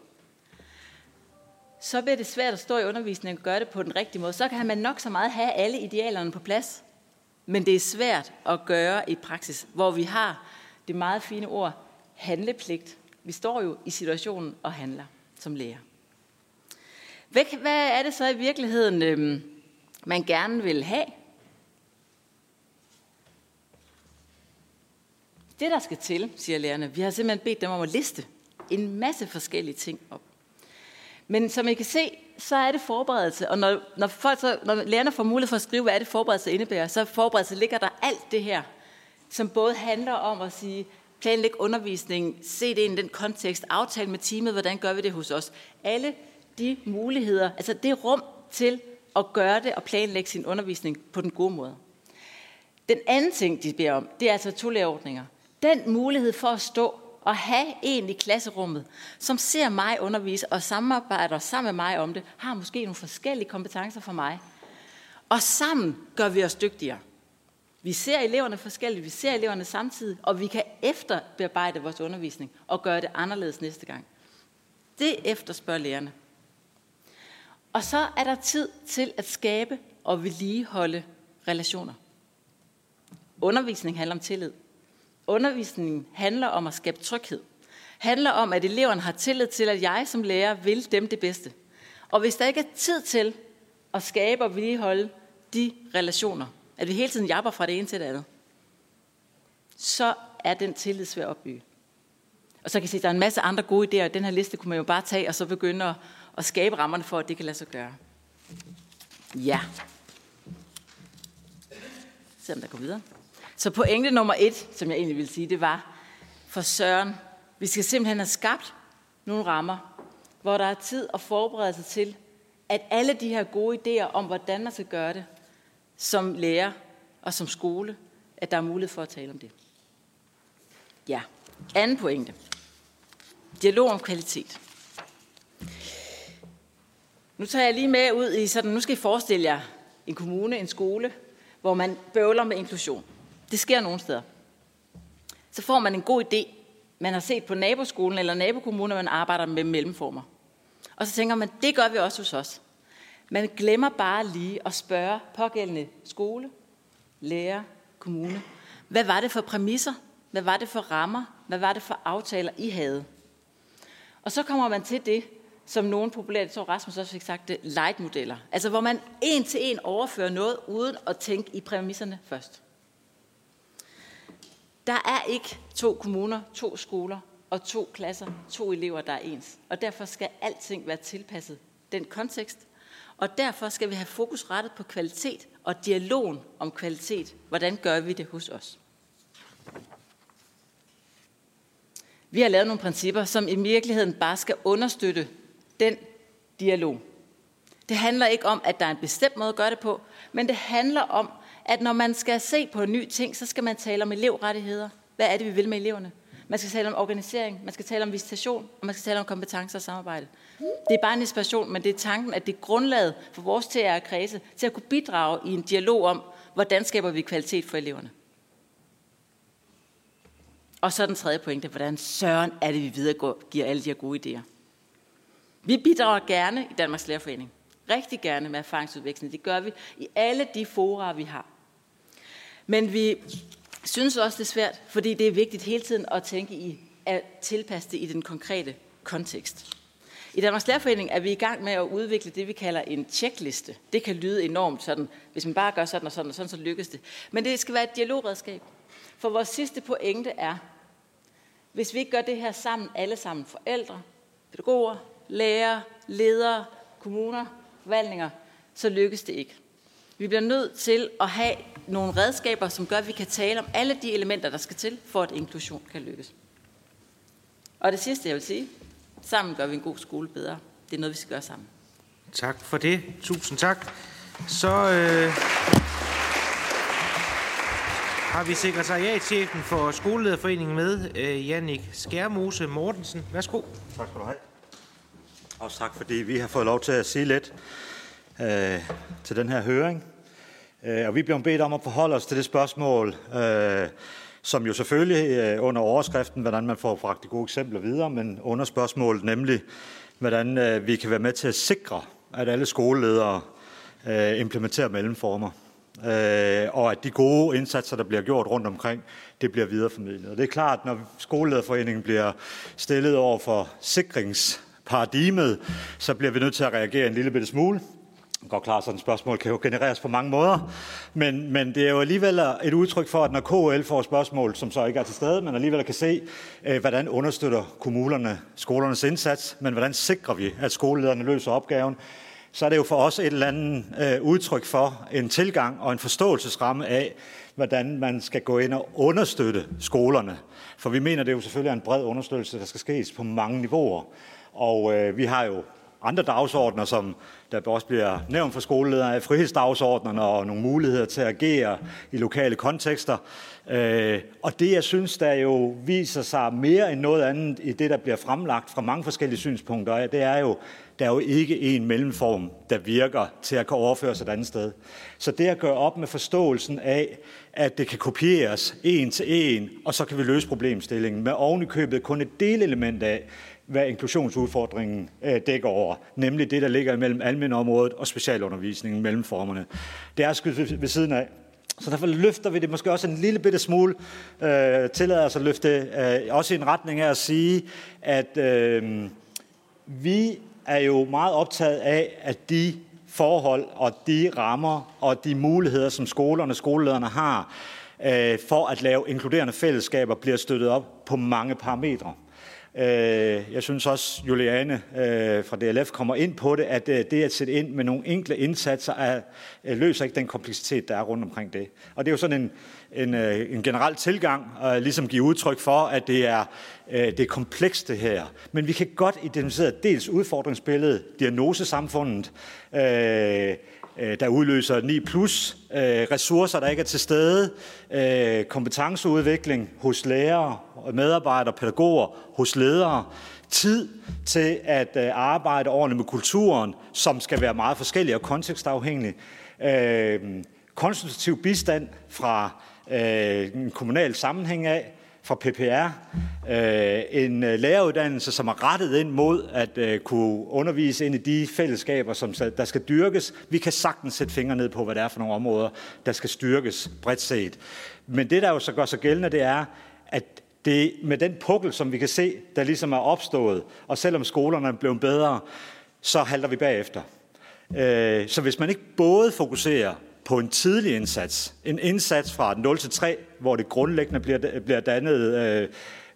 så bliver det svært at stå i undervisningen og gøre det på den rigtige måde. Så kan man nok så meget have alle idealerne på plads, men det er svært at gøre i praksis, hvor vi har det meget fine ord handlepligt. Vi står jo i situationen og handler som lærer. Hvad er det så i virkeligheden, øhm, man gerne vil have? Det, der skal til, siger lærerne, vi har simpelthen bedt dem om at liste en masse forskellige ting op. Men som I kan se, så er det forberedelse. Og når, når, folk så, når lærerne får mulighed for at skrive, hvad er det forberedelse indebærer, så forberedelse ligger der alt det her, som både handler om at sige, planlæg undervisning, se det i den kontekst, aftale med teamet, hvordan gør vi det hos os. Alle de muligheder, altså det rum til at gøre det og planlægge sin undervisning på den gode måde. Den anden ting, de beder om, det er altså tolærerordninger. Den mulighed for at stå og have en i klasserummet, som ser mig undervise og samarbejder sammen med mig om det, har måske nogle forskellige kompetencer for mig. Og sammen gør vi os dygtigere. Vi ser eleverne forskelligt, vi ser eleverne samtidig, og vi kan efterbearbejde vores undervisning og gøre det anderledes næste gang. Det efterspørger lærerne. Og så er der tid til at skabe og vedligeholde relationer. Undervisning handler om tillid. Undervisningen handler om at skabe tryghed. Handler om, at eleverne har tillid til, at jeg som lærer vil dem det bedste. Og hvis der ikke er tid til at skabe og vedligeholde de relationer, at vi hele tiden jabber fra det ene til det andet, så er den tillid svær at opbygge. Og så kan jeg se, at der er en masse andre gode idéer, og den her liste kunne man jo bare tage, og så begynde at, og skabe rammerne for, at det kan lade sig gøre. Ja. Se om der går videre. Så pointe nummer et, som jeg egentlig vil sige, det var, for Søren, vi skal simpelthen have skabt nogle rammer, hvor der er tid at forberede sig til, at alle de her gode idéer om, hvordan man skal gøre det, som lærer og som skole, at der er mulighed for at tale om det. Ja. Anden pointe. Dialog om kvalitet. Nu tager jeg lige med ud i sådan, nu skal I forestille jer en kommune, en skole, hvor man bøvler med inklusion. Det sker nogle steder. Så får man en god idé. Man har set på naboskolen eller nabokommunen, man arbejder med mellemformer. Og så tænker man, det gør vi også hos os. Man glemmer bare lige at spørge pågældende skole, lærer, kommune, hvad var det for præmisser? Hvad var det for rammer? Hvad var det for aftaler, I havde? Og så kommer man til det, som nogen populært, jeg tror Rasmus også fik sagt det, light-modeller. Altså hvor man en til en overfører noget, uden at tænke i præmisserne først. Der er ikke to kommuner, to skoler og to klasser, to elever, der er ens. Og derfor skal alting være tilpasset den kontekst. Og derfor skal vi have fokus rettet på kvalitet og dialogen om kvalitet. Hvordan gør vi det hos os? Vi har lavet nogle principper, som i virkeligheden bare skal understøtte den dialog. Det handler ikke om, at der er en bestemt måde at gøre det på, men det handler om, at når man skal se på en ny ting, så skal man tale om elevrettigheder. Hvad er det, vi vil med eleverne? Man skal tale om organisering, man skal tale om visitation, og man skal tale om kompetencer og samarbejde. Det er bare en inspiration, men det er tanken, at det er grundlaget for vores TR kredse til at kunne bidrage i en dialog om, hvordan skaber vi kvalitet for eleverne. Og så den tredje pointe, hvordan søren er det, vi videregiver alle de her gode idéer. Vi bidrager gerne i Danmarks Lærerforening. Rigtig gerne med erfaringsudveksling. Det gør vi i alle de fora, vi har. Men vi synes også, det er svært, fordi det er vigtigt hele tiden at tænke i at tilpasse det i den konkrete kontekst. I Danmarks Lærerforening er vi i gang med at udvikle det, vi kalder en checkliste. Det kan lyde enormt sådan, hvis man bare gør sådan og sådan og sådan, så lykkes det. Men det skal være et dialogredskab. For vores sidste pointe er, hvis vi ikke gør det her sammen, alle sammen, forældre, pædagoger, lærere, ledere, kommuner, forvaltninger, så lykkes det ikke. Vi bliver nødt til at have nogle redskaber, som gør, at vi kan tale om alle de elementer, der skal til, for at inklusion kan lykkes. Og det sidste, jeg vil sige, sammen gør vi en god skole bedre. Det er noget, vi skal gøre sammen. Tak for det. Tusind tak. Så øh, har vi sekretariatchefen for Skolelederforeningen med, øh, Jannik Skærmose Mortensen. Værsgo. Tak skal du have. Og tak, fordi vi har fået lov til at sige lidt øh, til den her høring. Øh, og vi bliver bedt om at forholde os til det spørgsmål, øh, som jo selvfølgelig øh, under overskriften, hvordan man får bragt de gode eksempler videre, men under spørgsmålet nemlig, hvordan øh, vi kan være med til at sikre, at alle skoleledere øh, implementerer mellemformer. Øh, og at de gode indsatser, der bliver gjort rundt omkring, det bliver videreformidlet. Og det er klart, når skolelederforeningen bliver stillet over for sikrings paradigmet, så bliver vi nødt til at reagere en lille bitte smule. Det går klart, sådan et spørgsmål kan jo genereres på mange måder, men, men det er jo alligevel et udtryk for, at når KL får spørgsmål, som så ikke er til stede, men alligevel kan se, øh, hvordan understøtter kommunerne skolernes indsats, men hvordan sikrer vi, at skolelederne løser opgaven, så er det jo for os et eller andet øh, udtryk for en tilgang og en forståelsesramme af, hvordan man skal gå ind og understøtte skolerne. For vi mener, det er jo selvfølgelig en bred understøttelse, der skal ske på mange niveauer. Og øh, vi har jo andre dagsordner, som der også bliver nævnt for skoleledere, af frihedsdagsordnerne og nogle muligheder til at agere i lokale kontekster. Øh, og det, jeg synes, der jo viser sig mere end noget andet i det, der bliver fremlagt fra mange forskellige synspunkter, det er jo, der er jo ikke en mellemform, der virker til at kunne overføres et andet sted. Så det at gøre op med forståelsen af, at det kan kopieres en til en, og så kan vi løse problemstillingen med ovenikøbet kun et delelement af, hvad inklusionsudfordringen øh, dækker over, nemlig det, der ligger mellem almindeområdet og specialundervisningen mellem formerne. Det er skudt ved siden af. Så derfor løfter vi det måske også en lille bitte smule, øh, tillader os at løfte øh, også i en retning af at sige, at øh, vi er jo meget optaget af, at de forhold og de rammer og de muligheder, som skolerne og skolelederne har øh, for at lave inkluderende fællesskaber, bliver støttet op på mange parametre. Øh, jeg synes også, Juliane øh, fra DLF kommer ind på det, at øh, det at sætte ind med nogle enkle indsatser er, løser ikke den kompleksitet, der er rundt omkring det. Og det er jo sådan en, en, en generel tilgang, og ligesom give udtryk for, at det er, det er komplekst det her. Men vi kan godt identificere dels udfordringsbilledet, diagnosesamfundet, øh, Øh, der udløser 9 plus, øh, ressourcer, der ikke er til stede, øh, kompetenceudvikling hos lærere, medarbejdere, pædagoger, hos ledere, tid til at arbejde ordentligt med kulturen, som skal være meget forskellig og kontekstafhængig, konstruktiv bistand fra en kommunal sammenhæng af, for PPR, øh, en øh, læreruddannelse, som er rettet ind mod at øh, kunne undervise ind i de fællesskaber, som der skal dyrkes. Vi kan sagtens sætte fingre ned på, hvad det er for nogle områder, der skal styrkes bredt set. Men det, der jo så gør sig gældende, det er, at det med den pukkel, som vi kan se, der ligesom er opstået, og selvom skolerne er blevet bedre, så halter vi bagefter. Øh, så hvis man ikke både fokuserer på en tidlig indsats. En indsats fra 0 til 3, hvor det grundlæggende bliver, bliver dannet øh,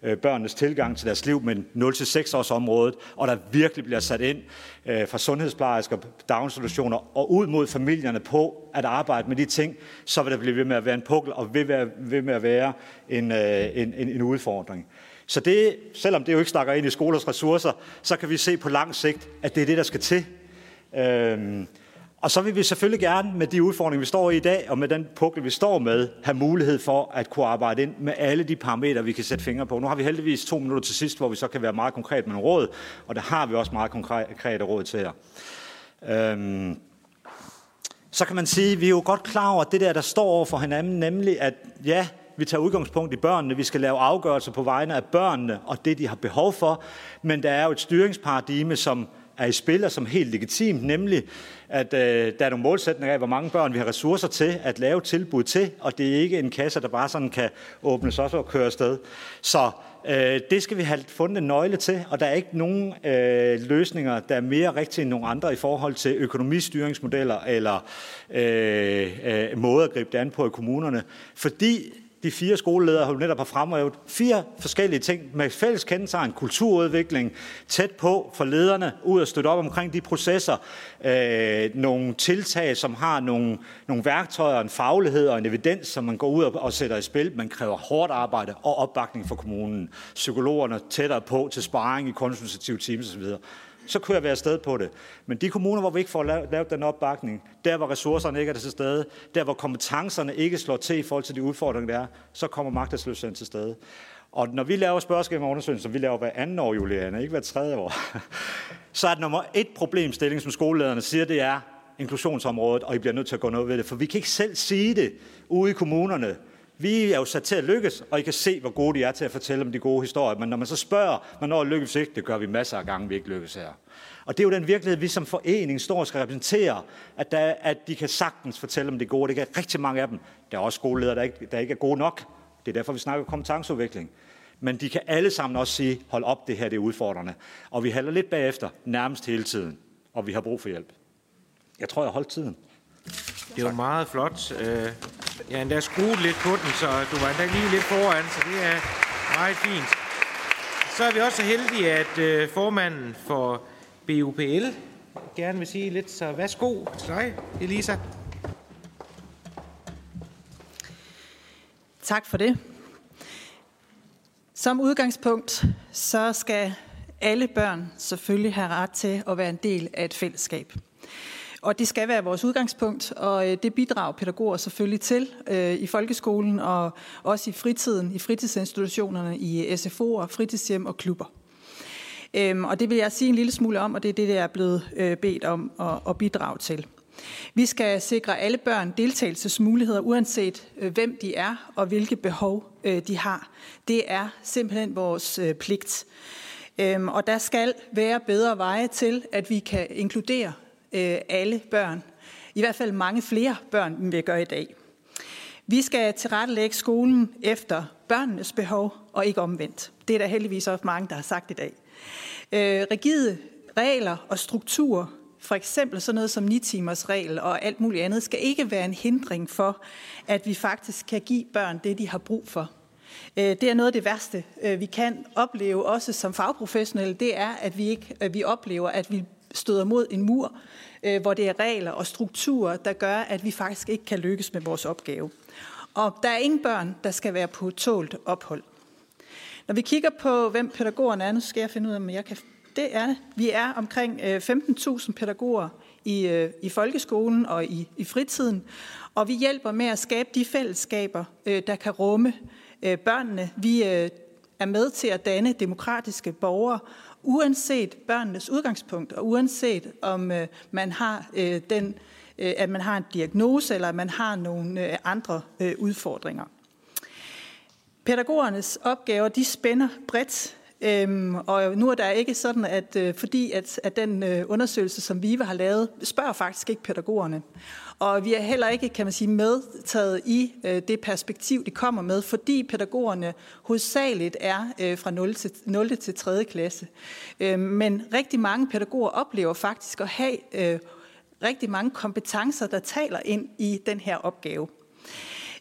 øh, børnenes tilgang til deres liv, men 0 til 6 års området, og der virkelig bliver sat ind øh, fra sundhedsplejersker, daginstitutioner og ud mod familierne på at arbejde med de ting, så vil der blive ved med at være en pukkel og vil være, ved med at være en, øh, en, en, en udfordring. Så det, selvom det jo ikke snakker ind i skolers ressourcer, så kan vi se på lang sigt, at det er det, der skal til. Øh, og så vil vi selvfølgelig gerne med de udfordringer, vi står i i dag, og med den pukkel, vi står med, have mulighed for at kunne arbejde ind med alle de parametre, vi kan sætte fingre på. Nu har vi heldigvis to minutter til sidst, hvor vi så kan være meget konkret med nogle råd, og der har vi også meget konkrete råd til jer. Øhm, så kan man sige, at vi er jo godt klar over det der, der står over for hinanden, nemlig at ja, vi tager udgangspunkt i børnene, vi skal lave afgørelser på vegne af børnene og det, de har behov for, men der er jo et styringsparadigme, som er i spil, og som helt legitimt, nemlig at øh, der er nogle målsætninger af, hvor mange børn vi har ressourcer til at lave tilbud til, og det er ikke en kasse, der bare sådan kan åbnes også og køre afsted. Så øh, det skal vi have fundet en nøgle til, og der er ikke nogen øh, løsninger, der er mere rigtige end nogle andre i forhold til økonomistyringsmodeller eller øh, øh, måder at gribe det an på i kommunerne, fordi de fire skoleledere har jo netop har fremhævet fire forskellige ting med fælles kendetegn, kulturudvikling, tæt på for lederne, ud at støtte op omkring de processer, øh, nogle tiltag, som har nogle, nogle værktøjer, en faglighed og en evidens, som man går ud og, og sætter i spil. Man kræver hårdt arbejde og opbakning fra kommunen. Psykologerne tættere på til sparring i konsultative teams osv så kunne jeg være afsted på det. Men de kommuner, hvor vi ikke får lavet den opbakning, der hvor ressourcerne ikke er til stede, der hvor kompetencerne ikke slår til i forhold til de udfordringer, der er, så kommer magtesløsheden til stede. Og når vi laver spørgeskema undersøgelser, som vi laver hver anden år, Juliane, ikke hver tredje år, <laughs> så er det nummer et problemstilling, som skolelederne siger, det er inklusionsområdet, og I bliver nødt til at gå noget ved det. For vi kan ikke selv sige det ude i kommunerne. Vi er jo sat til at lykkes, og I kan se, hvor gode de er til at fortælle om de gode historier. Men når man så spørger, hvornår lykkes ikke, det gør vi masser af gange, vi ikke lykkes her. Og det er jo den virkelighed, vi som forening står og skal repræsentere, at, der, at de kan sagtens fortælle om det gode. Det kan rigtig mange af dem. Der er også skoleledere, der ikke, der ikke er gode nok. Det er derfor, vi snakker kompetenceudvikling. Men de kan alle sammen også sige, hold op, det her det er udfordrende. Og vi halder lidt bagefter, nærmest hele tiden. Og vi har brug for hjælp. Jeg tror, jeg holdt tiden. Det var meget flot. Øh, jeg har endda skruet lidt på den, så du var endda lige lidt foran, så det er meget fint. Så er vi også heldige, at øh, formanden for BUPL gerne vil sige lidt, så værsgo til dig, Elisa. Tak for det. Som udgangspunkt, så skal alle børn selvfølgelig have ret til at være en del af et fællesskab. Og det skal være vores udgangspunkt, og øh, det bidrager pædagoger selvfølgelig til øh, i folkeskolen og også i fritiden, i fritidsinstitutionerne, i SFO'er, fritidshjem og klubber. Øhm, og det vil jeg sige en lille smule om, og det er det, der er blevet øh, bedt om at, bidrage til. Vi skal sikre alle børn deltagelsesmuligheder, uanset hvem de er og hvilke behov de har. Det er simpelthen vores pligt. Øhm, og der skal være bedre veje til, at vi kan inkludere øh, alle børn. I hvert fald mange flere børn, end vi gør i dag. Vi skal tilrettelægge skolen efter børnenes behov, og ikke omvendt. Det er der heldigvis også mange, der har sagt i dag. Øh, rigide regler og strukturer, for eksempel sådan noget som 9-timers regel og alt muligt andet, skal ikke være en hindring for, at vi faktisk kan give børn det, de har brug for. Øh, det er noget af det værste, øh, vi kan opleve, også som fagprofessionelle, det er, at vi, ikke, at vi oplever, at vi støder mod en mur, øh, hvor det er regler og strukturer, der gør, at vi faktisk ikke kan lykkes med vores opgave. Og der er ingen børn, der skal være på tålt ophold. Når vi kigger på, hvem pædagogerne er, nu skal jeg finde ud af, om jeg kan... Det er det. Vi er omkring øh, 15.000 pædagoger i, øh, i folkeskolen og i, i fritiden, og vi hjælper med at skabe de fællesskaber, øh, der kan rumme børnene. Vi er med til at danne demokratiske borgere, uanset børnenes udgangspunkt, og uanset om øh, man har øh, den, øh, at man har en diagnose, eller at man har nogle øh, andre øh, udfordringer. Pædagogernes opgaver, de spænder bredt, Øhm, og nu er der ikke sådan, at øh, fordi at, at den øh, undersøgelse, som VIVE har lavet, spørger faktisk ikke pædagogerne. Og vi er heller ikke, kan man sige, medtaget i øh, det perspektiv, de kommer med, fordi pædagogerne hovedsageligt er øh, fra 0 til, 0 til 3. klasse. Øh, men rigtig mange pædagoger oplever faktisk at have øh, rigtig mange kompetencer, der taler ind i den her opgave.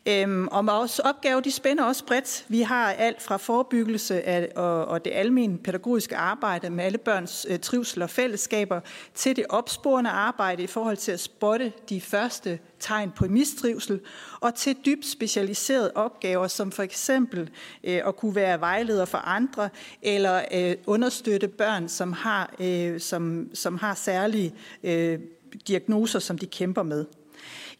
Øhm, og vores opgave de spænder også bredt. Vi har alt fra forebyggelse af, og, og det almindelige pædagogiske arbejde med alle børns øh, trivsel og fællesskaber, til det opsporende arbejde i forhold til at spotte de første tegn på mistrivsel, og til dybt specialiserede opgaver, som for eksempel øh, at kunne være vejleder for andre, eller øh, understøtte børn, som har, øh, som, som har særlige øh, diagnoser, som de kæmper med.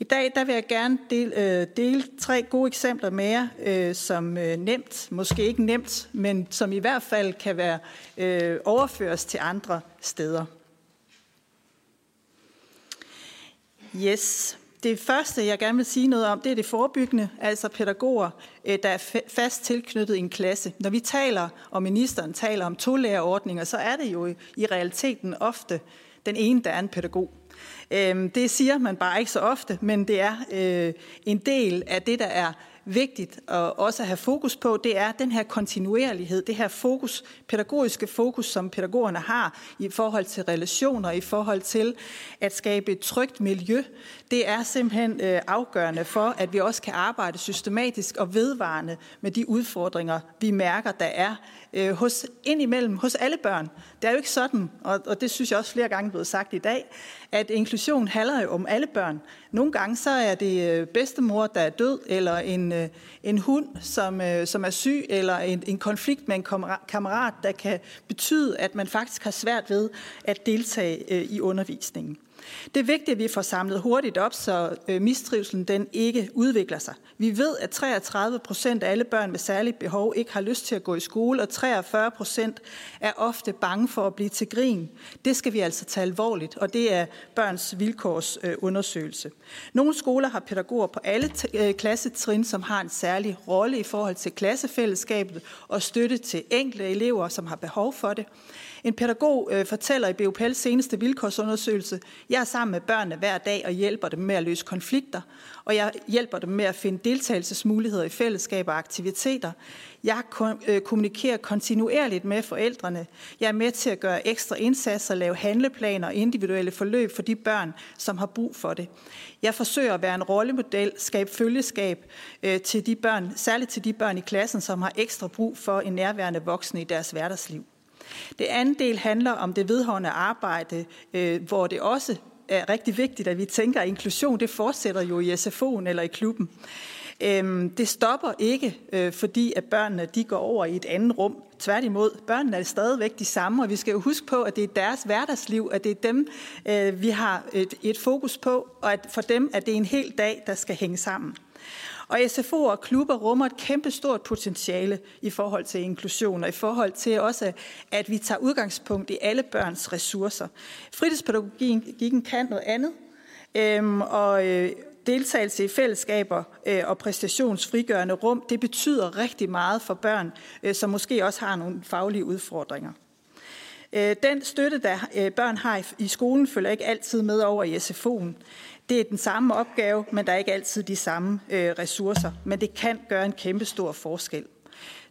I dag der vil jeg gerne dele, øh, dele tre gode eksempler med jer, øh, som øh, nemt, måske ikke nemt, men som i hvert fald kan være øh, overføres til andre steder. Yes. Det første, jeg gerne vil sige noget om, det er det forebyggende, altså pædagoger, øh, der er fast tilknyttet en klasse. Når vi taler, og ministeren taler om to så er det jo i realiteten ofte den ene, der er en pædagog. Øh, det siger man bare ikke så ofte, men det er øh, en del af det, der er vigtigt at også have fokus på, det er den her kontinuerlighed, det her fokus, pædagogiske fokus, som pædagogerne har i forhold til relationer, i forhold til at skabe et trygt miljø. Det er simpelthen øh, afgørende for, at vi også kan arbejde systematisk og vedvarende med de udfordringer, vi mærker, der er øh, hos, indimellem hos alle børn. Det er jo ikke sådan, og, og det synes jeg også flere gange er blevet sagt i dag, at inklusion handler jo om alle børn. Nogle gange så er det øh, bedstemor, der er død, eller en, øh, en hund, som, øh, som er syg, eller en, en konflikt med en kammerat, der kan betyde, at man faktisk har svært ved at deltage øh, i undervisningen. Det er vigtigt, at vi får samlet hurtigt op, så øh, mistrivselen den ikke udvikler sig. Vi ved, at 33 procent af alle børn med særlige behov ikke har lyst til at gå i skole, og 43 procent er ofte bange for at blive til grin. Det skal vi altså tage alvorligt, og det er børns vilkårs øh, undersøgelse. Nogle skoler har pædagoger på alle øh, klassetrin, som har en særlig rolle i forhold til klassefællesskabet og støtte til enkelte elever, som har behov for det. En pædagog øh, fortæller i BUPL's seneste vilkårsundersøgelse, jeg er sammen med børnene hver dag og hjælper dem med at løse konflikter, og jeg hjælper dem med at finde deltagelsesmuligheder i fællesskab og aktiviteter. Jeg øh, kommunikerer kontinuerligt med forældrene. Jeg er med til at gøre ekstra indsatser, lave handleplaner og individuelle forløb for de børn, som har brug for det. Jeg forsøger at være en rollemodel, skabe følgeskab øh, til de børn, særligt til de børn i klassen, som har ekstra brug for en nærværende voksne i deres hverdagsliv. Det andet del handler om det vedholdende arbejde, øh, hvor det også er rigtig vigtigt, at vi tænker, at inklusion det fortsætter jo i SFO'en eller i klubben. Øhm, det stopper ikke, øh, fordi at børnene de går over i et andet rum. Tværtimod, børnene er stadigvæk de samme, og vi skal jo huske på, at det er deres hverdagsliv, at det er dem, øh, vi har et, et fokus på, og at for dem er det en hel dag, der skal hænge sammen. Og SFO'er og klubber rummer et kæmpe stort potentiale i forhold til inklusion, og i forhold til også, at vi tager udgangspunkt i alle børns ressourcer. Fritidspædagogikken kan noget andet, øhm, og øh, deltagelse i fællesskaber øh, og præstationsfrigørende rum, det betyder rigtig meget for børn, øh, som måske også har nogle faglige udfordringer. Øh, den støtte, der øh, børn har i skolen, følger ikke altid med over i SFO'en. Det er den samme opgave, men der er ikke altid de samme øh, ressourcer. Men det kan gøre en kæmpe stor forskel.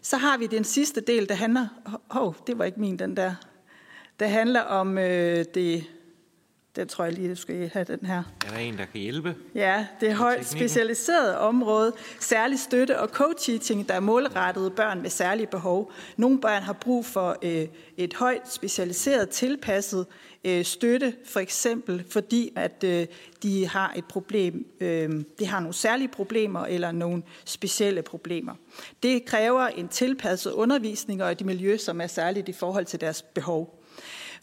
Så har vi den sidste del, der handler... Åh, oh, det var ikke min, den der. Det handler om øh, det den tror jeg lige, du skal have den her. Er der en, der kan hjælpe? Ja, det er højt specialiseret område. Særlig støtte og co-teaching, der er målrettet børn med særlige behov. Nogle børn har brug for øh, et højt specialiseret, tilpasset øh, støtte, for eksempel fordi, at øh, de har et problem, øh, de har nogle særlige problemer eller nogle specielle problemer. Det kræver en tilpasset undervisning og et miljø, som er særligt i forhold til deres behov.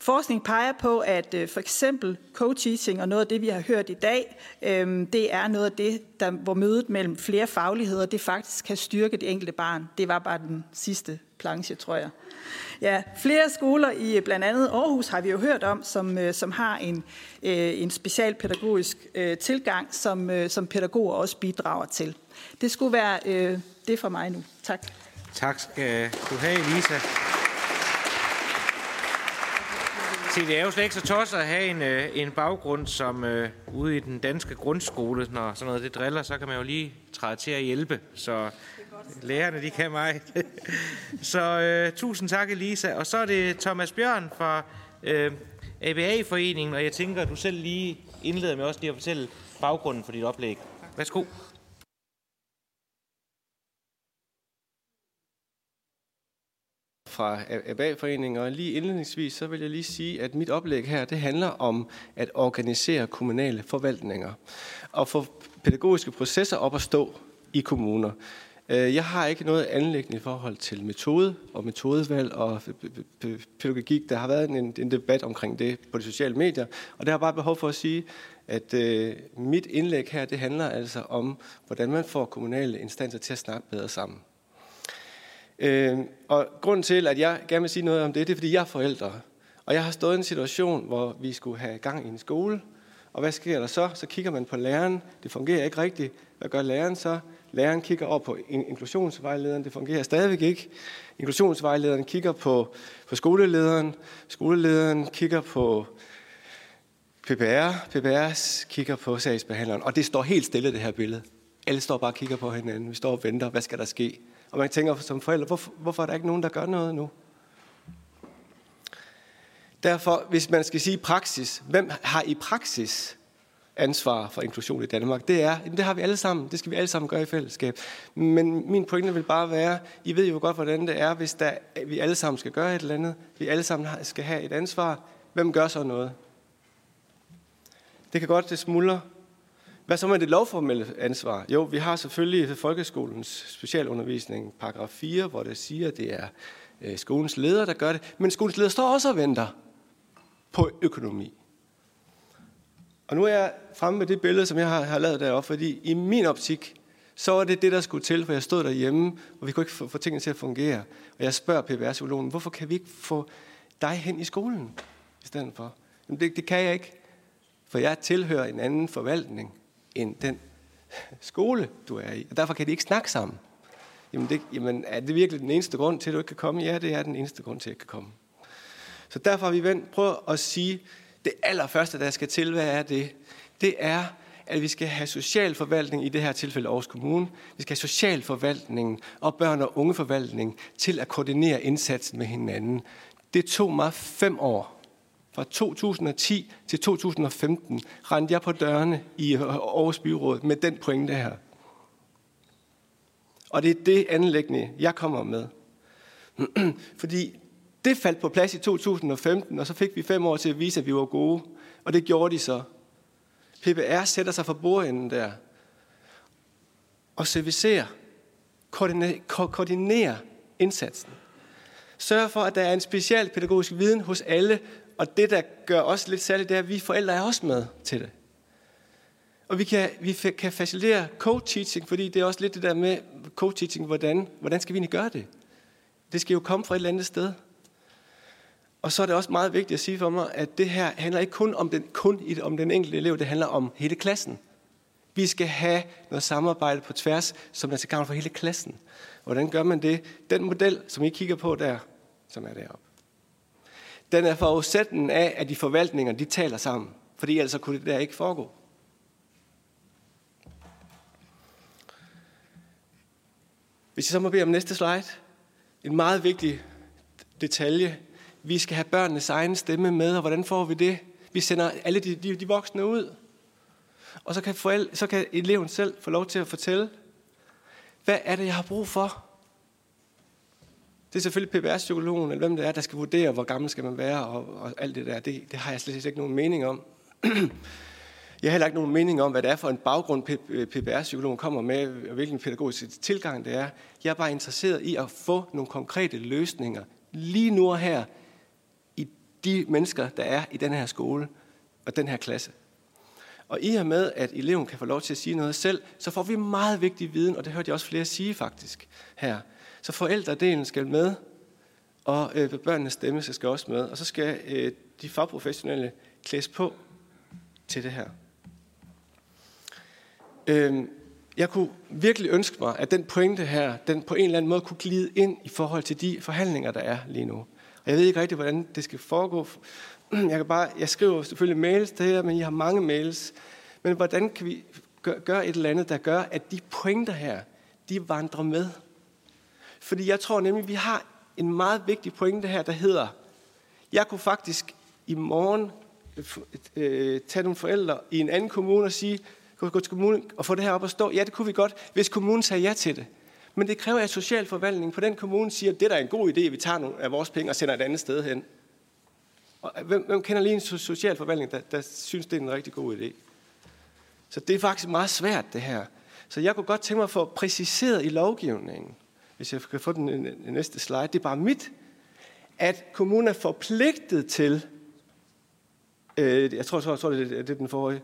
Forskning peger på, at øh, for eksempel co-teaching og noget af det, vi har hørt i dag, øhm, det er noget af det, der, hvor mødet mellem flere fagligheder, det faktisk kan styrke det enkelte barn. Det var bare den sidste planche, tror jeg. Ja, flere skoler i øh, blandt andet Aarhus har vi jo hørt om, som, øh, som har en, en specialpædagogisk tilgang, som, som pædagoger også bidrager til. Det skulle være det for mig nu. Tak. Tak skal du have, Lisa. Se, det er jo slet ikke så tosset at have en, øh, en baggrund som øh, ude i den danske grundskole. Når sådan noget det driller, så kan man jo lige træde til at hjælpe. Så lærerne, de kan mig. <laughs> så øh, tusind tak, Elisa. Og så er det Thomas Bjørn fra øh, ABA-foreningen, og jeg tænker, at du selv lige indleder med også lige at fortælle baggrunden for dit oplæg. Værsgo. Fra ABA-foreningen, og lige indledningsvis så vil jeg lige sige, at mit oplæg her, det handler om at organisere kommunale forvaltninger og få pædagogiske processer op at stå i kommuner. Øh, jeg har ikke noget anlæggende i forhold til metode og metodevalg og pædagogik. Der har været en, en debat omkring det på de sociale medier, og der har bare behov for at sige, at øh, mit indlæg her, det handler altså om, hvordan man får kommunale instanser til at snakke bedre sammen. Øh, og grunden til, at jeg gerne vil sige noget om det, det er, fordi jeg er forældre. Og jeg har stået i en situation, hvor vi skulle have gang i en skole. Og hvad sker der så? Så kigger man på læreren. Det fungerer ikke rigtigt. Hvad gør læreren så? Læreren kigger over på inklusionsvejlederen. Det fungerer stadigvæk ikke. Inklusionsvejlederen kigger på, på skolelederen. Skolelederen kigger på PPR. PPR kigger på sagsbehandleren. Og det står helt stille, det her billede. Alle står bare og kigger på hinanden. Vi står og venter. Hvad skal der ske? Og man tænker som forældre, hvorfor, hvorfor er der ikke nogen, der gør noget nu? Derfor, hvis man skal sige praksis, hvem har i praksis ansvar for inklusion i Danmark? Det er, det har vi alle sammen. Det skal vi alle sammen gøre i fællesskab. Men min pointe vil bare være, I ved jo godt, hvordan det er, hvis der, vi alle sammen skal gøre et eller andet. Vi alle sammen skal have et ansvar. Hvem gør så noget? Det kan godt det smuldrer, hvad så med det lovformelle ansvar? Jo, vi har selvfølgelig folkeskolens specialundervisning, paragraf 4, hvor det siger, at det er øh, skolens leder, der gør det. Men skolens leder står også og venter på økonomi. Og nu er jeg fremme med det billede, som jeg har, har lavet deroppe, fordi i min optik, så var det det, der skulle til, for jeg stod derhjemme, og vi kunne ikke få, få tingene til at fungere. Og jeg spørger PBR-psykologen, hvorfor kan vi ikke få dig hen i skolen i stedet for? Jamen det, det kan jeg ikke, for jeg tilhører en anden forvaltning end den skole, du er i. Og derfor kan de ikke snakke sammen. Jamen, det, jamen, er det virkelig den eneste grund til, at du ikke kan komme? Ja, det er den eneste grund til, at jeg kan komme. Så derfor har vi vendt, prøvet at sige, det allerførste, der skal til, hvad er det? Det er, at vi skal have socialforvaltning, i det her tilfælde Aarhus Kommune. Vi skal have socialforvaltningen og børn- og ungeforvaltning til at koordinere indsatsen med hinanden. Det tog mig fem år fra 2010 til 2015 rendte jeg på dørene i øh, Aarhus Byråd med den pointe her. Og det er det anlæggende, jeg kommer med. <clears throat> Fordi det faldt på plads i 2015, og så fik vi fem år til at vise, at vi var gode. Og det gjorde de så. PBR sætter sig for bordenden der og servicerer, koordinerer, koordinerer indsatsen. Sørg for, at der er en speciel pædagogisk viden hos alle, og det, der gør os lidt særligt, det er, at vi forældre er også med til det. Og vi kan, vi kan facilitere co-teaching, fordi det er også lidt det der med co-teaching, hvordan, hvordan skal vi egentlig gøre det? Det skal jo komme fra et eller andet sted. Og så er det også meget vigtigt at sige for mig, at det her handler ikke kun om den, kun om den enkelte elev, det handler om hele klassen. Vi skal have noget samarbejde på tværs, som er til gavn for hele klassen. Hvordan gør man det? Den model, som I kigger på der, som er deroppe. Den er forudsætningen af, at de forvaltninger de taler sammen. Fordi ellers kunne det der ikke foregå. Hvis jeg så må bede om næste slide. En meget vigtig detalje. Vi skal have børnenes egen stemme med, og hvordan får vi det? Vi sender alle de, de, de voksne ud. Og så kan, forældre, så kan eleven selv få lov til at fortælle, hvad er det, jeg har brug for? Det er selvfølgelig PBR-psykologen, eller hvem det er, der skal vurdere, hvor gammel skal man være, og, og alt det der. Det, det har jeg slet ikke nogen mening om. <clears throat> Jeg har heller ikke nogen mening om, hvad det er for en baggrund, PBR-psykologen øh, kommer med, og hvilken pædagogisk tilgang det er. Jeg er bare interesseret i at få nogle konkrete løsninger lige nu og her i de mennesker, der er i den her skole og den her klasse. Og i og med, at eleven kan få lov til at sige noget selv, så får vi meget vigtig viden, og det hørte jeg også flere sige faktisk her. Så forældredelen skal med, og øh, børnenes stemme skal også med, og så skal øh, de fagprofessionelle klædes på til det her. Øh, jeg kunne virkelig ønske mig, at den pointe her, den på en eller anden måde kunne glide ind i forhold til de forhandlinger, der er lige nu. Og jeg ved ikke rigtig, hvordan det skal foregå. <clears throat> Jeg, kan bare, jeg skriver selvfølgelig mails til jer, men I har mange mails. Men hvordan kan vi gøre et eller andet, der gør, at de pointer her, de vandrer med? Fordi jeg tror nemlig, vi har en meget vigtig pointe her, der hedder, jeg kunne faktisk i morgen øh, øh, øh tage nogle forældre i en anden kommune og sige, kunne gå til kommunen og få det her op at stå? Ja, det kunne vi godt, hvis kommunen sagde ja til det. Men det kræver, at socialforvaltningen på den kommune siger, at det der er en god idé, at vi tager nogle af vores penge og sender et andet sted hen. Og øh, hvem, hvem kender lige en socialforvaltning, der, der synes, det er en rigtig god idé? Så det er faktisk meget svært, det her. Så jeg kunne godt tænke mig at få præciseret i lovgivningen, hvis jeg kan få den, næste slide, det er bare mit, at kommunen er forpligtet til, øh, jeg tror, jeg tror, jeg tror det, er, det er den forrige,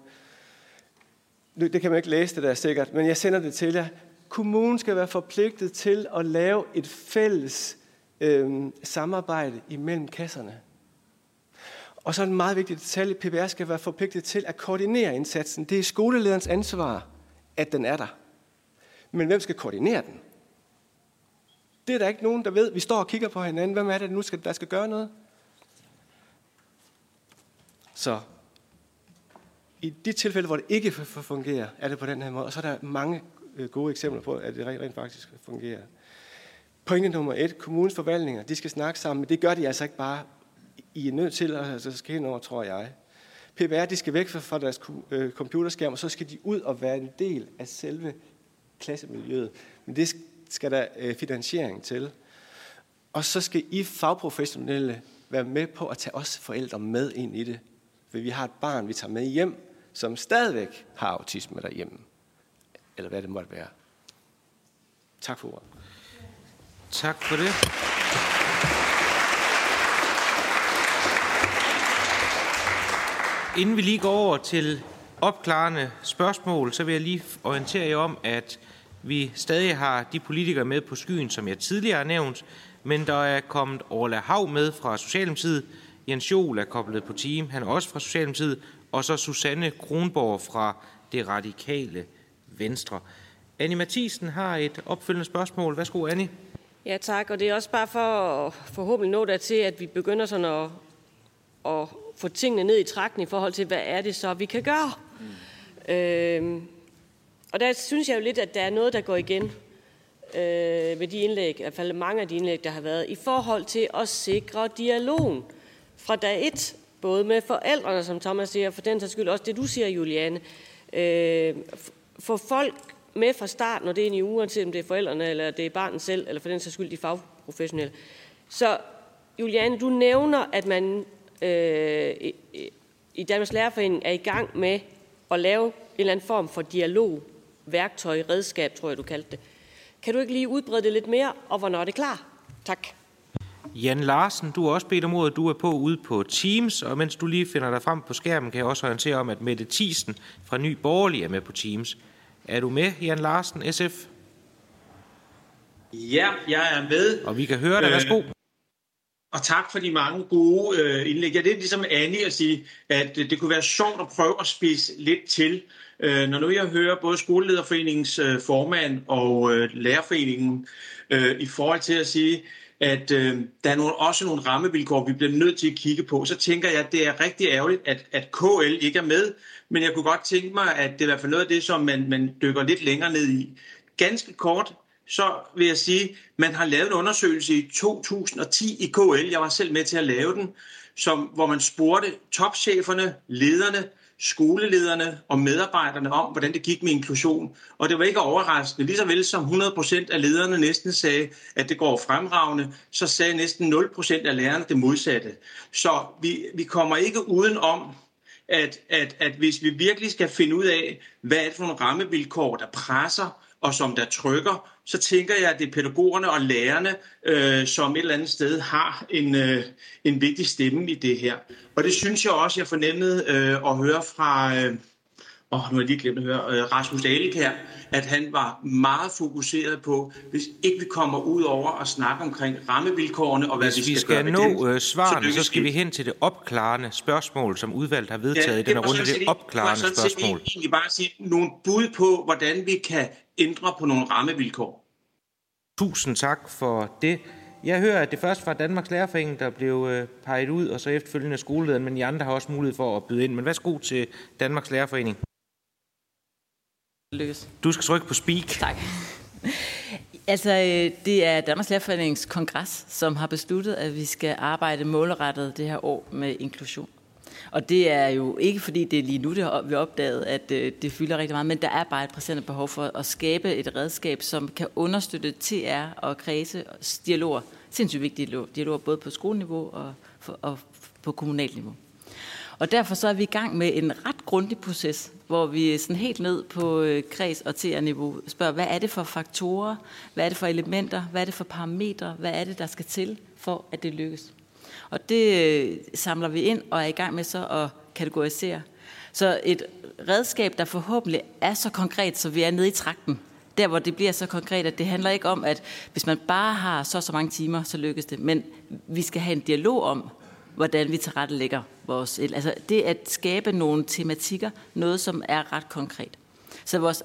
det kan man ikke læse det der sikkert, men jeg sender det til jer. Kommunen skal være forpligtet til at lave et fælles øh, samarbejde imellem kasserne. Og så en meget vigtig detalje, PBR skal være forpligtet til at koordinere indsatsen. Det er skolelederens ansvar, at den er der. Men hvem skal koordinere den? Det er der ikke nogen, der ved. Vi står og kigger på hinanden. Hvem er det nu, skal, der skal gøre noget? Så i de tilfælde, hvor det ikke fungerer, er det på den her måde. Og så er der mange øh, gode eksempler på, at det rent, faktisk fungerer. Pointe nummer et. Kommunens forvaltninger, de skal snakke sammen, men det gør de altså ikke bare. I er nødt til at altså, skal ind over, tror jeg. PBR, de skal væk fra deres øh, computerskærm, og så skal de ud og være en del af selve klassemiljøet. Men det skal der øh, finansiering til. Og så skal I fagprofessionelle være med på at tage os forældre med ind i det. For vi har et barn, vi tager med hjem, som stadigvæk har autisme derhjemme. Eller hvad det måtte være. Tak for ordet. Tak for det. Inden vi lige går over til opklarende spørgsmål, så vil jeg lige orientere jer om, at vi stadig har de politikere med på skyen, som jeg tidligere har nævnt, men der er kommet Orla Hav med fra Socialdemokratiet, Jens Jol er koblet på team, han er også fra Socialdemokratiet, og så Susanne Kronborg fra det radikale Venstre. Annie Mathisen har et opfølgende spørgsmål. Værsgo, Annie. Ja, tak. Og det er også bare for at forhåbentlig nå der til, at vi begynder sådan at, at få tingene ned i trakten i forhold til, hvad er det så, vi kan gøre. Mm. Øhm, og der synes jeg jo lidt, at der er noget, der går igen øh, med de indlæg, i hvert fald mange af de indlæg, der har været, i forhold til at sikre dialogen fra dag et, både med forældrene, som Thomas siger, for den sags skyld også det, du siger, Juliane. Øh, for folk med fra start, når det er ind i uanset om det er forældrene, eller det er barnet selv, eller for den sags skyld de fagprofessionelle. Så Juliane, du nævner, at man øh, i, i Danmarks Lærerforening er i gang med at lave en eller anden form for dialog, værktøj, redskab, tror jeg, du kaldte det. Kan du ikke lige udbrede det lidt mere, og hvornår er det klar? Tak. Jan Larsen, du har også bedt om ordet. Du er på ude på Teams, og mens du lige finder dig frem på skærmen, kan jeg også orientere om, at Mette Thiesen fra Ny Borgerlig er med på Teams. Er du med, Jan Larsen, SF? Ja, jeg er med. Og vi kan høre dig. Værsgo. Øh, og tak for de mange gode øh, indlæg. Ja, det er ligesom Annie at sige, at det kunne være sjovt at prøve at spise lidt til. Øh, når nu jeg hører både Skolelederforeningens øh, formand og øh, Lærerforeningen øh, i forhold til at sige, at øh, der er nogle, også nogle rammevilkår, vi bliver nødt til at kigge på. Så tænker jeg, at det er rigtig ærgerligt, at, at KL ikke er med, men jeg kunne godt tænke mig, at det er i hvert fald noget af det, som man, man dykker lidt længere ned i. Ganske kort, så vil jeg sige, man har lavet en undersøgelse i 2010 i KL, jeg var selv med til at lave den, som, hvor man spurgte topcheferne, lederne, skolelederne og medarbejderne om, hvordan det gik med inklusion. Og det var ikke overraskende. Lige så vel som 100% af lederne næsten sagde, at det går fremragende, så sagde næsten 0% af lærerne det modsatte. Så vi, vi kommer ikke uden om, at, at, at hvis vi virkelig skal finde ud af, hvad er det for nogle rammevilkår, der presser og som der trykker, så tænker jeg, at det er pædagogerne og lærerne, øh, som et eller andet sted har en, øh, en vigtig stemme i det her. Og det synes jeg også, jeg fornemmede øh, at høre fra, øh, åh, nu har jeg lige glemt at høre, øh, Rasmus her, at han var meget fokuseret på, hvis ikke vi kommer ud over at snakke omkring rammevilkårene og hvad Hvis vi vi skal, skal gøre nå med øh, det, svarene, så lykkes skal vi hen til det opklarende spørgsmål, som udvalget har vedtaget i det den var her runde. Det opklarende det var sådan set spørgsmål. egentlig bare sige nogle bud på, hvordan vi kan ændre på nogle rammevilkår. Tusind tak for det. Jeg hører, at det først var Danmarks Lærerforening, der blev øh, peget ud, og så efterfølgende skolelederen, men I andre har også mulighed for at byde ind. Men værsgo til Danmarks Lærerforening. Lykkes. Du skal trykke på speak. Tak. Altså, øh, det er Danmarks Lærerforenings kongres, som har besluttet, at vi skal arbejde målrettet det her år med inklusion. Og det er jo ikke, fordi det er lige nu, det har vi opdaget, at øh, det fylder rigtig meget, men der er bare et præsent behov for at skabe et redskab, som kan understøtte TR og kredse dialoger, sindssygt vigtige dialoger, både på skoleniveau og, for, og på kommunalt niveau. Og derfor så er vi i gang med en ret grundig proces, hvor vi sådan helt ned på øh, kreds- og TR-niveau spørger, hvad er det for faktorer, hvad er det for elementer, hvad er det for parametre, hvad er det, der skal til for, at det lykkes. Og det øh, samler vi ind og er i gang med så at kategorisere. Så et redskab, der forhåbentlig er så konkret, så vi er nede i trakten. Der, hvor det bliver så konkret, at det handler ikke om, at hvis man bare har så så mange timer, så lykkes det. Men vi skal have en dialog om, hvordan vi tilrettelægger vores... Altså det at skabe nogle tematikker, noget som er ret konkret. Så vores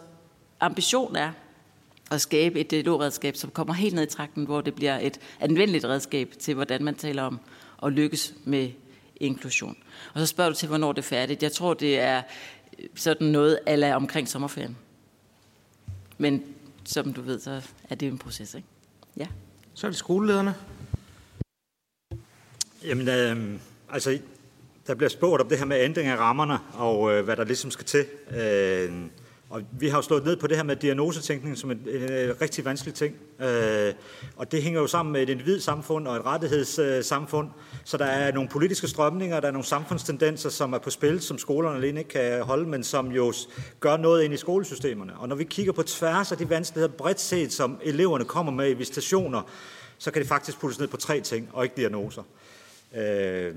ambition er at skabe et dialogredskab, som kommer helt ned i trakten, hvor det bliver et anvendeligt redskab til, hvordan man taler om at lykkes med inklusion. Og så spørger du til, hvornår det er færdigt. Jeg tror, det er sådan noget ala omkring sommerferien. Men som du ved, så er det jo en proces, ikke? Ja. Så er det skolelederne. Jamen, øh, altså, der bliver spurgt om det her med ændring af rammerne, og øh, hvad der ligesom skal til. Øh, og vi har jo slået ned på det her med diagnosetænkning som en, en, en rigtig vanskelig ting. Øh, og det hænger jo sammen med et individsamfund og et rettighedssamfund. Så der er nogle politiske strømninger, der er nogle samfundstendenser, som er på spil, som skolerne alene ikke kan holde, men som jo gør noget ind i skolesystemerne. Og når vi kigger på tværs af de vanskeligheder bredt set, som eleverne kommer med i visitationer, så kan det faktisk puttes ned på tre ting, og ikke diagnoser. Øh,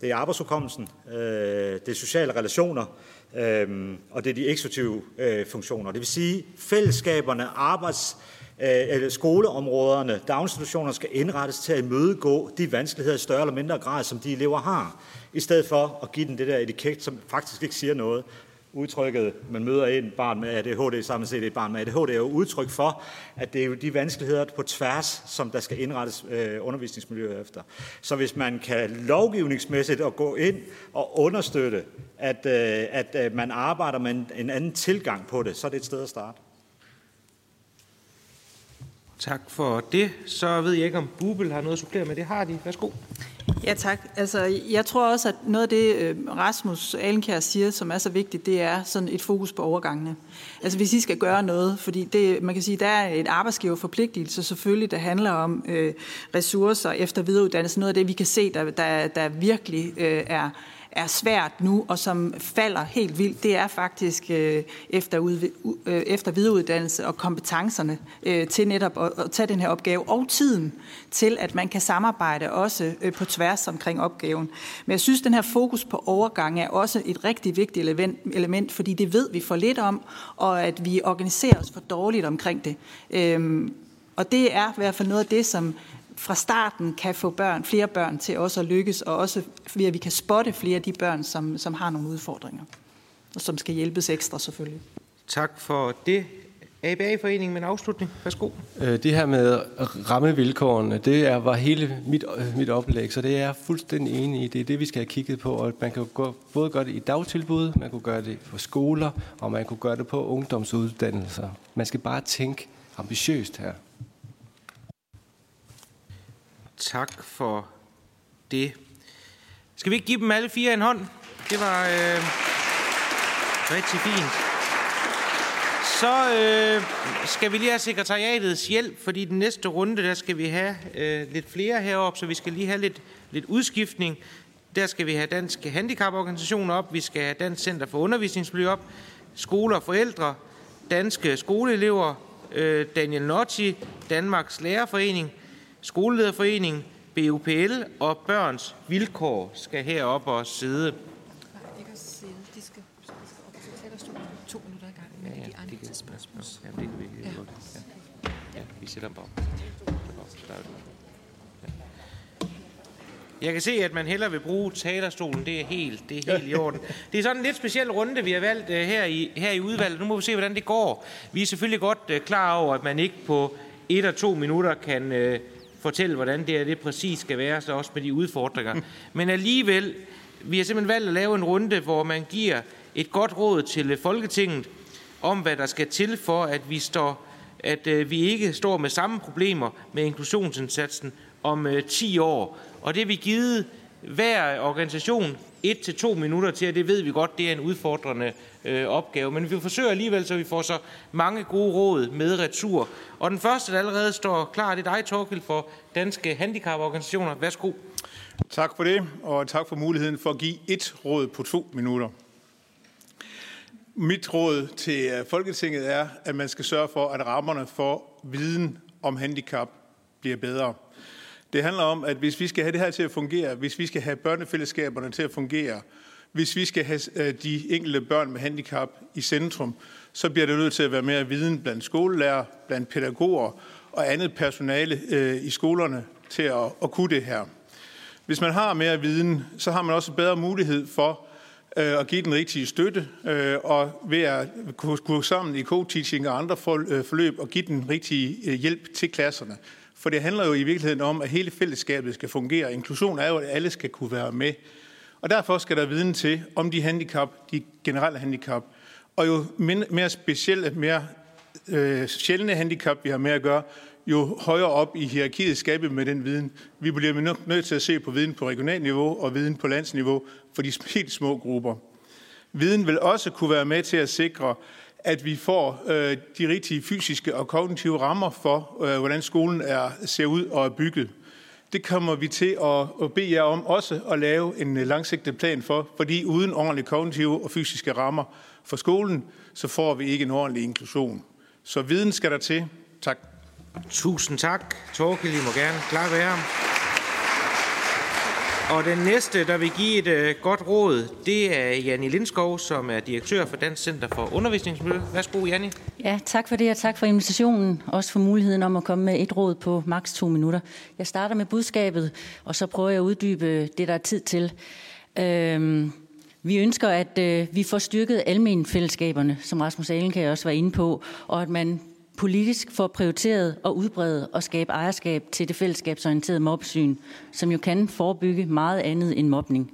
det er arbejdsudkommelsen, øh, det er sociale relationer, øh, og det er de eksektive øh, funktioner. Det vil sige, fællesskaberne, arbejds, øh, skoleområderne, daginstitutionerne skal indrettes til at imødegå de vanskeligheder i større eller mindre grad, som de elever har, i stedet for at give dem det der etiket, som faktisk ikke siger noget. Udtrykket, man møder et barn med ADHD, samlet set et barn med ADHD, er jo udtryk for, at det er jo de vanskeligheder på tværs, som der skal indrettes øh, undervisningsmiljøet efter. Så hvis man kan lovgivningsmæssigt at gå ind og understøtte, at, øh, at øh, man arbejder med en, en anden tilgang på det, så er det et sted at starte. Tak for det. Så ved jeg ikke, om Bubel har noget at supplere med. Det har de. Værsgo. Ja, tak. Altså, jeg tror også, at noget af det, øh, Rasmus Alenkær siger, som er så vigtigt, det er sådan et fokus på overgangene. Altså, hvis I skal gøre noget, fordi det, man kan sige, der er et arbejdsgiverforpligtelse selvfølgelig, der handler om øh, ressourcer efter videreuddannelse. Noget af det, vi kan se, der, der, der virkelig øh, er er svært nu, og som falder helt vildt, det er faktisk øh, efter, ud, øh, efter videreuddannelse og kompetencerne øh, til netop at, at tage den her opgave, og tiden til, at man kan samarbejde også øh, på tværs omkring opgaven. Men jeg synes, den her fokus på overgang er også et rigtig vigtigt element, element, fordi det ved vi for lidt om, og at vi organiserer os for dårligt omkring det. Øhm, og det er i hvert fald noget af det, som fra starten kan få børn, flere børn til også at lykkes, og også ved at vi kan spotte flere af de børn, som, som har nogle udfordringer, og som skal hjælpes ekstra selvfølgelig. Tak for det. ABA-foreningen med en afslutning. Værsgo. Øh, det her med rammevilkårene, det er, var hele mit, øh, mit oplæg, så det er jeg fuldstændig enig i. Det er det, vi skal have kigget på, og man kan gå, både gøre det i dagtilbud, man kunne gøre det på skoler, og man kunne gøre det på ungdomsuddannelser. Man skal bare tænke ambitiøst her. Tak for det. Skal vi ikke give dem alle fire en hånd? Det var øh, rigtig fint. Så øh, skal vi lige have sekretariatets hjælp, fordi den næste runde, der skal vi have øh, lidt flere heroppe, så vi skal lige have lidt, lidt udskiftning. Der skal vi have Danske Handicaporganisationer op, vi skal have Dansk Center for Undervisningsmiljø op, skoler og forældre, danske skoleelever, øh, Daniel Notti, Danmarks Lærerforening, Skolelederforening, BUPL og Børns Vilkår skal herop og sidde. De skal, op til talerstolen to minutter i gang, men Ja, de ja, andre det kan, til spørgsmål. ja, det kan vi ja. godt. Ja. ja, vi sætter dem. Ja. Jeg kan se, at man hellere vil bruge talerstolen. Det er helt, det er helt i orden. Det er sådan en lidt speciel runde, vi har valgt uh, her, i, her i udvalget. Nu må vi se, hvordan det går. Vi er selvfølgelig godt uh, klar over, at man ikke på et og to minutter kan uh, fortælle, hvordan det, er, det præcis skal være, så også med de udfordringer. <laughs> Men alligevel, vi har simpelthen valgt at lave en runde, hvor man giver et godt råd til Folketinget om, hvad der skal til for, at vi står at øh, vi ikke står med samme problemer med inklusionsindsatsen om øh, 10 år. Og det vi givet hver organisation et til to minutter til, og det ved vi godt, det er en udfordrende øh, opgave. Men vi forsøger alligevel, så vi får så mange gode råd med retur. Og den første, der allerede står klar, det er dig, Torkild, for Danske Handicaporganisationer. Værsgo. Tak for det, og tak for muligheden for at give et råd på to minutter. Mit råd til øh, Folketinget er, at man skal sørge for, at rammerne for viden om handicap bliver bedre. Det handler om, at hvis vi skal have det her til at fungere, hvis vi skal have børnefællesskaberne til at fungere, hvis vi skal have øh, de enkelte børn med handicap i centrum, så bliver det nødt til at være mere viden blandt skolelærer, blandt pædagoger og andet personale øh, i skolerne til at, at kunne det her. Hvis man har mere viden, så har man også bedre mulighed for øh, at give den rigtige støtte, øh, og ved at kunne gå sammen i co-teaching og andre øh, forløb og give den rigtige øh, hjælp til klasserne. For det handler jo i virkeligheden om, at hele fællesskabet skal fungere. Inklusion er jo, at alle skal kunne være med. Og derfor skal der viden til om de handicap, de generelle handicap, og jo mere specielle, mere øh, sjældne handicap, vi har med at gøre, jo højere op i hierarkiet skal vi med den viden. Vi bliver nødt til at se på viden på regionalt niveau og viden på landsniveau for de <laughs> helt små grupper. Viden vil også kunne være med til at sikre, at vi får øh, de rigtige fysiske og kognitive rammer for, øh, hvordan skolen er, ser ud og er bygget. Det kommer vi til at, at bede jer om også at lave en øh, langsigtet plan for, fordi uden ordentlige kognitive og fysiske rammer for skolen, så får vi ikke en ordentlig inklusion. Så viden skal der til. Tak. Tusind tak. Torkel, I må gerne klare være. Og den næste, der vil give et øh, godt råd, det er Janni Lindskov, som er direktør for Dansk Center for Undervisningsmiljø. Værsgo, Janni. Ja, tak for det, og tak for invitationen. Også for muligheden om at komme med et råd på maks to minutter. Jeg starter med budskabet, og så prøver jeg at uddybe det, der er tid til. Øhm, vi ønsker, at øh, vi får styrket almenfællesskaberne, som Rasmus Alenkær også var inde på, og at man politisk får prioriteret og udbredet og skabe ejerskab til det fællesskabsorienterede mobsyn, som jo kan forebygge meget andet end mobning.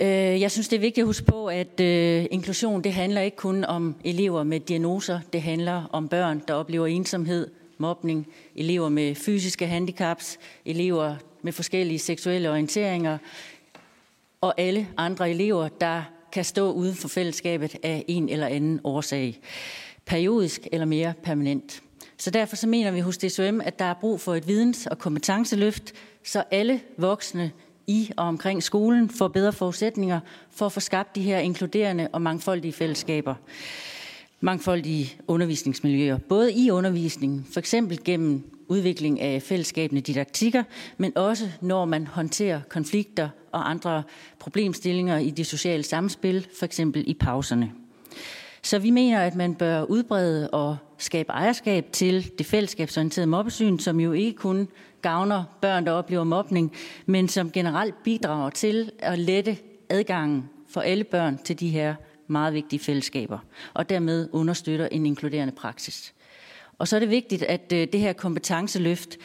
Øh, jeg synes, det er vigtigt at huske på, at øh, inklusion det handler ikke kun om elever med diagnoser. Det handler om børn, der oplever ensomhed, mobning, elever med fysiske handicaps, elever med forskellige seksuelle orienteringer, og alle andre elever, der kan stå uden for fællesskabet af en eller anden årsag periodisk eller mere permanent. Så derfor så mener vi hos DSM, at der er brug for et videns- og kompetenceløft, så alle voksne i og omkring skolen får bedre forudsætninger for at få skabt de her inkluderende og mangfoldige fællesskaber. Mangfoldige undervisningsmiljøer, både i undervisningen, for eksempel gennem udvikling af fællesskabende didaktikker, men også når man håndterer konflikter og andre problemstillinger i det sociale samspil, for eksempel i pauserne. Så vi mener, at man bør udbrede og skabe ejerskab til det fællesskabsorienterede mobbesyn, som jo ikke kun gavner børn, der oplever mobning, men som generelt bidrager til at lette adgangen for alle børn til de her meget vigtige fællesskaber, og dermed understøtter en inkluderende praksis. Og så er det vigtigt, at øh, det her kompetenceløft,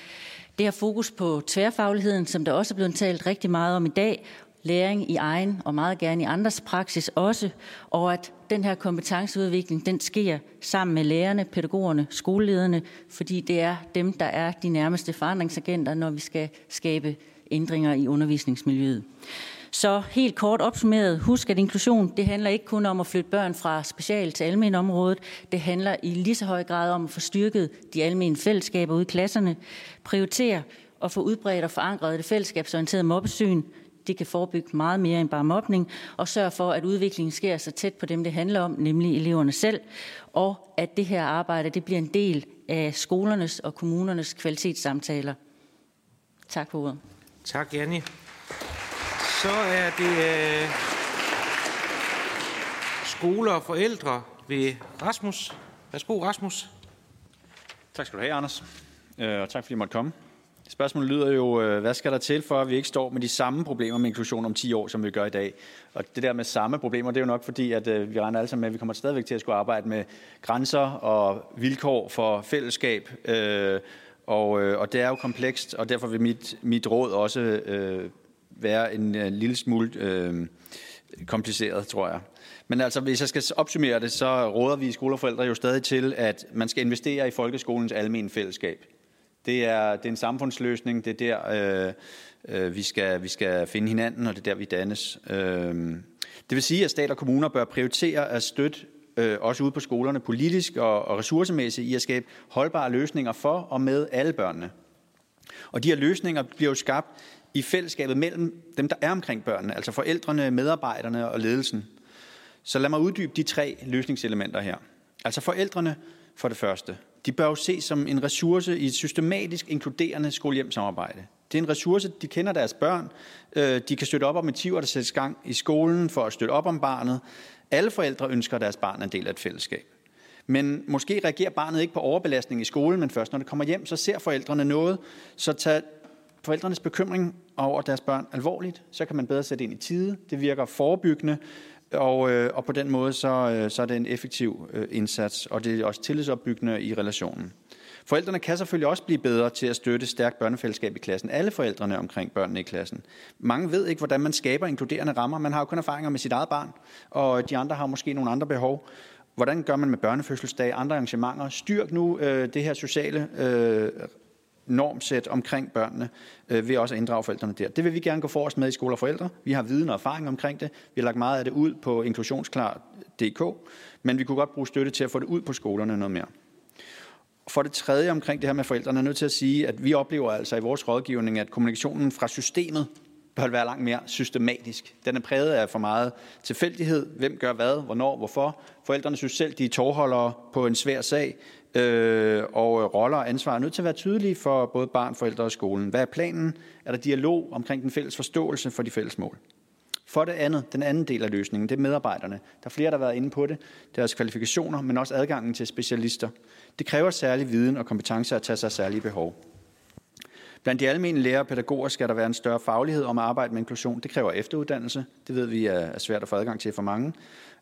det har fokus på tværfagligheden, som der også er blevet talt rigtig meget om i dag, læring i egen og meget gerne i andres praksis også, og at den her kompetenceudvikling, den sker sammen med lærerne, pædagogerne, skolelederne, fordi det er dem, der er de nærmeste forandringsagenter, når vi skal skabe ændringer i undervisningsmiljøet. Så helt kort opsummeret, husk at inklusion, det handler ikke kun om at flytte børn fra special til almen området. Det handler i lige så høj grad om at få styrket de almene fællesskaber ude i klasserne, prioritere og få udbredt og forankret det fællesskabsorienterede mobbesyn, det kan forebygge meget mere end bare mobning, og sørge for, at udviklingen sker så tæt på dem, det handler om, nemlig eleverne selv, og at det her arbejde det bliver en del af skolernes og kommunernes kvalitetssamtaler. Tak for ordet. Tak, Janni. Så er det øh, skoler og forældre ved Rasmus. Værsgo, Rasmus. Tak skal du have, Anders. Øh, og tak fordi I måtte komme. Spørgsmålet lyder jo, øh, hvad skal der til for, at vi ikke står med de samme problemer med inklusion om 10 år, som vi gør i dag? Og det der med samme problemer, det er jo nok fordi, at øh, vi regner alle sammen med, at vi kommer stadigvæk til at skulle arbejde med grænser og vilkår for fællesskab. Øh, og, og det er jo komplekst, og derfor vil mit, mit råd også øh, være en, en lille smule øh, kompliceret, tror jeg. Men altså, hvis jeg skal opsummere det, så råder vi skoleforældre jo stadig til, at man skal investere i folkeskolens almen fællesskab. Det er, det er en samfundsløsning, det er der, øh, øh, vi, skal, vi skal finde hinanden, og det er der, vi dannes. Øh, det vil sige, at stat og kommuner bør prioritere at støtte øh, også ude på skolerne politisk og, og ressourcemæssigt i at skabe holdbare løsninger for og med alle børnene. Og de her løsninger bliver jo skabt i fællesskabet mellem dem, der er omkring børnene, altså forældrene, medarbejderne og ledelsen. Så lad mig uddybe de tre løsningselementer her. Altså forældrene for det første. De bør jo ses som en ressource i et systematisk inkluderende skolehjemsamarbejde. Det er en ressource, de kender deres børn. Øh, de kan støtte op om motiver, der sættes gang i skolen for at støtte op om barnet. Alle forældre ønsker, at deres barn er en del af et fællesskab. Men måske reagerer barnet ikke på overbelastning i skolen, men først når det kommer hjem, så ser forældrene noget. Så tag forældrenes bekymring over deres børn alvorligt, så kan man bedre sætte ind i tide. Det virker forebyggende, og, øh, og på den måde så, øh, så er det en effektiv øh, indsats, og det er også tillidsopbyggende i relationen. Forældrene kan selvfølgelig også blive bedre til at støtte stærkt børnefællesskab i klassen. Alle forældrene omkring børnene i klassen. Mange ved ikke, hvordan man skaber inkluderende rammer. Man har jo kun erfaringer med sit eget barn, og de andre har måske nogle andre behov. Hvordan gør man med børnefødselsdag, andre arrangementer? Styrk nu øh, det her sociale øh, normsæt omkring børnene øh, ved også at inddrage forældrene der. Det vil vi gerne gå forrest med i skole og forældre. Vi har viden og erfaring omkring det. Vi har lagt meget af det ud på inklusionsklar.dk, men vi kunne godt bruge støtte til at få det ud på skolerne noget mere. For det tredje omkring det her med forældrene er nødt til at sige, at vi oplever altså i vores rådgivning, at kommunikationen fra systemet bør være langt mere systematisk. Den er præget af for meget tilfældighed. Hvem gør hvad, hvornår, hvorfor. Forældrene synes selv, de er tårholdere på en svær sag øh, og øh, roller og ansvar er nødt til at være tydelige for både barn, forældre og skolen. Hvad er planen? Er der dialog omkring den fælles forståelse for de fælles mål? For det andet, den anden del af løsningen, det er medarbejderne. Der er flere, der har været inde på det. Deres kvalifikationer, men også adgangen til specialister. Det kræver særlig viden og kompetence at tage sig særlige behov. Blandt de almindelige lærere og pædagoger skal der være en større faglighed om at arbejde med inklusion. Det kræver efteruddannelse. Det ved vi er svært at få adgang til for mange.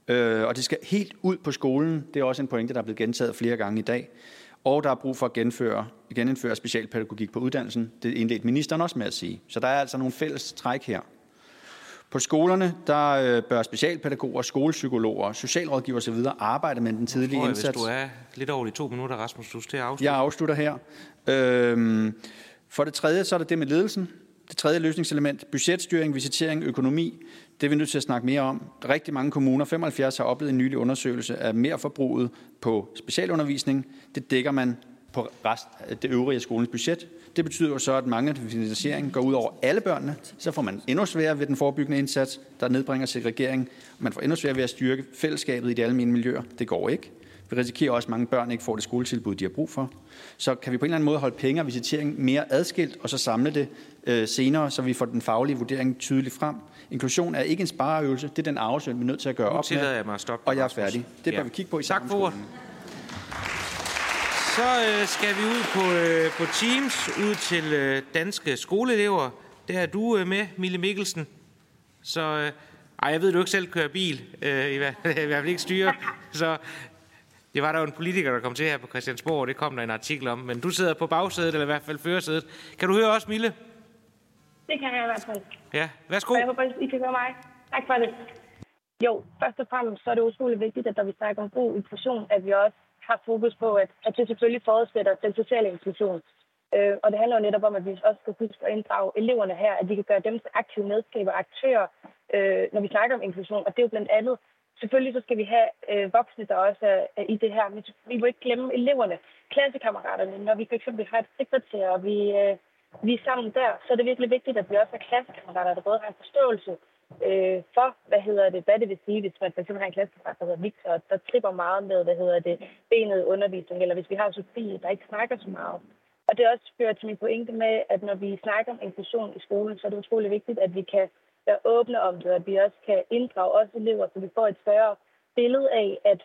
Øh, og det skal helt ud på skolen. Det er også en pointe, der er blevet gentaget flere gange i dag. Og der er brug for at genføre, genindføre specialpædagogik på uddannelsen. Det indledte ministeren også med at sige. Så der er altså nogle fælles træk her. På skolerne der øh, bør specialpædagoger, skolepsykologer, socialrådgiver osv. arbejde med den tidlige jeg, indsats. Hvis du er lidt over de to minutter, Rasmus, du skal afslutte. Jeg afslutter her. Øhm, for det tredje, så er det det med ledelsen. Det tredje løsningselement, budgetstyring, visitering, økonomi. Det er vi nødt til at snakke mere om. Rigtig mange kommuner, 75 har oplevet en nylig undersøgelse af merforbruget på specialundervisning. Det dækker man på rest af det øvrige af skolens budget. Det betyder jo så, at mange finansiering går ud over alle børnene. Så får man endnu sværere ved den forebyggende indsats, der nedbringer segregering. Man får endnu sværere ved at styrke fællesskabet i de almindelige miljøer. Det går ikke. Vi risikerer også, at mange børn ikke får det skoletilbud, de har brug for. Så kan vi på en eller anden måde holde penge og visitering mere adskilt, og så samle det øh, senere, så vi får den faglige vurdering tydeligt frem. Inklusion er ikke en spareøvelse, det er den arvesøn, vi er nødt til at gøre op med. jeg mig at stoppe. Og jeg er færdig. Det bør ja. vi kigge på i Tak for Så øh, skal vi ud på, øh, på Teams, ud til øh, danske skoleelever. Der er du øh, med, Mille Mikkelsen. Så øh, Ej, jeg ved, du ikke selv kører bil. Øh, i, hvert, <laughs> I hvert fald ikke styre. Så det var der jo en politiker, der kom til her på Christiansborg, og det kom der en artikel om. Men du sidder på bagsædet, eller i hvert fald førersædet. Kan du høre også, Mille? Det kan jeg i hvert fald. Ja, værsgo. Og jeg håber, I kan høre mig. Tak for det. Jo, først og fremmest så er det utrolig vigtigt, at når vi snakker om god inklusion, at vi også har fokus på, at, at det selvfølgelig forudsætter den sociale inklusion. Øh, og det handler jo netop om, at vi også skal huske at inddrage eleverne her, at vi kan gøre dem til aktive medskaber og aktører, øh, når vi snakker om inklusion. Og det er jo blandt andet, selvfølgelig så skal vi have øh, voksne, der også er, er i det her, men vi må ikke glemme eleverne, klassekammeraterne. Når vi for eksempel har et sekretær, og vi, øh, vi er sammen der, så er det virkelig vigtigt, at vi også har klassekammerater, der både har en forståelse øh, for, hvad hedder det, hvad det vil sige, hvis man fx har en klassekammerat, der hedder Victor, der tripper meget med, hvad hedder det, benet undervisning, eller hvis vi har Sofie, der ikke snakker så meget. Og det også fører til min pointe med, at når vi snakker om inklusion i skolen, så er det utrolig vigtigt, at vi kan være åbne om det, og at vi også kan inddrage os elever, så vi får et større billede af, at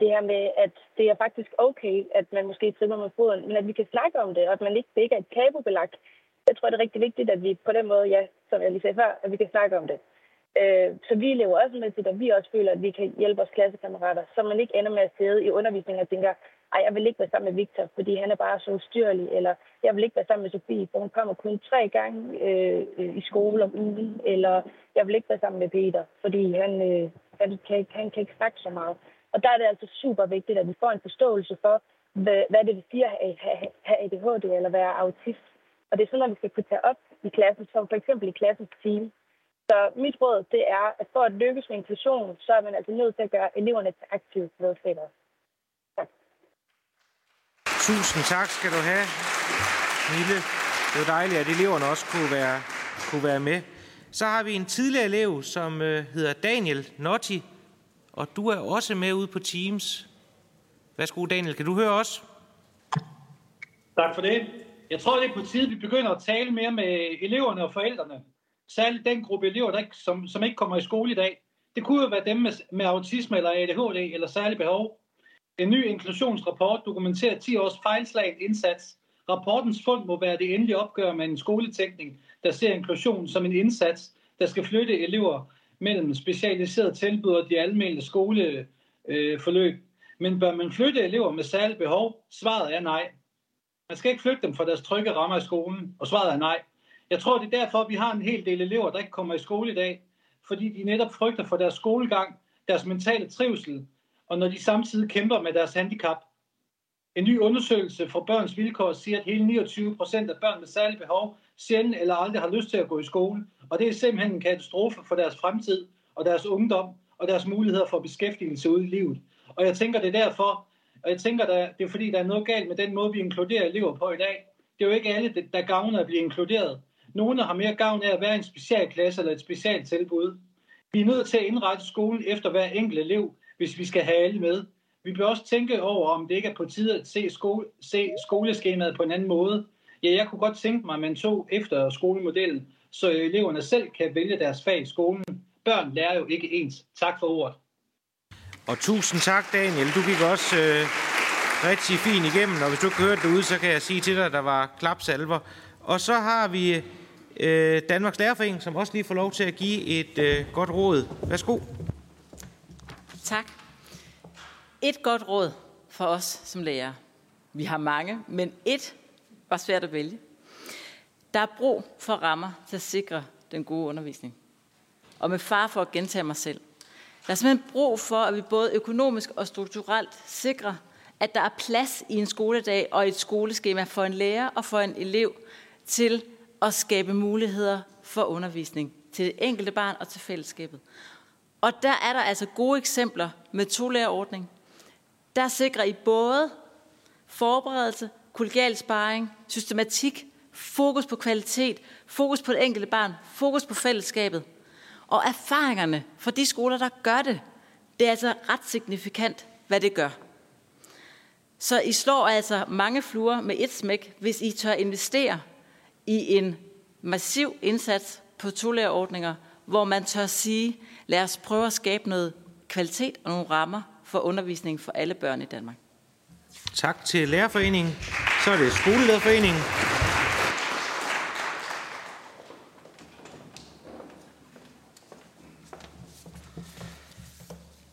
det her med, at det er faktisk okay, at man måske trimmer med foden, men at vi kan snakke om det, og at man ikke, det ikke er et tabubelagt. Jeg tror, det er rigtig vigtigt, at vi på den måde, ja, som jeg lige sagde før, at vi kan snakke om det. Øh, så vi lever også med til, at vi også føler, at vi kan hjælpe vores klassekammerater, så man ikke ender med at sidde i undervisningen og tænker, ej, jeg vil ikke være sammen med Victor, fordi han er bare så ustyrlig, eller jeg vil ikke være sammen med Sofie, for hun kommer kun tre gange øh, øh i skole om ugen, eller jeg vil ikke være sammen med Peter, fordi han, øh, han, kan, han kan ikke snakke så meget. Og der er det altså super vigtigt, at vi får en forståelse for, hvad, hvad det vil sige at have, ADHD eller være autist. Og det er sådan, noget, vi skal kunne tage op i klassen, som for eksempel i klassens team. Så mit råd, det er, at for at lykkes med inklusion, så er man altså nødt til at gøre eleverne til aktive medspillere. Tusind tak skal du have, Mille. Det var dejligt, at eleverne også kunne være, kunne være med. Så har vi en tidligere elev, som øh, hedder Daniel Notti, og du er også med ude på Teams. Værsgo, Daniel. Kan du høre os? Tak for det. Jeg tror, det er på tide, vi begynder at tale mere med eleverne og forældrene. Særligt den gruppe elever, der ikke, som, som ikke kommer i skole i dag. Det kunne jo være dem med, med autisme eller ADHD eller særlig behov. En ny inklusionsrapport dokumenterer 10 års fejlslaget indsats. Rapportens fund må være det endelige opgør med en skoletænkning, der ser inklusion som en indsats, der skal flytte elever mellem specialiserede tilbud og de almindelige skoleforløb. Øh, Men bør man flytte elever med særlige behov? Svaret er nej. Man skal ikke flytte dem fra deres trygge rammer i skolen, og svaret er nej. Jeg tror, det er derfor, vi har en hel del elever, der ikke kommer i skole i dag, fordi de netop frygter for deres skolegang, deres mentale trivsel, og når de samtidig kæmper med deres handicap. En ny undersøgelse fra Børns Vilkår siger, at hele 29 procent af børn med særlige behov sjældent eller aldrig har lyst til at gå i skole. Og det er simpelthen en katastrofe for deres fremtid og deres ungdom og deres muligheder for beskæftigelse ude i livet. Og jeg tænker, det er derfor, og jeg tænker, det er fordi, der er noget galt med den måde, vi inkluderer elever på i dag. Det er jo ikke alle, der gavner at blive inkluderet. Nogle har mere gavn af at være i en specialklasse eller et specialtilbud. Vi er nødt til at indrette skolen efter hver enkelt elev, hvis vi skal have alle med. Vi bør også tænke over, om det ikke er på tide at se, skole, se skoleskemaet på en anden måde. Ja, jeg kunne godt tænke mig, at man tog efter skolemodellen, så eleverne selv kan vælge deres fag i skolen. Børn lærer jo ikke ens. Tak for ordet. Og tusind tak, Daniel. Du gik også øh, rigtig fint igennem, og hvis du ikke hørte det ud, så kan jeg sige til dig, at der var klapsalver. Og så har vi øh, Danmarks Lærerforening, som også lige får lov til at give et øh, godt råd. Værsgo. Tak. Et godt råd for os som lærere. Vi har mange, men et var svært at vælge. Der er brug for rammer til at sikre den gode undervisning. Og med far for at gentage mig selv. Der er simpelthen brug for, at vi både økonomisk og strukturelt sikrer, at der er plads i en skoledag og et skoleskema for en lærer og for en elev til at skabe muligheder for undervisning til det enkelte barn og til fællesskabet. Og der er der altså gode eksempler med tolærerordning. Der sikrer I både forberedelse, kollegial sparring, systematik, fokus på kvalitet, fokus på det enkelte barn, fokus på fællesskabet. Og erfaringerne fra de skoler, der gør det, det er altså ret signifikant, hvad det gør. Så I slår altså mange fluer med et smæk, hvis I tør investere i en massiv indsats på tolærerordninger, hvor man tør sige, lad os prøve at skabe noget kvalitet og nogle rammer for undervisning for alle børn i Danmark. Tak til Lærerforeningen. Så er det Skolelederforeningen.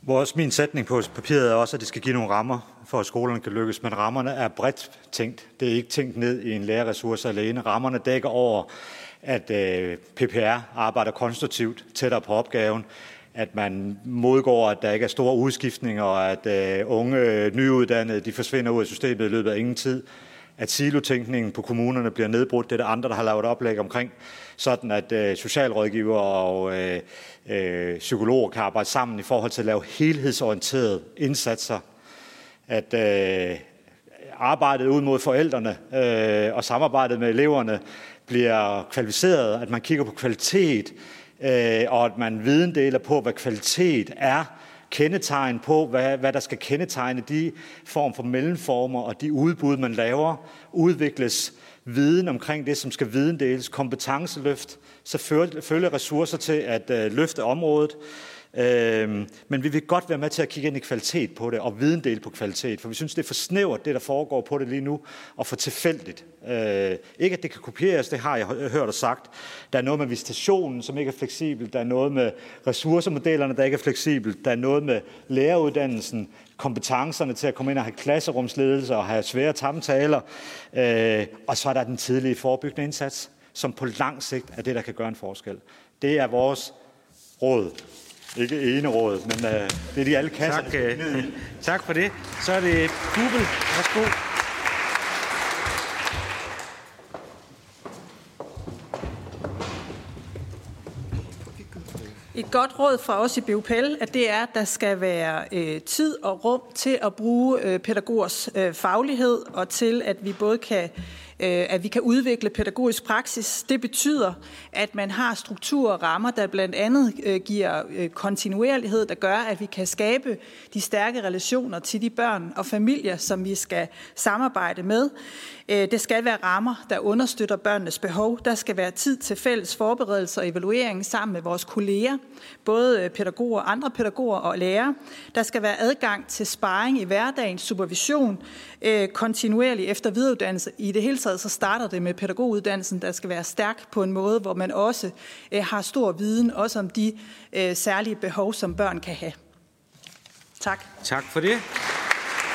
Vores, min sætning på papiret er også, at det skal give nogle rammer for, at skolerne kan lykkes, men rammerne er bredt tænkt. Det er ikke tænkt ned i en lærerressource alene. Rammerne dækker over, at øh, PPR arbejder konstruktivt tættere på opgaven, at man modgår, at der ikke er store udskiftninger, og at øh, unge øh, nyuddannede de forsvinder ud af systemet i løbet af ingen tid, at silotænkningen på kommunerne bliver nedbrudt. Det er der andre, der har lavet oplæg omkring, sådan at øh, socialrådgiver og øh, øh, psykologer kan arbejde sammen i forhold til at lave helhedsorienterede indsatser. At øh, arbejdet ud mod forældrene øh, og samarbejdet med eleverne bliver kvalificeret, at man kigger på kvalitet, øh, og at man videndeler på, hvad kvalitet er, kendetegn på, hvad, hvad der skal kendetegne de form for mellemformer og de udbud, man laver, udvikles viden omkring det, som skal videndeles, kompetenceløft, så følger ressourcer til at øh, løfte området. Øh, men vi vil godt være med til at kigge ind i kvalitet på det, og videndel på kvalitet, for vi synes, det er for snævert, det der foregår på det lige nu, og for tilfældigt. Øh, ikke at det kan kopieres, det har jeg hørt og sagt. Der er noget med visitationen, som ikke er fleksibel. Der er noget med ressourcemodellerne, der ikke er fleksibelt. Der er noget med læreruddannelsen, kompetencerne til at komme ind og have klasserumsledelse og have svære samtaler. Øh, og så er der den tidlige forebyggende indsats, som på lang sigt er det, der kan gøre en forskel. Det er vores råd. Ikke ene råd, men øh, det er de alle kasser. Tak, øh, <laughs> tak for det. Så er det Bubel. Værsgo. Et godt råd fra os i BUPL, at det er, at der skal være øh, tid og rum til at bruge øh, pædagogers øh, faglighed, og til at vi både kan Øh, Øh, at vi kan udvikle pædagogisk praksis. Det betyder, at man har strukturer og rammer, der blandt andet øh, giver øh, kontinuerlighed, der gør, at vi kan skabe de stærke relationer til de børn og familier, som vi skal samarbejde med. Det skal være rammer, der understøtter børnenes behov. Der skal være tid til fælles forberedelse og evaluering sammen med vores kolleger, både pædagoger, andre pædagoger og lærere. Der skal være adgang til sparring i hverdagen, supervision, kontinuerlig efter videreuddannelse. I det hele taget så starter det med pædagoguddannelsen, der skal være stærk på en måde, hvor man også øh, har stor viden, også om de øh, særlige behov, som børn kan have. Tak. Tak for det.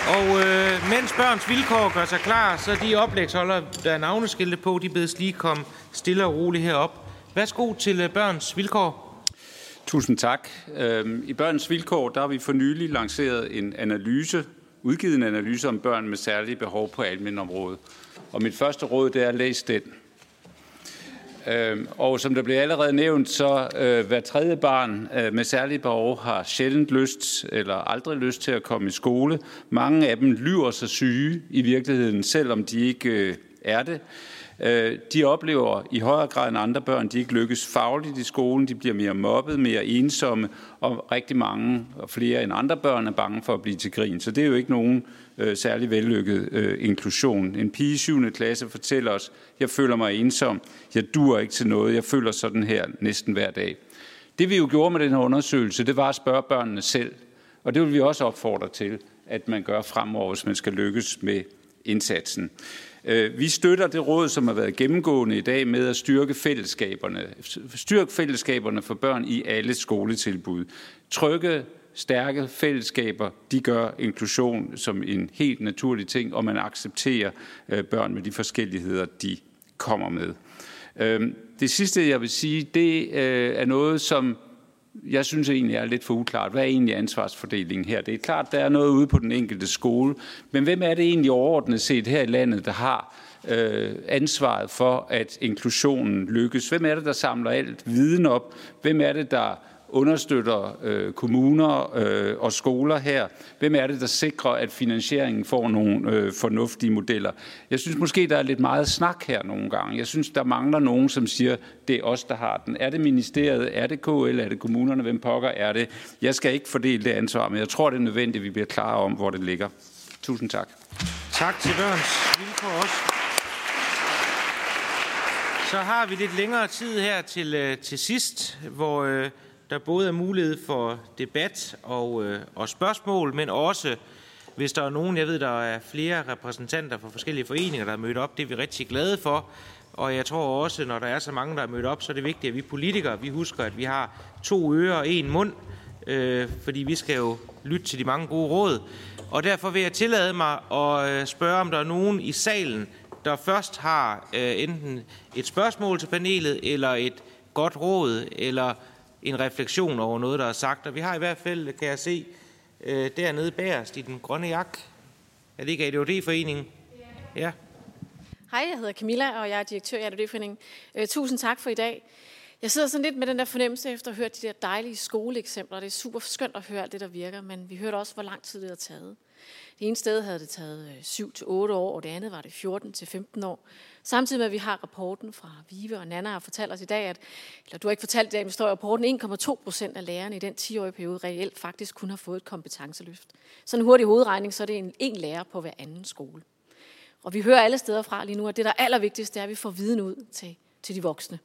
Og øh, mens børns vilkår gør sig klar, så de oplægsholder, der er navneskilte på, de bedes lige komme stille og roligt herop. Værsgo til øh, børns vilkår. Tusind tak. Øhm, I Børns Vilkår der har vi for nylig lanceret en analyse, udgivet en analyse om børn med særlige behov på almindeligområdet. Og mit første råd det er at læse den. Øhm, og som der blev allerede nævnt, så øh, hver tredje barn øh, med særlige behov har sjældent lyst eller aldrig lyst til at komme i skole. Mange af dem lyver sig syge i virkeligheden, selvom de ikke øh, er det. De oplever i højere grad end andre børn, de ikke lykkes fagligt i skolen, de bliver mere mobbet, mere ensomme, og rigtig mange og flere end andre børn er bange for at blive til grin. Så det er jo ikke nogen øh, særlig vellykket øh, inklusion. En pige i 7. klasse fortæller os, jeg føler mig ensom, jeg dur ikke til noget, jeg føler sådan her næsten hver dag. Det vi jo gjorde med den her undersøgelse, det var at spørge børnene selv. Og det vil vi også opfordre til, at man gør fremover, hvis man skal lykkes med indsatsen. Øh, vi støtter det råd, som har været gennemgående i dag med at styrke fællesskaberne. Styrk fællesskaberne for børn i alle skoletilbud. Trygge stærke fællesskaber, de gør inklusion som en helt naturlig ting, og man accepterer øh, børn med de forskelligheder, de kommer med. Øhm, det sidste, jeg vil sige, det øh, er noget, som jeg synes egentlig er lidt for uklart. Hvad er egentlig ansvarsfordelingen her? Det er klart, der er noget ude på den enkelte skole, men hvem er det egentlig overordnet set her i landet, der har øh, ansvaret for, at inklusionen lykkes? Hvem er det, der samler alt viden op? Hvem er det, der understøtter øh, kommuner øh, og skoler her? Hvem er det, der sikrer, at finansieringen får nogle øh, fornuftige modeller? Jeg synes måske, der er lidt meget snak her nogle gange. Jeg synes, der mangler nogen, som siger, det er os, der har den. Er det ministeriet? Er det KL? Er det kommunerne? Hvem pokker er det? Jeg skal ikke fordele det ansvar, men jeg tror, det er nødvendigt, at vi bliver klar om, hvor det ligger. Tusind tak. Tak til Børns Vilkår også. Så har vi lidt længere tid her til, øh, til sidst, hvor øh, der både er mulighed for debat og, øh, og spørgsmål, men også, hvis der er nogen, jeg ved, der er flere repræsentanter fra forskellige foreninger, der er mødt op, det er vi rigtig glade for. Og jeg tror også, når der er så mange, der er mødt op, så er det vigtigt, at vi politikere, vi husker, at vi har to ører og en mund. øh, fordi vi skal jo lytte til de mange gode råd. Og derfor vil jeg tillade mig at øh, spørge, om der er nogen i salen, der først har øh, enten et spørgsmål til panelet, eller et godt råd, eller en refleksion over noget, der er sagt. Og vi har i hvert fald, kan jeg se, øh, dernede bagerst i den grønne jak. Er det ikke ADHD-foreningen? Ja. Hej, jeg hedder Camilla, og jeg er direktør i ADHD-foreningen. Øh, tusind tak for i dag. Jeg sidder sådan lidt med den der fornemmelse efter at have hørt de der dejlige skoleeksempler. Det er super skønt at høre alt det, der virker, men vi hørte også, hvor lang tid det har taget. Det ene sted havde det taget øh, 7-8 år, og det andet var det 14-15 år. Samtidig med, at vi har rapporten fra Vive og Nana har fortalt os i dag, at, eller du har ikke fortalt det, men står i rapporten, 1,2 procent af lærerne i den 10-årige periode reelt faktisk kun har fået et kompetenceløft. Så en hurtig hovedregning, så er det en, en lærer på hver anden skole. Og vi hører alle steder fra lige nu, at det, der er allervigtigste, er, at vi får viden ud til, til de voksne.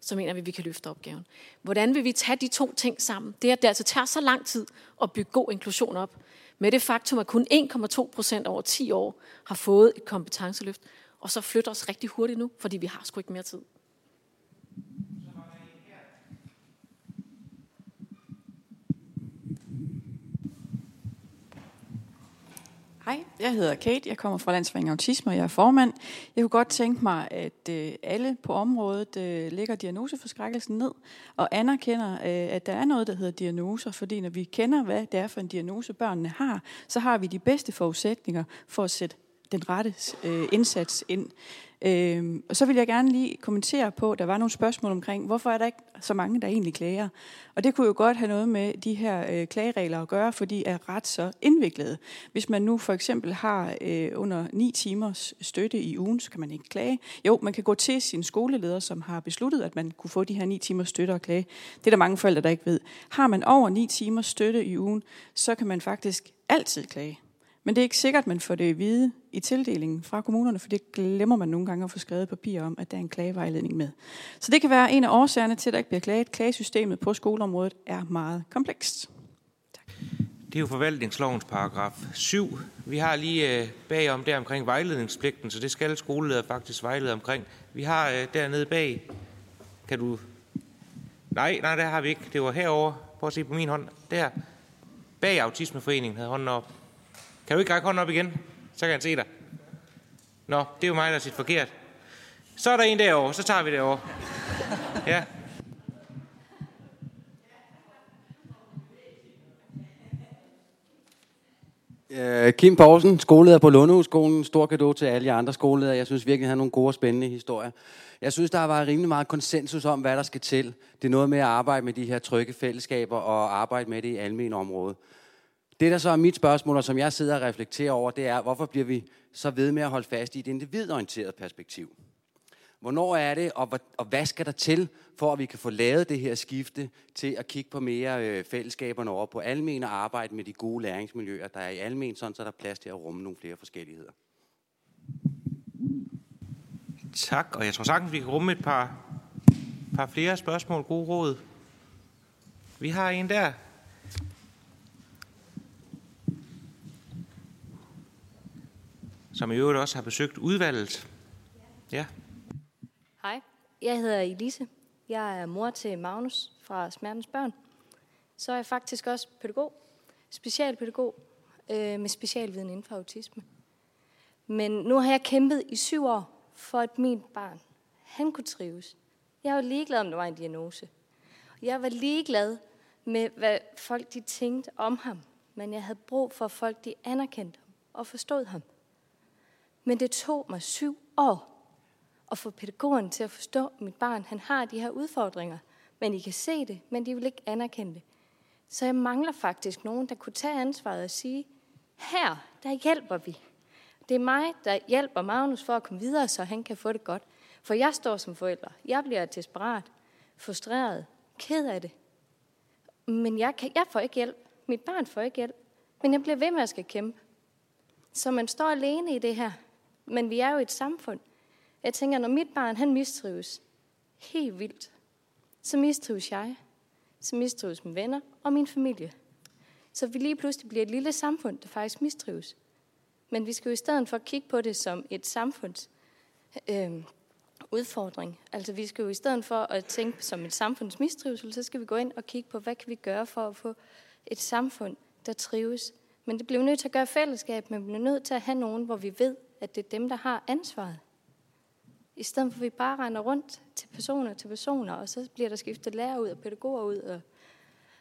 Så mener vi, at vi kan løfte opgaven. Hvordan vil vi tage de to ting sammen? Det er, at det altså tager så lang tid at bygge god inklusion op, med det faktum, at kun 1,2 procent over 10 år har fået et kompetenceløft, og så flytter os rigtig hurtigt nu, fordi vi har sgu ikke mere tid. Hej, jeg hedder Kate, jeg kommer fra Landsforeningen Autisme, og jeg er formand. Jeg kunne godt tænke mig, at øh, alle på området øh, lægger diagnoseforskrækkelsen ned og anerkender, øh, at der er noget, der hedder diagnoser, fordi når vi kender, hvad det er for en diagnose, børnene har, så har vi de bedste forudsætninger for at sætte den rette øh, indsats ind. Øh, og så vil jeg gerne lige kommentere på, der var nogle spørgsmål omkring, hvorfor er der ikke så mange, der egentlig klager? Og det kunne jo godt have noget med de her øh, klageregler at gøre, for de er ret så indviklede. Hvis man nu for eksempel har øh, under 9 timers støtte i ugen, så kan man ikke klage. Jo, man kan gå til sin skoleleder, som har besluttet, at man kunne få de her 9 timers støtte og klage. Det er der mange forældre, der ikke ved. Har man over 9 timers støtte i ugen, så kan man faktisk altid klage. Men det er ikke sikkert, man får det at vide i tildelingen fra kommunerne, for det glemmer man nogle gange at få skrevet papir om, at der er en klagevejledning med. Så det kan være en af årsagerne til, at der ikke bliver klaget. Klagesystemet på skoleområdet er meget komplekst. Tak. Det er jo forvaltningslovens paragraf 7. Vi har lige øh, bagom der omkring vejledningspligten, så det skal skoleleder faktisk vejlede omkring. Vi har øh, dernede bag, kan du... Nej, nej, der har vi ikke. Det var herover. Prøv at se på min hånd. Der. Bag Autismeforeningen havde hånden op. Kan du ikke række hånden op igen? Så kan han se dig. Nå, det er jo mig, der har set forkert. Så er der en derovre, så tager vi det over. Ja. Øh, Kim Poulsen, skoleleder på Lundehusskolen. Stor gave til alle de andre skoleledere. Jeg synes virkelig, han har nogle gode og spændende historier. Jeg synes, der var rimelig meget konsensus om, hvad der skal til. Det er noget med at arbejde med de her trygge fællesskaber og arbejde med det i almen område. Det, der så er mit spørgsmål, og som jeg sidder og reflekterer over, det er, hvorfor bliver vi så ved med at holde fast i et individorienteret perspektiv? Hvornår er det, og, og hvad skal der til, for at vi kan få lavet det her skifte til at kigge på mere øh, fællesskaberne over på almen og arbejde med de gode læringsmiljøer, der er i almen, sådan så der er plads til at rumme nogle flere forskelligheder? Tak, og jeg tror sagtens, vi kan rumme et par, par flere spørgsmål. Gode råd. Vi har en der. Som i øvrigt også har besøgt udvalget. Ja. Hej, jeg hedder Elise. Jeg er mor til Magnus fra Smertens Børn. Så er jeg faktisk også pædagog, specialpædagog øh, med specialviden inden for autisme. Men nu har jeg kæmpet i syv år for, at min barn, han kunne trives. Jeg var ligeglad, om der var en diagnose. Jeg var ligeglad med, hvad folk de tænkte om ham. Men jeg havde brug for, at folk de anerkendte ham og forstod ham. Men det tog mig syv år at få pædagogerne til at forstå, at mit barn han har de her udfordringer. Men I kan se det, men de vil ikke anerkende det. Så jeg mangler faktisk nogen, der kunne tage ansvaret og sige, her, der hjælper vi. Det er mig, der hjælper Magnus for at komme videre, så han kan få det godt. For jeg står som forælder. Jeg bliver desperat, frustreret, ked af det. Men jeg, kan, jeg får ikke hjælp. Mit barn får ikke hjælp. Men jeg bliver ved med at skal kæmpe. Så man står alene i det her. Men vi er jo et samfund. Jeg tænker, når mit barn han mistrives helt vildt, så mistrives jeg. Så mistrives mine venner og min familie. Så vi lige pludselig bliver et lille samfund, der faktisk mistrives. Men vi skal jo i stedet for kigge på det som et samfunds øh, udfordring. Altså vi skal jo i stedet for at tænke som et samfunds mistrivsel, så skal vi gå ind og kigge på, hvad kan vi gøre for at få et samfund, der trives. Men det bliver nødt til at gøre fællesskab, men vi bliver nødt til at have nogen, hvor vi ved, at det er dem, der har ansvaret. I stedet for at vi bare render rundt til personer til personer, og så bliver der skiftet lærer ud og pædagoger ud og,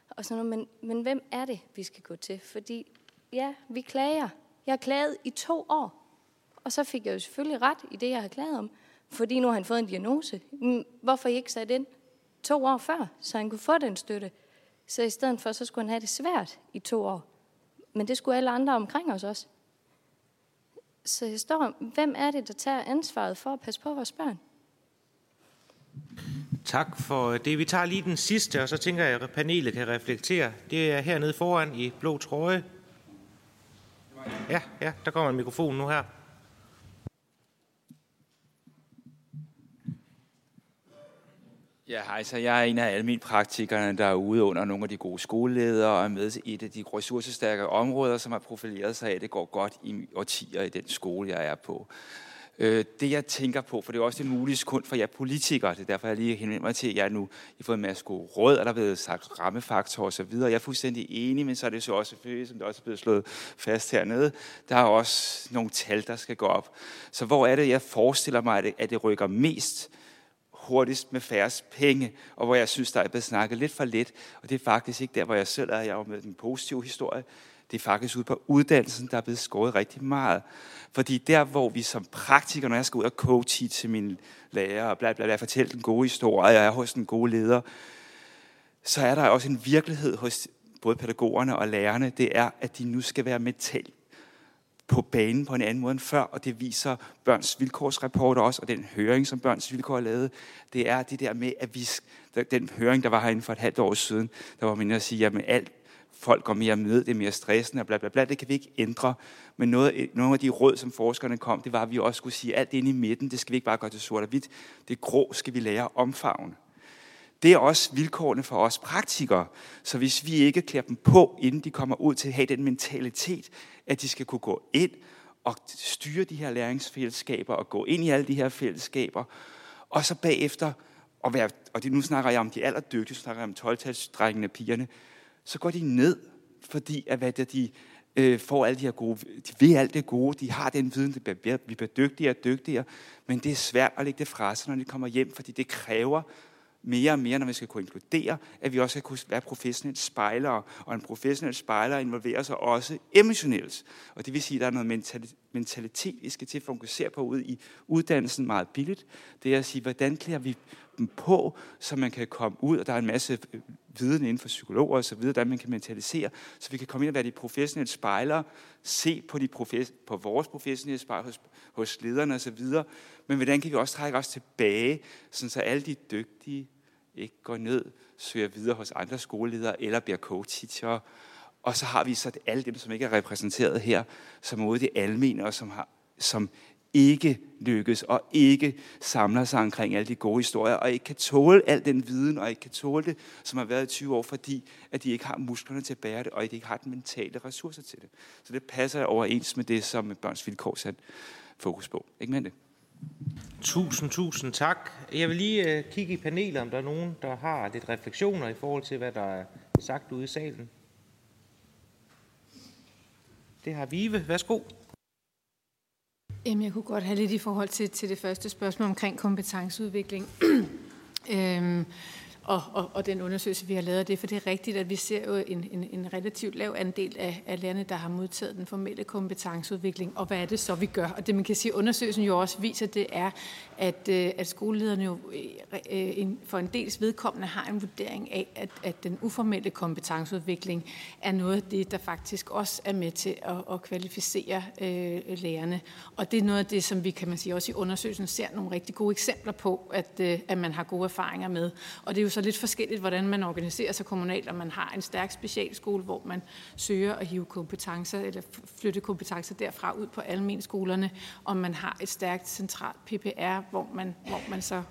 og sådan noget. Men, men hvem er det, vi skal gå til? Fordi ja, vi klager. Jeg har klaget i to år, og så fik jeg jo selvfølgelig ret i det, jeg har klaget om, fordi nu har han fået en diagnose. Mm, hvorfor I ikke sat ind to år før, så han kunne få den støtte? Så i stedet for, så skulle han have det svært i to år. Men det skulle alle andre omkring os også. Så jeg står, hvem er det, der tager ansvaret for at passe på vores børn? Tak for det. Vi tager lige den sidste, og så tænker jeg, at panelet kan reflektere. Det er hernede foran i blå trøje. Ja, ja, der kommer en mikrofon nu her. Ja, hej, så jeg er en af almindelige praktikerne, der er ude under nogle af de gode skoleledere og er med i et af de ressourcestærke områder, som har profileret sig af, det går godt i årtier i den skole, jeg er på. Øh, det jeg tænker på, for det er også en mulig kun for jer politikere, det er derfor, jeg lige henvender mig til jer nu. I har fået en masse gode råd, og der er blevet sagt så videre. Jeg er fuldstændig enig, men så er det så også selvfølgelig, som det også er blevet slået fast hernede, der er også nogle tal, der skal gå op. Så hvor er det, jeg forestiller mig, at det rykker mest hurtigst med færrest penge, og hvor jeg synes, der er blevet snakket lidt for lidt. Og det er faktisk ikke der, hvor jeg selv er. Jeg er med den positive historie. Det er faktisk ude på uddannelsen, der er blevet skåret rigtig meget. Fordi der, hvor vi som praktikere, når jeg skal ud og coache til mine lærere, og bla, bla, bla, fortælle den gode historie, og jeg er hos den gode leder, så er der også en virkelighed hos både pædagogerne og lærerne, det er, at de nu skal være mentalt på banen på en anden måde end før, og det viser Børns Vilkårsrapporter også, og den høring, som Børns Vilkår har lavet, det er det der med, at vi, den høring, der var herinde for et halvt år siden, der var man at sige, at alt folk går mere med, det er mere stressende, og bla, bla, bla. Det kan vi ikke ændre. Men noget, nogle af de råd, som forskerne kom, det var, at vi også skulle sige, at alt inde i midten, det skal vi ikke bare gøre til sort og hvidt. Det grå skal vi lære omfavne. Det er også vilkårene for os praktikere. Så hvis vi ikke klæder dem på, inden de kommer ud til at have den mentalitet, at de skal kunne gå ind og styre de her læringsfællesskaber og gå ind i alle de her fællesskaber, og så bagefter, og, være, og det, nu snakker jeg om de allerdygtige, så snakker jeg om 12-talsdrengene pigerne, så går de ned, fordi at, hvad der, de øh, får alle de her gode, de ved alt det gode, de har den viden, de bliver, vi bliver dygtigere og dygtigere, men det er svært at lægge det fra sig, når de kommer hjem, fordi det kræver mere og mere, når vi skal kunne inkludere, at vi også skal kunne være professionelle spejlere, og en professionel spejler involverer sig også emotionelt. Og det vil sige, at der er noget mentalitet, vi skal til at fokusere på ud i uddannelsen meget billigt. Det er at sige, hvordan klæder vi dem på, så man kan komme ud, og der er en masse øh, viden inden for psykologer og så videre, der man kan mentalisere, så vi kan komme ind og være de professionelle spejlere, se på, de profes- på vores professionelle spejler hos, hos lederne og så videre, men hvordan kan vi også trække os tilbage, sådan så alle de dygtige ikke går ned, søger videre hos andre skoleledere eller bliver co-teacher. Og så har vi så alle dem, som ikke er repræsenteret her, som er ude i det almene, og som, har, som ikke lykkes og ikke samler sig omkring alle de gode historier, og ikke kan tåle al den viden, og ikke kan tåle det, som har været i 20 år, fordi at de ikke har musklerne til at bære det, og de ikke har den mentale ressourcer til det. Så det passer overens med det, som børns vilkår sat fokus på. Ikke med det? Tusind, tusind tak. Jeg vil lige øh, kigge i panelet, om der er nogen, der har lidt refleksioner i forhold til, hvad der er sagt ude i salen. Det har Vive. Værsgo. Jamen, jeg kunne godt have lidt i forhold til, til det første spørgsmål omkring kompetenceudvikling. <clears throat> øhm, og, og, og den undersøgelse, vi har lavet af det, for det er rigtigt, at vi ser jo en, en, en relativt lav andel af, af lærerne, der har modtaget den formelle kompetenceudvikling, og hvad er det så, vi gør? Og det, man kan sige, undersøgelsen jo også viser, det er, at, øh, at skolelederne jo øh, øh, for en dels vedkommende har en vurdering af, at, at den uformelle kompetenceudvikling er noget af det, der faktisk også er med til at, at kvalificere øh, lærerne. Og det er noget af det, som vi, kan man sige, også i undersøgelsen ser nogle rigtig gode eksempler på, at, øh, at man har gode erfaringer med. Og det er jo så lidt forskelligt, hvordan man organiserer sig kommunalt, om man har en stærk specialskole, hvor man søger at hive kompetencer eller flytte kompetencer derfra ud på almen skolerne, om man har et stærkt centralt PPR, hvor man, hvor man så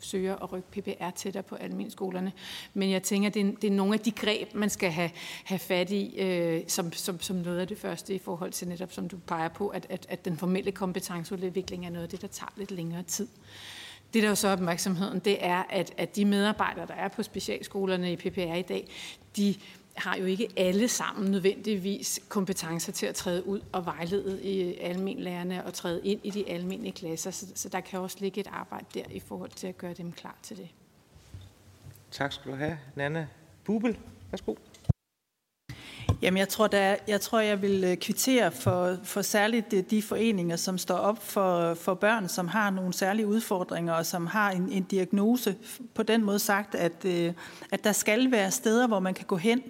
søger at rykke PPR tættere på skolerne. Men jeg tænker, det er, det er nogle af de greb, man skal have, have fat i, øh, som, som, som noget af det første i forhold til netop, som du peger på, at, at, at den formelle kompetenceudvikling er noget af det, der tager lidt længere tid. Det, der jo så er opmærksomheden, det er, at, at de medarbejdere, der er på specialskolerne i PPR i dag, de har jo ikke alle sammen nødvendigvis kompetencer til at træde ud og vejlede i almenlærerne og træde ind i de almindelige klasser. Så, så der kan også ligge et arbejde der i forhold til at gøre dem klar til det. Tak skal du have, Nana Bubel. Værsgo. Jamen, jeg tror, der, jeg, tror, jeg vil øh, kvittere for, for særligt øh, de, foreninger, som står op for, for børn, som har nogle særlige udfordringer, og som har en, en diagnose. På den måde sagt, at, øh, at der skal være steder, hvor man kan gå hen.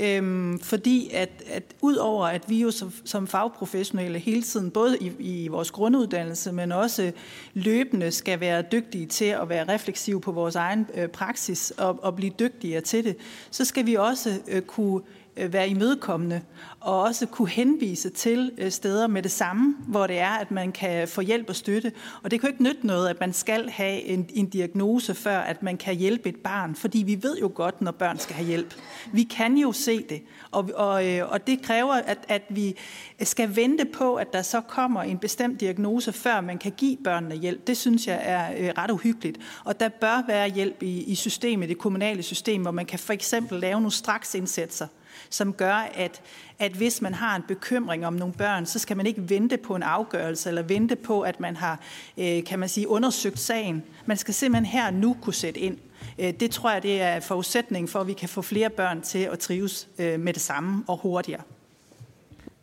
Øhm, fordi at, at udover at vi jo som, som fagprofessionelle hele tiden, både i, i vores grunduddannelse, men også løbende skal være dygtige til at være refleksive på vores egen øh, praksis og, og blive dygtigere til det, så skal vi også øh, kunne Øh, Øh, være imødekommende og også kunne henvise til øh, steder med det samme, hvor det er, at man kan få hjælp og støtte. Og det kan jo ikke nytte noget, at man skal have en, en diagnose, før at man kan hjælpe et barn, fordi vi ved jo godt, når børn skal have hjælp. Vi kan jo se det, og, og, øh, og det kræver, at, at vi skal vente på, at der så kommer en bestemt diagnose, før man kan give børnene hjælp. Det synes jeg er ret uhyggeligt. Og der bør være hjælp i, i systemet, det kommunale system, hvor man kan for eksempel lave nogle straksindsatser, som gør, at, at hvis man har en bekymring om nogle børn, så skal man ikke vente på en afgørelse, eller vente på, at man har, øh, kan man sige, undersøgt sagen. Man skal simpelthen her nu kunne sætte ind. Øh, det tror jeg, det er forudsætning for, at vi kan få flere børn til at trives øh, med det samme og hurtigere.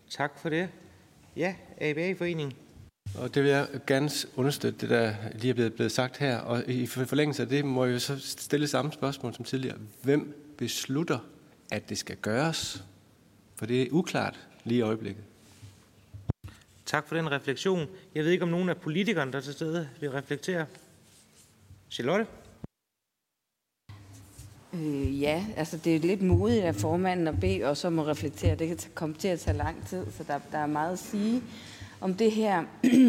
Tak for det. Ja, ABA-foreningen. Og det vil jeg gerne understøtte, det der lige er blevet, blevet sagt her. Og i forlængelse af det må jeg så stille samme spørgsmål som tidligere. Hvem beslutter, at det skal gøres? For det er uklart lige i øjeblikket. Tak for den refleksion. Jeg ved ikke, om nogen af politikerne, der er til stede, vil reflektere. Charlotte? Øh, ja, altså det er lidt modigt af formanden at bede os om at reflektere. Det kan komme til at tage lang tid, så der, der er meget at sige om det her.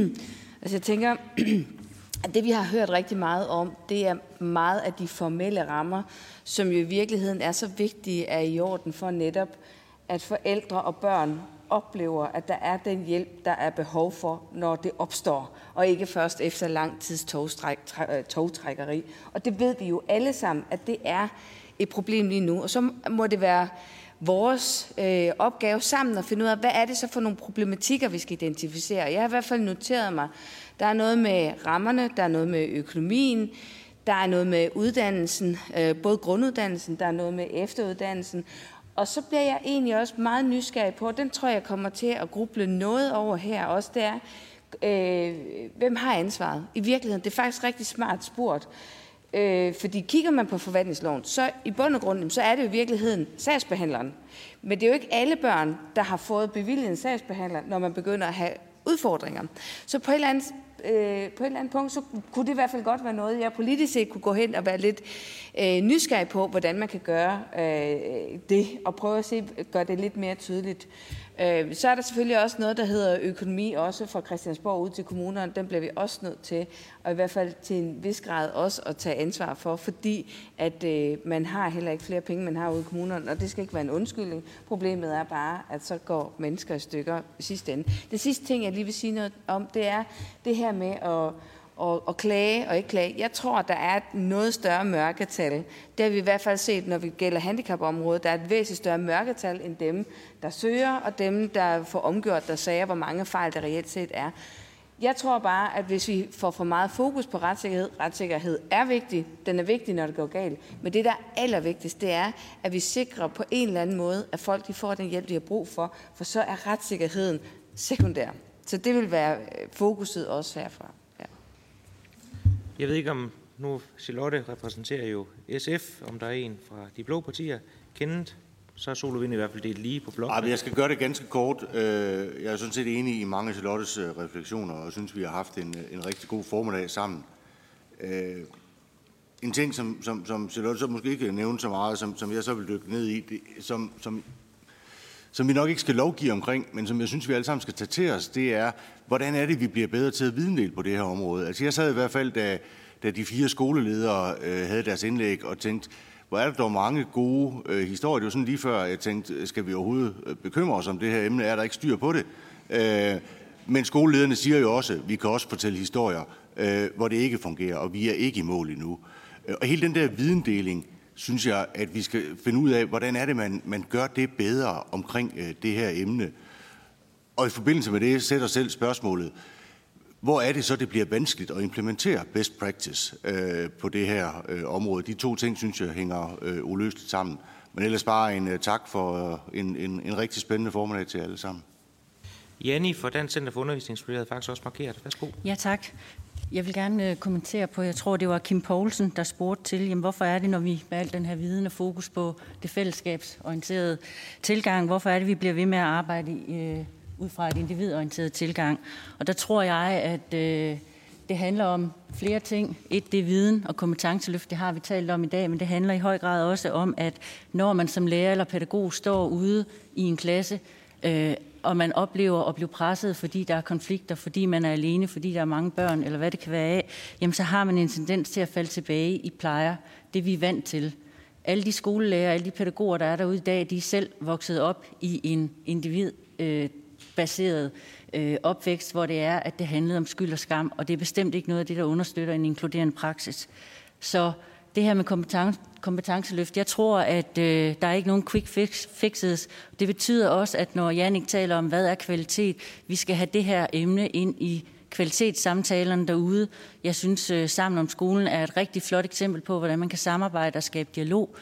<clears throat> altså jeg tænker, <clears throat> det vi har hørt rigtig meget om, det er meget af de formelle rammer, som jo i virkeligheden er så vigtige er i orden for netop, at forældre og børn oplever, at der er den hjælp, der er behov for, når det opstår, og ikke først efter lang tids øh, togtrækkeri. Og det ved vi jo alle sammen, at det er et problem lige nu. Og så må det være vores øh, opgave sammen at finde ud af, hvad er det så for nogle problematikker, vi skal identificere. Jeg har i hvert fald noteret mig, der er noget med rammerne, der er noget med økonomien, der er noget med uddannelsen, øh, både grunduddannelsen, der er noget med efteruddannelsen, og så bliver jeg egentlig også meget nysgerrig på, den tror jeg kommer til at gruble noget over her også, det er, øh, hvem har ansvaret? I virkeligheden, det er faktisk rigtig smart spurgt. Øh, fordi kigger man på forvaltningsloven, så i bund og grund, så er det jo i virkeligheden sagsbehandleren. Men det er jo ikke alle børn, der har fået bevilget en sagsbehandler, når man begynder at have udfordringer. Så på et eller andet øh, på et eller andet punkt, så kunne det i hvert fald godt være noget, jeg politisk set kunne gå hen og være lidt øh, nysgerrig på, hvordan man kan gøre øh, det, og prøve at se, gøre det lidt mere tydeligt. Øh, så er der selvfølgelig også noget, der hedder økonomi, også fra Christiansborg ud til kommunerne. Den bliver vi også nødt til, og i hvert fald til en vis grad også at tage ansvar for, fordi at øh, man har heller ikke flere penge, man har ude i kommunerne, og det skal ikke være en undskyldning. Problemet er bare, at så går mennesker i stykker i sidste ende. Det sidste ting, jeg lige vil sige noget om, det er det her med at og, og klage og ikke klage. Jeg tror, der er et noget større mørketal. Det har vi i hvert fald set, når vi gælder handicapområdet. Der er et væsentligt større mørketal end dem, der søger, og dem, der får omgjort der sager, hvor mange fejl der reelt set er. Jeg tror bare, at hvis vi får for meget fokus på retssikkerhed, retssikkerhed er vigtig, den er vigtig, når det går galt, men det, der er allervigtigst, det er, at vi sikrer på en eller anden måde, at folk de får den hjælp, de har brug for, for så er retssikkerheden sekundær. Så det vil være øh, fokuset også herfra. Jeg ved ikke, om nu Charlotte repræsenterer jo SF, om der er en fra de blå partier. Kendt, så er Solovind i hvert fald det lige på blokken. jeg skal gøre det ganske kort. Øh, jeg er sådan set enig i mange af Charlottes øh, refleksioner, og synes, vi har haft en, øh, en rigtig god formiddag sammen. En ting, som, som, som Charlotte så måske ikke nævne så meget, som, som jeg så vil dykke ned i, det, som, som, som vi nok ikke skal lovgive omkring, men som jeg synes, vi alle sammen skal tage til os, det er, hvordan er det, vi bliver bedre til at videndele på det her område? Altså jeg sad i hvert fald, da, da de fire skoleledere øh, havde deres indlæg, og tænkte, hvor er der dog mange gode øh, historier. Det var sådan lige før, jeg tænkte, skal vi overhovedet øh, bekymre os om det her emne? Er der ikke styr på det? Øh, men skolelederne siger jo også, at vi kan også fortælle historier øh, hvor det ikke fungerer, og vi er ikke i mål endnu. Øh, og hele den der videndeling, synes jeg, at vi skal finde ud af, hvordan er det, man, man gør det bedre omkring øh, det her emne. Og i forbindelse med det sætter selv spørgsmålet, hvor er det så, det bliver vanskeligt at implementere best practice øh, på det her øh, område? De to ting, synes jeg, hænger øh, uløseligt sammen. Men ellers bare en øh, tak for øh, en, en, en rigtig spændende formiddag til alle sammen. Janni fra Dansk Center for Undervisningsmiljø havde faktisk også markeret. Værsgo. Ja, tak. Jeg vil gerne øh, kommentere på, jeg tror, det var Kim Poulsen, der spurgte til, jamen, hvorfor er det, når vi med al den her viden og fokus på det fællesskabsorienterede tilgang, hvorfor er det, vi bliver ved med at arbejde øh, ud fra et individorienteret tilgang? Og der tror jeg, at øh, det handler om flere ting. Et, det er viden og kompetenceløft, det har vi talt om i dag, men det handler i høj grad også om, at når man som lærer eller pædagog står ude i en klasse, øh, og man oplever at blive presset, fordi der er konflikter, fordi man er alene, fordi der er mange børn, eller hvad det kan være af, jamen så har man en tendens til at falde tilbage i plejer, det vi er vant til. Alle de skolelærer, alle de pædagoger, der er derude i dag, de er selv vokset op i en individbaseret øh, øh, opvækst, hvor det er, at det handlede om skyld og skam, og det er bestemt ikke noget af det, der understøtter en inkluderende praksis. Så det her med kompetence, kompetenceløft, jeg tror, at øh, der er ikke nogen quick fix, fixes. Det betyder også, at når Jannik taler om, hvad er kvalitet, vi skal have det her emne ind i kvalitetssamtalerne derude. Jeg synes, øh, Sammen om skolen er et rigtig flot eksempel på, hvordan man kan samarbejde og skabe dialog.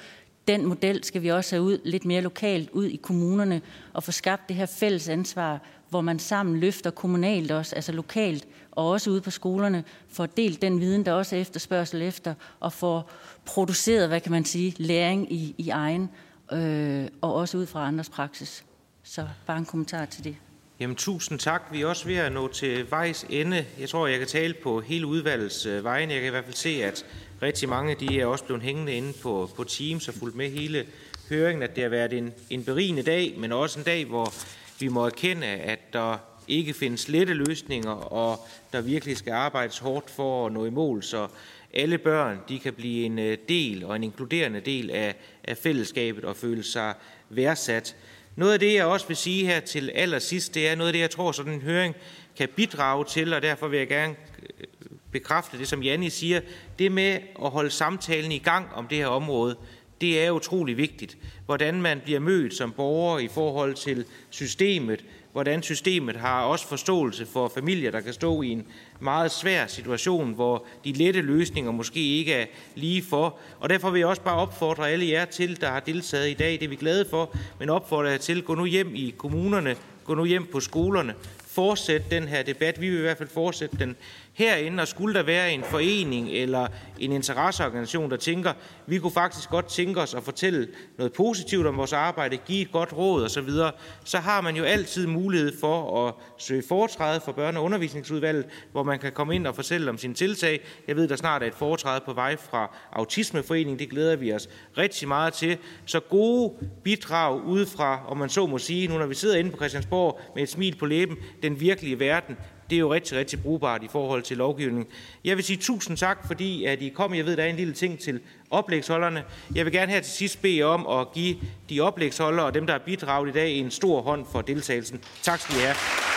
Den model skal vi også have ud lidt mere lokalt ud i kommunerne og få skabt det her fælles ansvar hvor man sammen løfter kommunalt også, altså lokalt, og også ude på skolerne, får delt den viden, der også er efterspørgsel efter, og får produceret, hvad kan man sige, læring i, i egen, øh, og også ud fra andres praksis. Så bare en kommentar til det. Jamen, tusind tak. Vi er også ved at nå til vejs ende. Jeg tror, jeg kan tale på hele udvalgets øh, vegne. Jeg kan i hvert fald se, at rigtig mange de er også blevet hængende inde på, på Teams og fulgt med hele høringen, at det har været en, en berigende dag, men også en dag, hvor vi må erkende, at der ikke findes lette løsninger, og der virkelig skal arbejdes hårdt for at nå i mål, så alle børn de kan blive en øh, del og en inkluderende del af, af fællesskabet og føle sig værdsat. Noget af det, jeg også vil sige her til allersidst, det er noget af det, jeg tror, sådan en høring kan bidrage til, og derfor vil jeg gerne øh, bekræfte det, som Janni siger. Det med at holde samtalen i gang om det her område, det er utrolig vigtigt. Hvordan man bliver mødt som borger i forhold til systemet, hvordan systemet har også forståelse for familier, der kan stå i en meget svær situation, hvor de lette løsninger måske ikke er lige for. Og derfor vil jeg også bare opfordre alle jer til, der har deltaget i dag, det er vi glade for, men opfordre jer til, gå nu hjem i kommunerne, gå nu hjem på skolerne, fortsæt den her debat. Vi vil i hvert fald fortsætte den herinde, og skulle der være en forening eller en interesseorganisation, der tænker, vi kunne faktisk godt tænke os at fortælle noget positivt om vores arbejde, give et godt råd osv., så, så har man jo altid mulighed for at søge foretræde for børne- og undervisningsudvalget, hvor man kan komme ind og fortælle om sine tiltag. Jeg ved, der snart er et foretræde på vej fra Autismeforeningen. Det glæder vi os rigtig meget til. Så gode bidrag udefra, om man så må sige, nu når vi sidder inde på Christiansborg med et smil på læben, den virkelige verden, det er jo rigtig, rigtig brugbart i forhold til lovgivning. Jeg vil sige tusind tak, fordi at I kom. Jeg ved, der er en lille ting til oplægsholderne. Jeg vil gerne her til sidst bede om at give de oplægsholdere og dem, der har bidraget i dag, en stor hånd for deltagelsen. Tak skal I have.